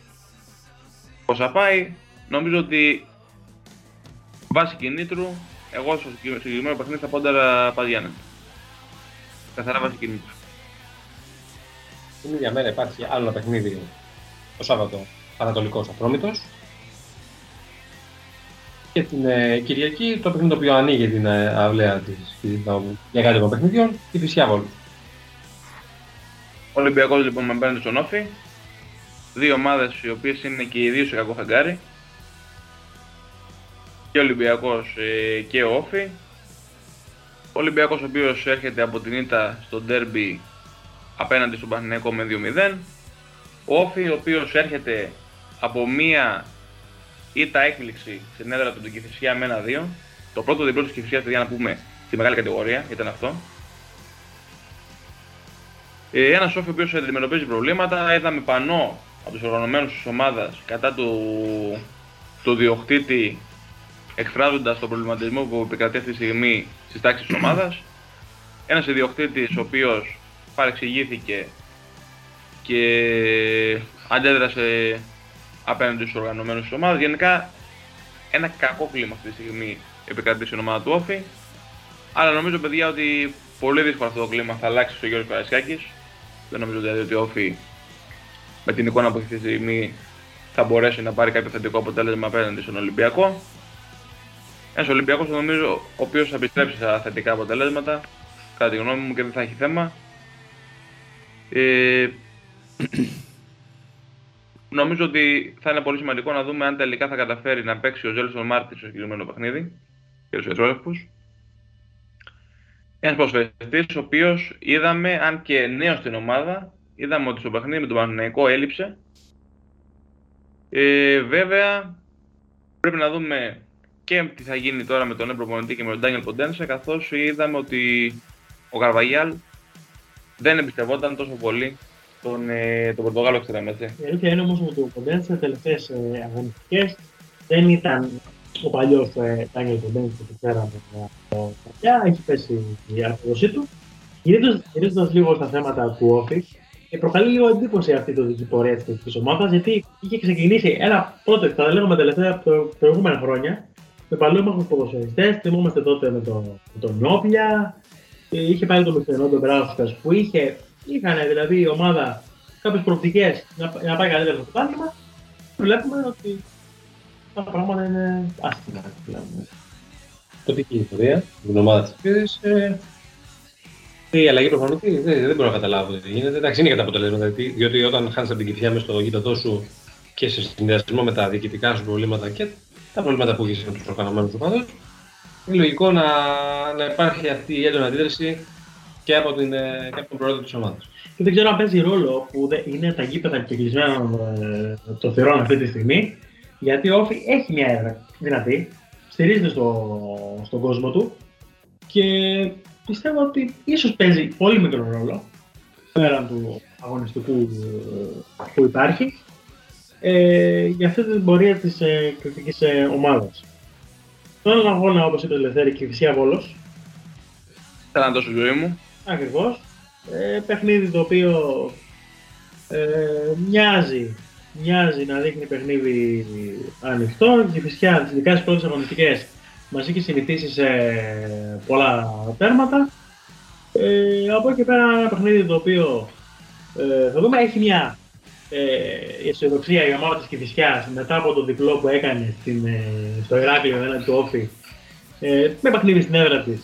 πώς θα πάει. Νομίζω ότι βάσει κινήτρου, εγώ στο συγκεκριμένο παιχνίδι θα πόνταρα Παδιάννη. Καθαρά βάσει κινήτρου. Την ίδια μέρα υπάρχει άλλο ένα παιχνίδι το Σάββατο Ανατολικό Ατρόμητος. Και την ε, Κυριακή το παιχνίδι το οποίο ανοίγει την ε, αυλαία της για κάτι των παιχνιδιών, η Φυσιά Βόλου. Ο Ολυμπιακός λοιπόν με μπαίνει στον Όφη. Δύο ομάδες οι οποίες είναι και οι δύο σε κακό φεγγάρι. Και ο Ολυμπιακός ε, και ο Όφη. Ο Ολυμπιακός ο οποίος έρχεται από την ήττα στο ντέρμπι απέναντι στον Παναθηναϊκό με 2-0. Ο Όφη, ο οποίος έρχεται από μία ήττα έκπληξη στην έδρα του την Κηφισιά με 1-2. Το πρώτο διπλό της Κηφισιάς, παιδιά, να πούμε, στη μεγάλη κατηγορία, ήταν αυτό. Ε, ένας Όφη ο οποίος αντιμετωπίζει προβλήματα, είδαμε πανό από τους οργανωμένους της ομάδας κατά του, του διοκτήτη εκφράζοντας τον προβληματισμό που επικρατεί αυτή τη στιγμή στις τάξεις της ομάδας. Ένας ιδιοκτήτης ο οποίος παρεξηγήθηκε και αντέδρασε απέναντι στους οργανωμένους της ομάδας. Γενικά ένα κακό κλίμα αυτή τη στιγμή επικρατεί στην ομάδα του Όφη. Αλλά νομίζω παιδιά ότι πολύ δύσκολα αυτό το κλίμα θα αλλάξει στο Γιώργος Καρασκάκης. Δεν νομίζω δηλαδή ότι ο Όφη με την εικόνα που έχει αυτή τη στιγμή θα μπορέσει να πάρει κάποιο θετικό αποτέλεσμα απέναντι στον Ολυμπιακό. Ένας Ολυμπιακός νομίζω ο οποίος θα επιστρέψει στα θετικά αποτελέσματα, κατά τη γνώμη μου και δεν θα έχει θέμα. Ε, νομίζω ότι θα είναι πολύ σημαντικό να δούμε αν τελικά θα καταφέρει να παίξει ο Ζέλσον Μάρτιν στο συγκεκριμένο παιχνίδι και τους Ερθρόλευκου. Ένας προσφερειστή ο οποίος είδαμε, αν και νέος στην ομάδα, είδαμε ότι στο παιχνίδι με τον Παναθηναϊκό έλειψε. Ε, βέβαια, πρέπει να δούμε και τι θα γίνει τώρα με τον προπονητή και με τον Ντάνιελ Ποντένσε, καθώς είδαμε ότι ο Καρβαγιάλ δεν εμπιστευόταν τόσο πολύ τον, ε, τον Πορτογάλο εξτρέμ, Η αλήθεια είναι όμω ότι ο Ποντένσε τι τελευταίες ε, αγωνιστικές δεν ήταν ο παλιός ε, Ντάνιελ Ποντένσε που ξέραμε από τα Έχει πέσει η απόδοσή του. Γυρίζοντας λίγο στα θέματα του Όφη, και προκαλεί λίγο εντύπωση αυτή το δική πορεία της ομάδας, γιατί είχε ξεκινήσει ένα πρώτο, θα λέγαμε τελευταία από τα προηγούμενα χρόνια, με παλαιόμαχους ποδοσφαιριστές. Θυμόμαστε τότε με τον, με τον Νόπλια, είχε πάλι τον Μιχαηλό τον Μπράουσκα που είχε, είχαν δηλαδή η ομάδα κάποιες προοπτικές να, να πάει καλύτερα στο πρωτάθλημα. Βλέπουμε ότι τα πράγματα είναι άσχημα πλέον. Τότε η ιστορία, την ομάδα της Πύρης, ε, η αλλαγή προφανή δεν, δεν μπορώ να καταλάβω τι γίνεται. Εντάξει, είναι για τα αποτελέσματα. Διότι όταν χάνεις από την κυφιά μέσα στο γήπεδο σου και σε συνδυασμό με τα διοικητικά σου προβλήματα και τα προβλήματα που έχεις με τους οργανωμένους οπαδούς, είναι λογικό να, να υπάρχει αυτή η έντονη αντίδραση και από, την, ε, και από τον πρόεδρο της ομάδας. Και δεν ξέρω αν παίζει ρόλο που είναι τα γήπεδα και κλεισμένα ε, το θηρόν αυτή τη στιγμή, γιατί ο Όφη έχει μια έδρα δυνατή, στηρίζεται στο, στον κόσμο του και πιστεύω ότι ίσως παίζει πολύ μικρό ρόλο πέραν του αγωνιστικού ε, που υπάρχει ε, για αυτή την πορεία της ε, κριτικής ε, ομάδας. Στον αγώνα, όπως είπε Ελευθέρη, και η Φυσία Βόλος. Θέλω να δώσω ζωή μου. Ακριβώς. Ε, παιχνίδι το οποίο ε, μοιάζει, μοιάζει να δείχνει παιχνίδι ανοιχτό. Η Φυσιά, ειδικά στι πρώτες αγωνιστικές, μας είχε συνηθίσει σε πολλά τέρματα. Ε, από εκεί πέρα ένα παιχνίδι το οποίο ε, θα δούμε έχει μια ε, η αισιοδοξία η ομάδα της Κηφισιάς μετά από το διπλό που έκανε στην, ε, στο Ηράκλειο έναντι του Όφη ε, με παιχνίδι στην έδρα της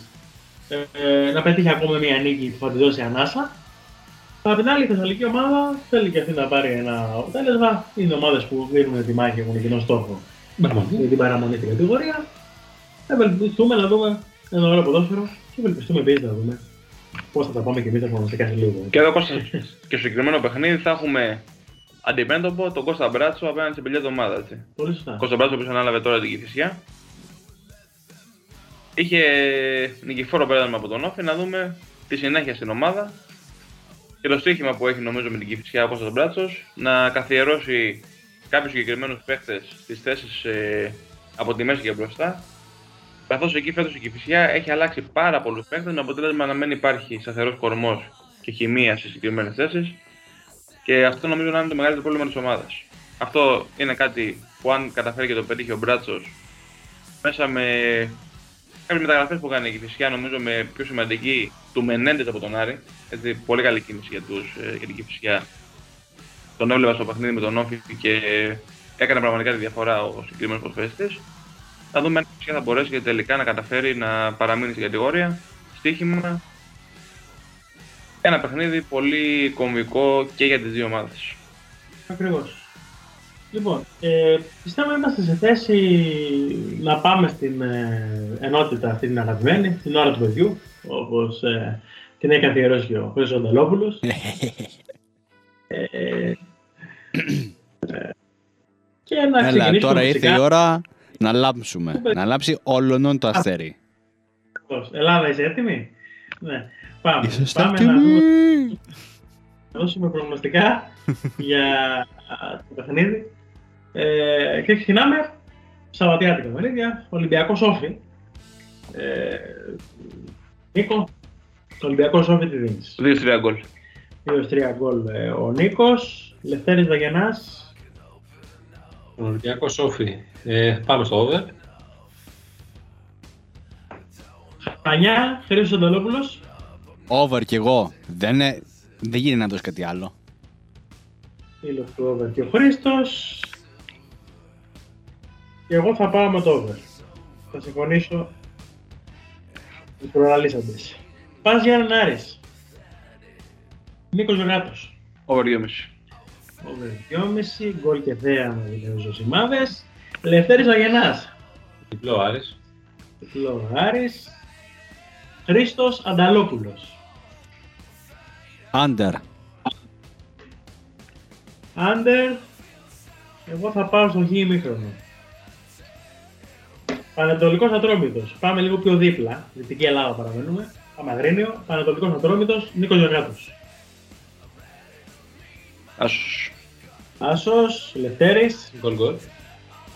ε, να πετύχει ακόμα μια νίκη που θα τη δώσει ανάσα. Από την άλλη, η Θεσσαλική ομάδα θέλει και αυτή να πάρει ένα αποτέλεσμα. Είναι ομάδες που δίνουν τη μάχη, έχουν κοινό στόχο για την παραμονή στην κατηγορία. Ευελπιστούμε να δούμε ένα ωραίο ποδόσφαιρο και ευελπιστούμε επίσης να δούμε πώς θα τα πάμε και εμείς αγωνιστικά σε λίγο. Και εδώ Κώστα, και στο συγκεκριμένο παιχνίδι θα έχουμε αντιμέτωπο τον Κώστα Μπράτσο απέναντι στην παιδιά ομάδα. Έτσι. Πολύ σωστά. Κώστα Μπράτσο που ανάλαβε τώρα την Κηφισιά. Είχε νικηφόρο πέρασμα από τον Όφη να δούμε τη συνέχεια στην ομάδα και το στοίχημα που έχει νομίζω με την Κηφισιά ο Κώστας Μπράτσος να καθιερώσει κάποιους συγκεκριμένους παίχτες στις θέσεις ε, από τη μέση και μπροστά Καθώς εκεί φέτος η Κηφισιά έχει αλλάξει πάρα πολλούς παίχτες με αποτέλεσμα να μην υπάρχει σταθερός κορμός και χημεία σε συγκεκριμένες θέσεις. Και αυτό νομίζω να είναι το μεγαλύτερο πρόβλημα της ομάδας. Αυτό είναι κάτι που αν καταφέρει και το πετύχει ο Μπράτσος μέσα με κάποιες μεταγραφές που κάνει η Κηφισιά, νομίζω με πιο σημαντική του Μενέντες από τον Άρη. Έτσι, πολύ καλή κίνηση για, τους, ε, για την Κηφισιά. Τον έβλεπα στο παιχνίδι με τον Όφη και έκανε πραγματικά τη διαφορά ο συγκεκριμένος προσφέστη. Θα δούμε αν θα μπορέσει και τελικά να καταφέρει να παραμείνει στην κατηγορία. Στοίχημα. Ένα παιχνίδι πολύ κομβικό και για τις δύο ομάδες. Ακριβώς. Λοιπόν, ε, πιστεύω είμαστε σε θέση να πάμε στην ε, ενότητα αυτή την αγαπημένη, στην ώρα του παιδιού, όπως ε, Την έχει καθιερώσει ο Χρήστος Ανταλόπουλος. ε, ε, και να Έλα, ξεκινήσουμε τώρα ήρθε φυσικά. η ώρα να λάμψουμε. Πού Να λάμψει όλων το αστέρι. Πώς, Ελλάδα, είσαι έτοιμη; Ναι. Πάμε. Είσαστε Πάμε να δούμε- έτοιμοι. να δώσουμε προγνωστικά για α, το παιχνίδι. Ε, και ξεκινάμε Σαββατιάτικα παιχνίδια. Ολυμπιακός Όφη. Ε, Νίκο, το Ολυμπιακός Όφη τι δίνεις; 2-3 γκολ. 2-3 γκολ ε, ο Νίκος. Λευτέρης Βαγενάς. Ο Ολυμπιακός Σόφι. Ε, πάμε στο over. Πανιά, Χρήστος Ανταλόπουλος. Over κι εγώ. Δεν, είναι- δεν γίνεται να δώσει κάτι άλλο. Φίλος του over και ο Χρήστος. Και εγώ θα πάω με το over. Θα συμφωνήσω με τους προλαλήσαντες. Πας για έναν Άρης. Νίκος Γράτος. Over 2,5. Over 2,5. Γκολ και θέα με δύο ζωσιμάδες. Λευτέρης Αγενάς. Διπλό Άρης. Τυφλό Άρης. Χρήστος Ανταλόπουλος. Under. Άντερ. Εγώ θα πάω στο γη ημίχρονο. Πανετολικός Ατρόμητος. Πάμε λίγο πιο δίπλα. Δυτική Ελλάδα παραμένουμε. Πάμε Αγρίνιο. Πανετολικός Ατρόμητος. Νίκος Γεωργάτος. Άσος. Άσος. Λευτέρης. Γκολ γκολ.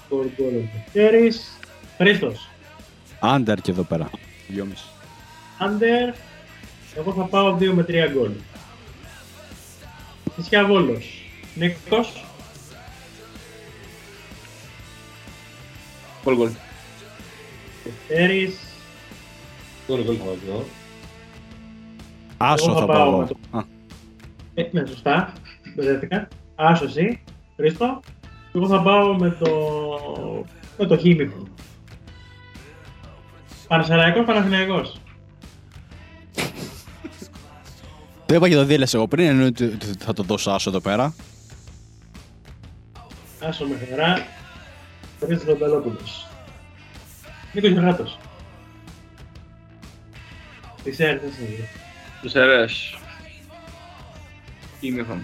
Γκολ γκολ ο Λευτέρης. Χρήστος. Under και εδώ πέρα. Δυόμιση. Άντερ. Εγώ θα πάω 2 με 3 γκολ. Φυσικά Βόλος. Νίκος. Γκολ γκολ. Λευτέρης. Γκολ γκολ θα βάλω και εγώ. Άσο Εγώ θα θα πάω πάω. με εγώ. το- Α, Ε, ναι, σωστά. Μπερδεύτηκα. Άσο εσύ, Χρήστο. Εγώ θα πάω με το, με το χίμικο. Πανεσαιραϊκός, Παναθηναϊκός. Το είπα και το δίλες εγώ πριν, ενώ ότι ότι θα το δώσω άσο εδώ πέρα. Άσο με χαρά. Χρήστος Δονταλόπουλος. Νίκος Γεράτος. Τις έρθες εδώ. Τους αιρές. Ημίχρονο.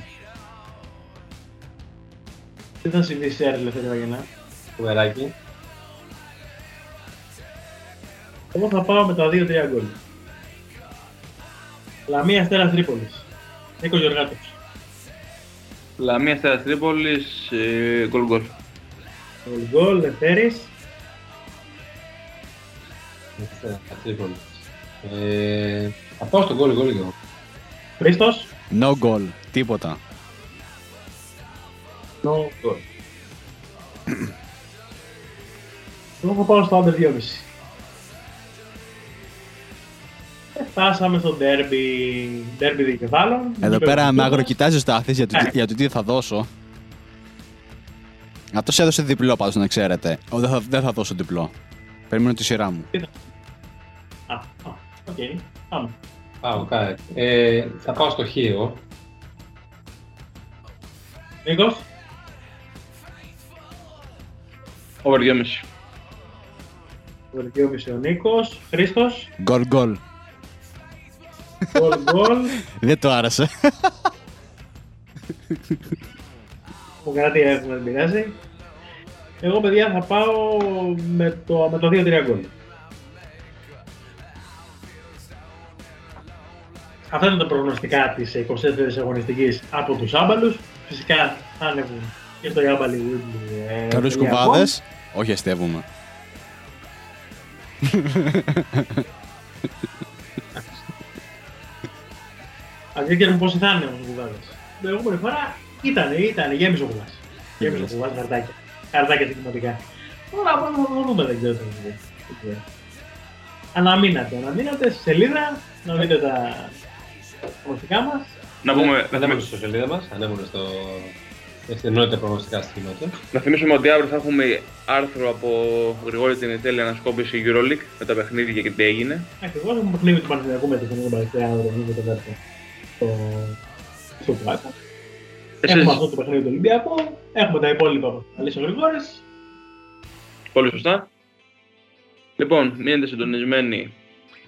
Τι θα συμβεί στις έρθες, Λευτέρη Βαγενά. Κουβεράκι. Εγώ θα πάω με τα 2-3 γκολ. Λαμία Αστέρας Τρίπολης. Νίκος Γεωργάτος. Λαμία Αστέρας Τρίπολης. ε, Γκολ γκολ. Γκολ γκολ, Λευτέρης. Ε, Τρίπολη. Ε, θα πάω στο γκολ γκολ και εγώ. Χρήστος; No goal. Τίποτα. No goal. Εγώ θα πάω στο under 2,5. Ε, Φτάσαμε στο derby, derby δικεφάλων. Εδώ Γήπεδο πέρα του με Τούμπα. αγροκοιτάζει ο Στάθης για, το, Ναι. για το τι θα δώσω. Αυτός έδωσε διπλό πάντως να ξέρετε. Ο, δεν, θα, δεν θα δώσω διπλό. Περιμένω τη σειρά μου. Α, α, οκ. Πάμε. Πάω κάτι. Ε, θα πάω στο χ εγώ. Νίκος. Over 2,5. Over 2,5 ο Νίκος. Χρήστος. Γκολ γκολ. Γκολ γκολ. Δεν το άρεσε. Δημοκρατία έχουμε, δεν πειράζει. Εγώ, παιδιά, θα πάω με το, με το 2-3 γκολ. Αυτά είναι τα προγνωστικά της 24ης αγωνιστικής από τους άμπαλους. Φυσικά θα ανέβουν και στο Ιάμπαλι ε, Καλούς τελεία com. κουβάδες. Όχι αστεύουμε. Αν δεν ξέρουμε πόσοι θα είναι όμως οι κουβάδες. Την προηγούμενη φορά ήταν, ήταν, γέμισε ο κουβάς. Γέμισε ο κουβάς, χαρτάκια. Χαρτάκια συγκεκριματικά. Τώρα πάμε να το δούμε, δεν ξέρω τι θα γίνει. Δεν ξέρω. Αναμείνατε, αναμείνατε στη σελίδα, να δείτε τα προγνωστικά μας. Να, πούμε, να, Ανέβουν θυμι- στο σελίδα μας, ανέβουν στο... Στην ενότητα προγνωστικά στην κοινότητα. να θυμίσουμε ότι αύριο θα έχουμε άρθρο από Γρηγόρη την τέλεια ανασκόπηση Euroleague με τα παιχνίδια και τι έγινε. Ακριβώς έχουμε παιχνίδι του Παναθηναϊκού με την Παλαιστέα αύριο, νομίζω το δεύτερο. Στο, στο Πλάκα. Έχουμε Εσείς, αυτό το παιχνίδι του Ολυμπιακού, έχουμε τα υπόλοιπα που θα λύσει ο Γρηγόρης. πολύ σωστά. Λοιπόν, μείνετε συντονισμένοι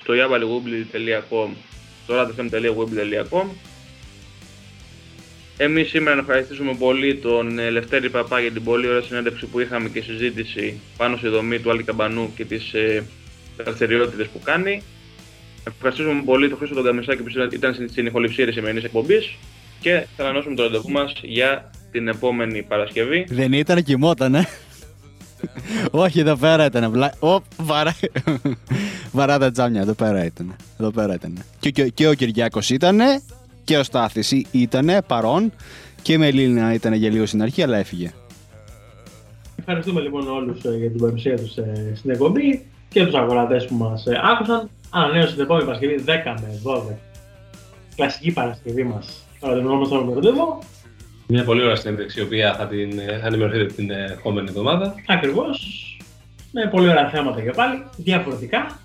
στο yabaligubli.com στο radfm.web.com. Εμείς σήμερα να ευχαριστήσουμε πολύ τον ε, Λευτέρη Παπά για την πολύ ωραία συνέντευξη που είχαμε και συζήτηση πάνω στη δομή του Άλκη Καμπανού και τις ε, δραστηριότητες που κάνει. Ευχαριστούμε πολύ τον Χρήστο τον Καμισάκη που ήταν στην ηχοληψία της σημερινής εκπομπής και θα ανανώσουμε το ραντεβού μας για την επόμενη Παρασκευή. Δεν ήταν, κοιμότανε. Όχι, εδώ πέρα ήταν. Βλα... Ω, βαρά... βαρά τα τζάμια, εδώ πέρα ήταν. Εδώ πέρα ήταν. Και, και, και ο Κυριάκος ήταν και ο Στάθης ήταν παρόν και η Μελίνα ήταν για λίγο στην αρχή, αλλά έφυγε. Ευχαριστούμε λοιπόν όλους ε, για την παρουσία τους ε, στην εκπομπή και τους αγορατές που μας ε, άκουσαν. Ανανέωση την επόμενη Παρασκευή 10 με 12. Κλασική Παρασκευή μας. Παραδειγμα με ραντεβού. Μια πολύ ωραία συνέντευξη, η οποία θα την ε, ενημερωθείτε την επόμενη εβδομάδα. Ακριβώς. Με πολύ ωραία θέματα και πάλι. Διαφορετικά.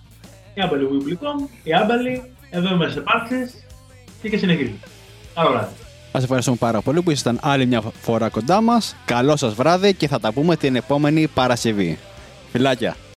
Η Άμπαλη Weebly.com, η Άμπαλη, εδώ είμαστε σε πάρξες και, και συνεχίζουμε. Καλό βράδυ. Σας ευχαριστούμε πάρα πολύ που ήσασταν άλλη μια φορά κοντά μας. Καλό σας βράδυ και θα τα πούμε την επόμενη Παρασκευή. Φιλάκια.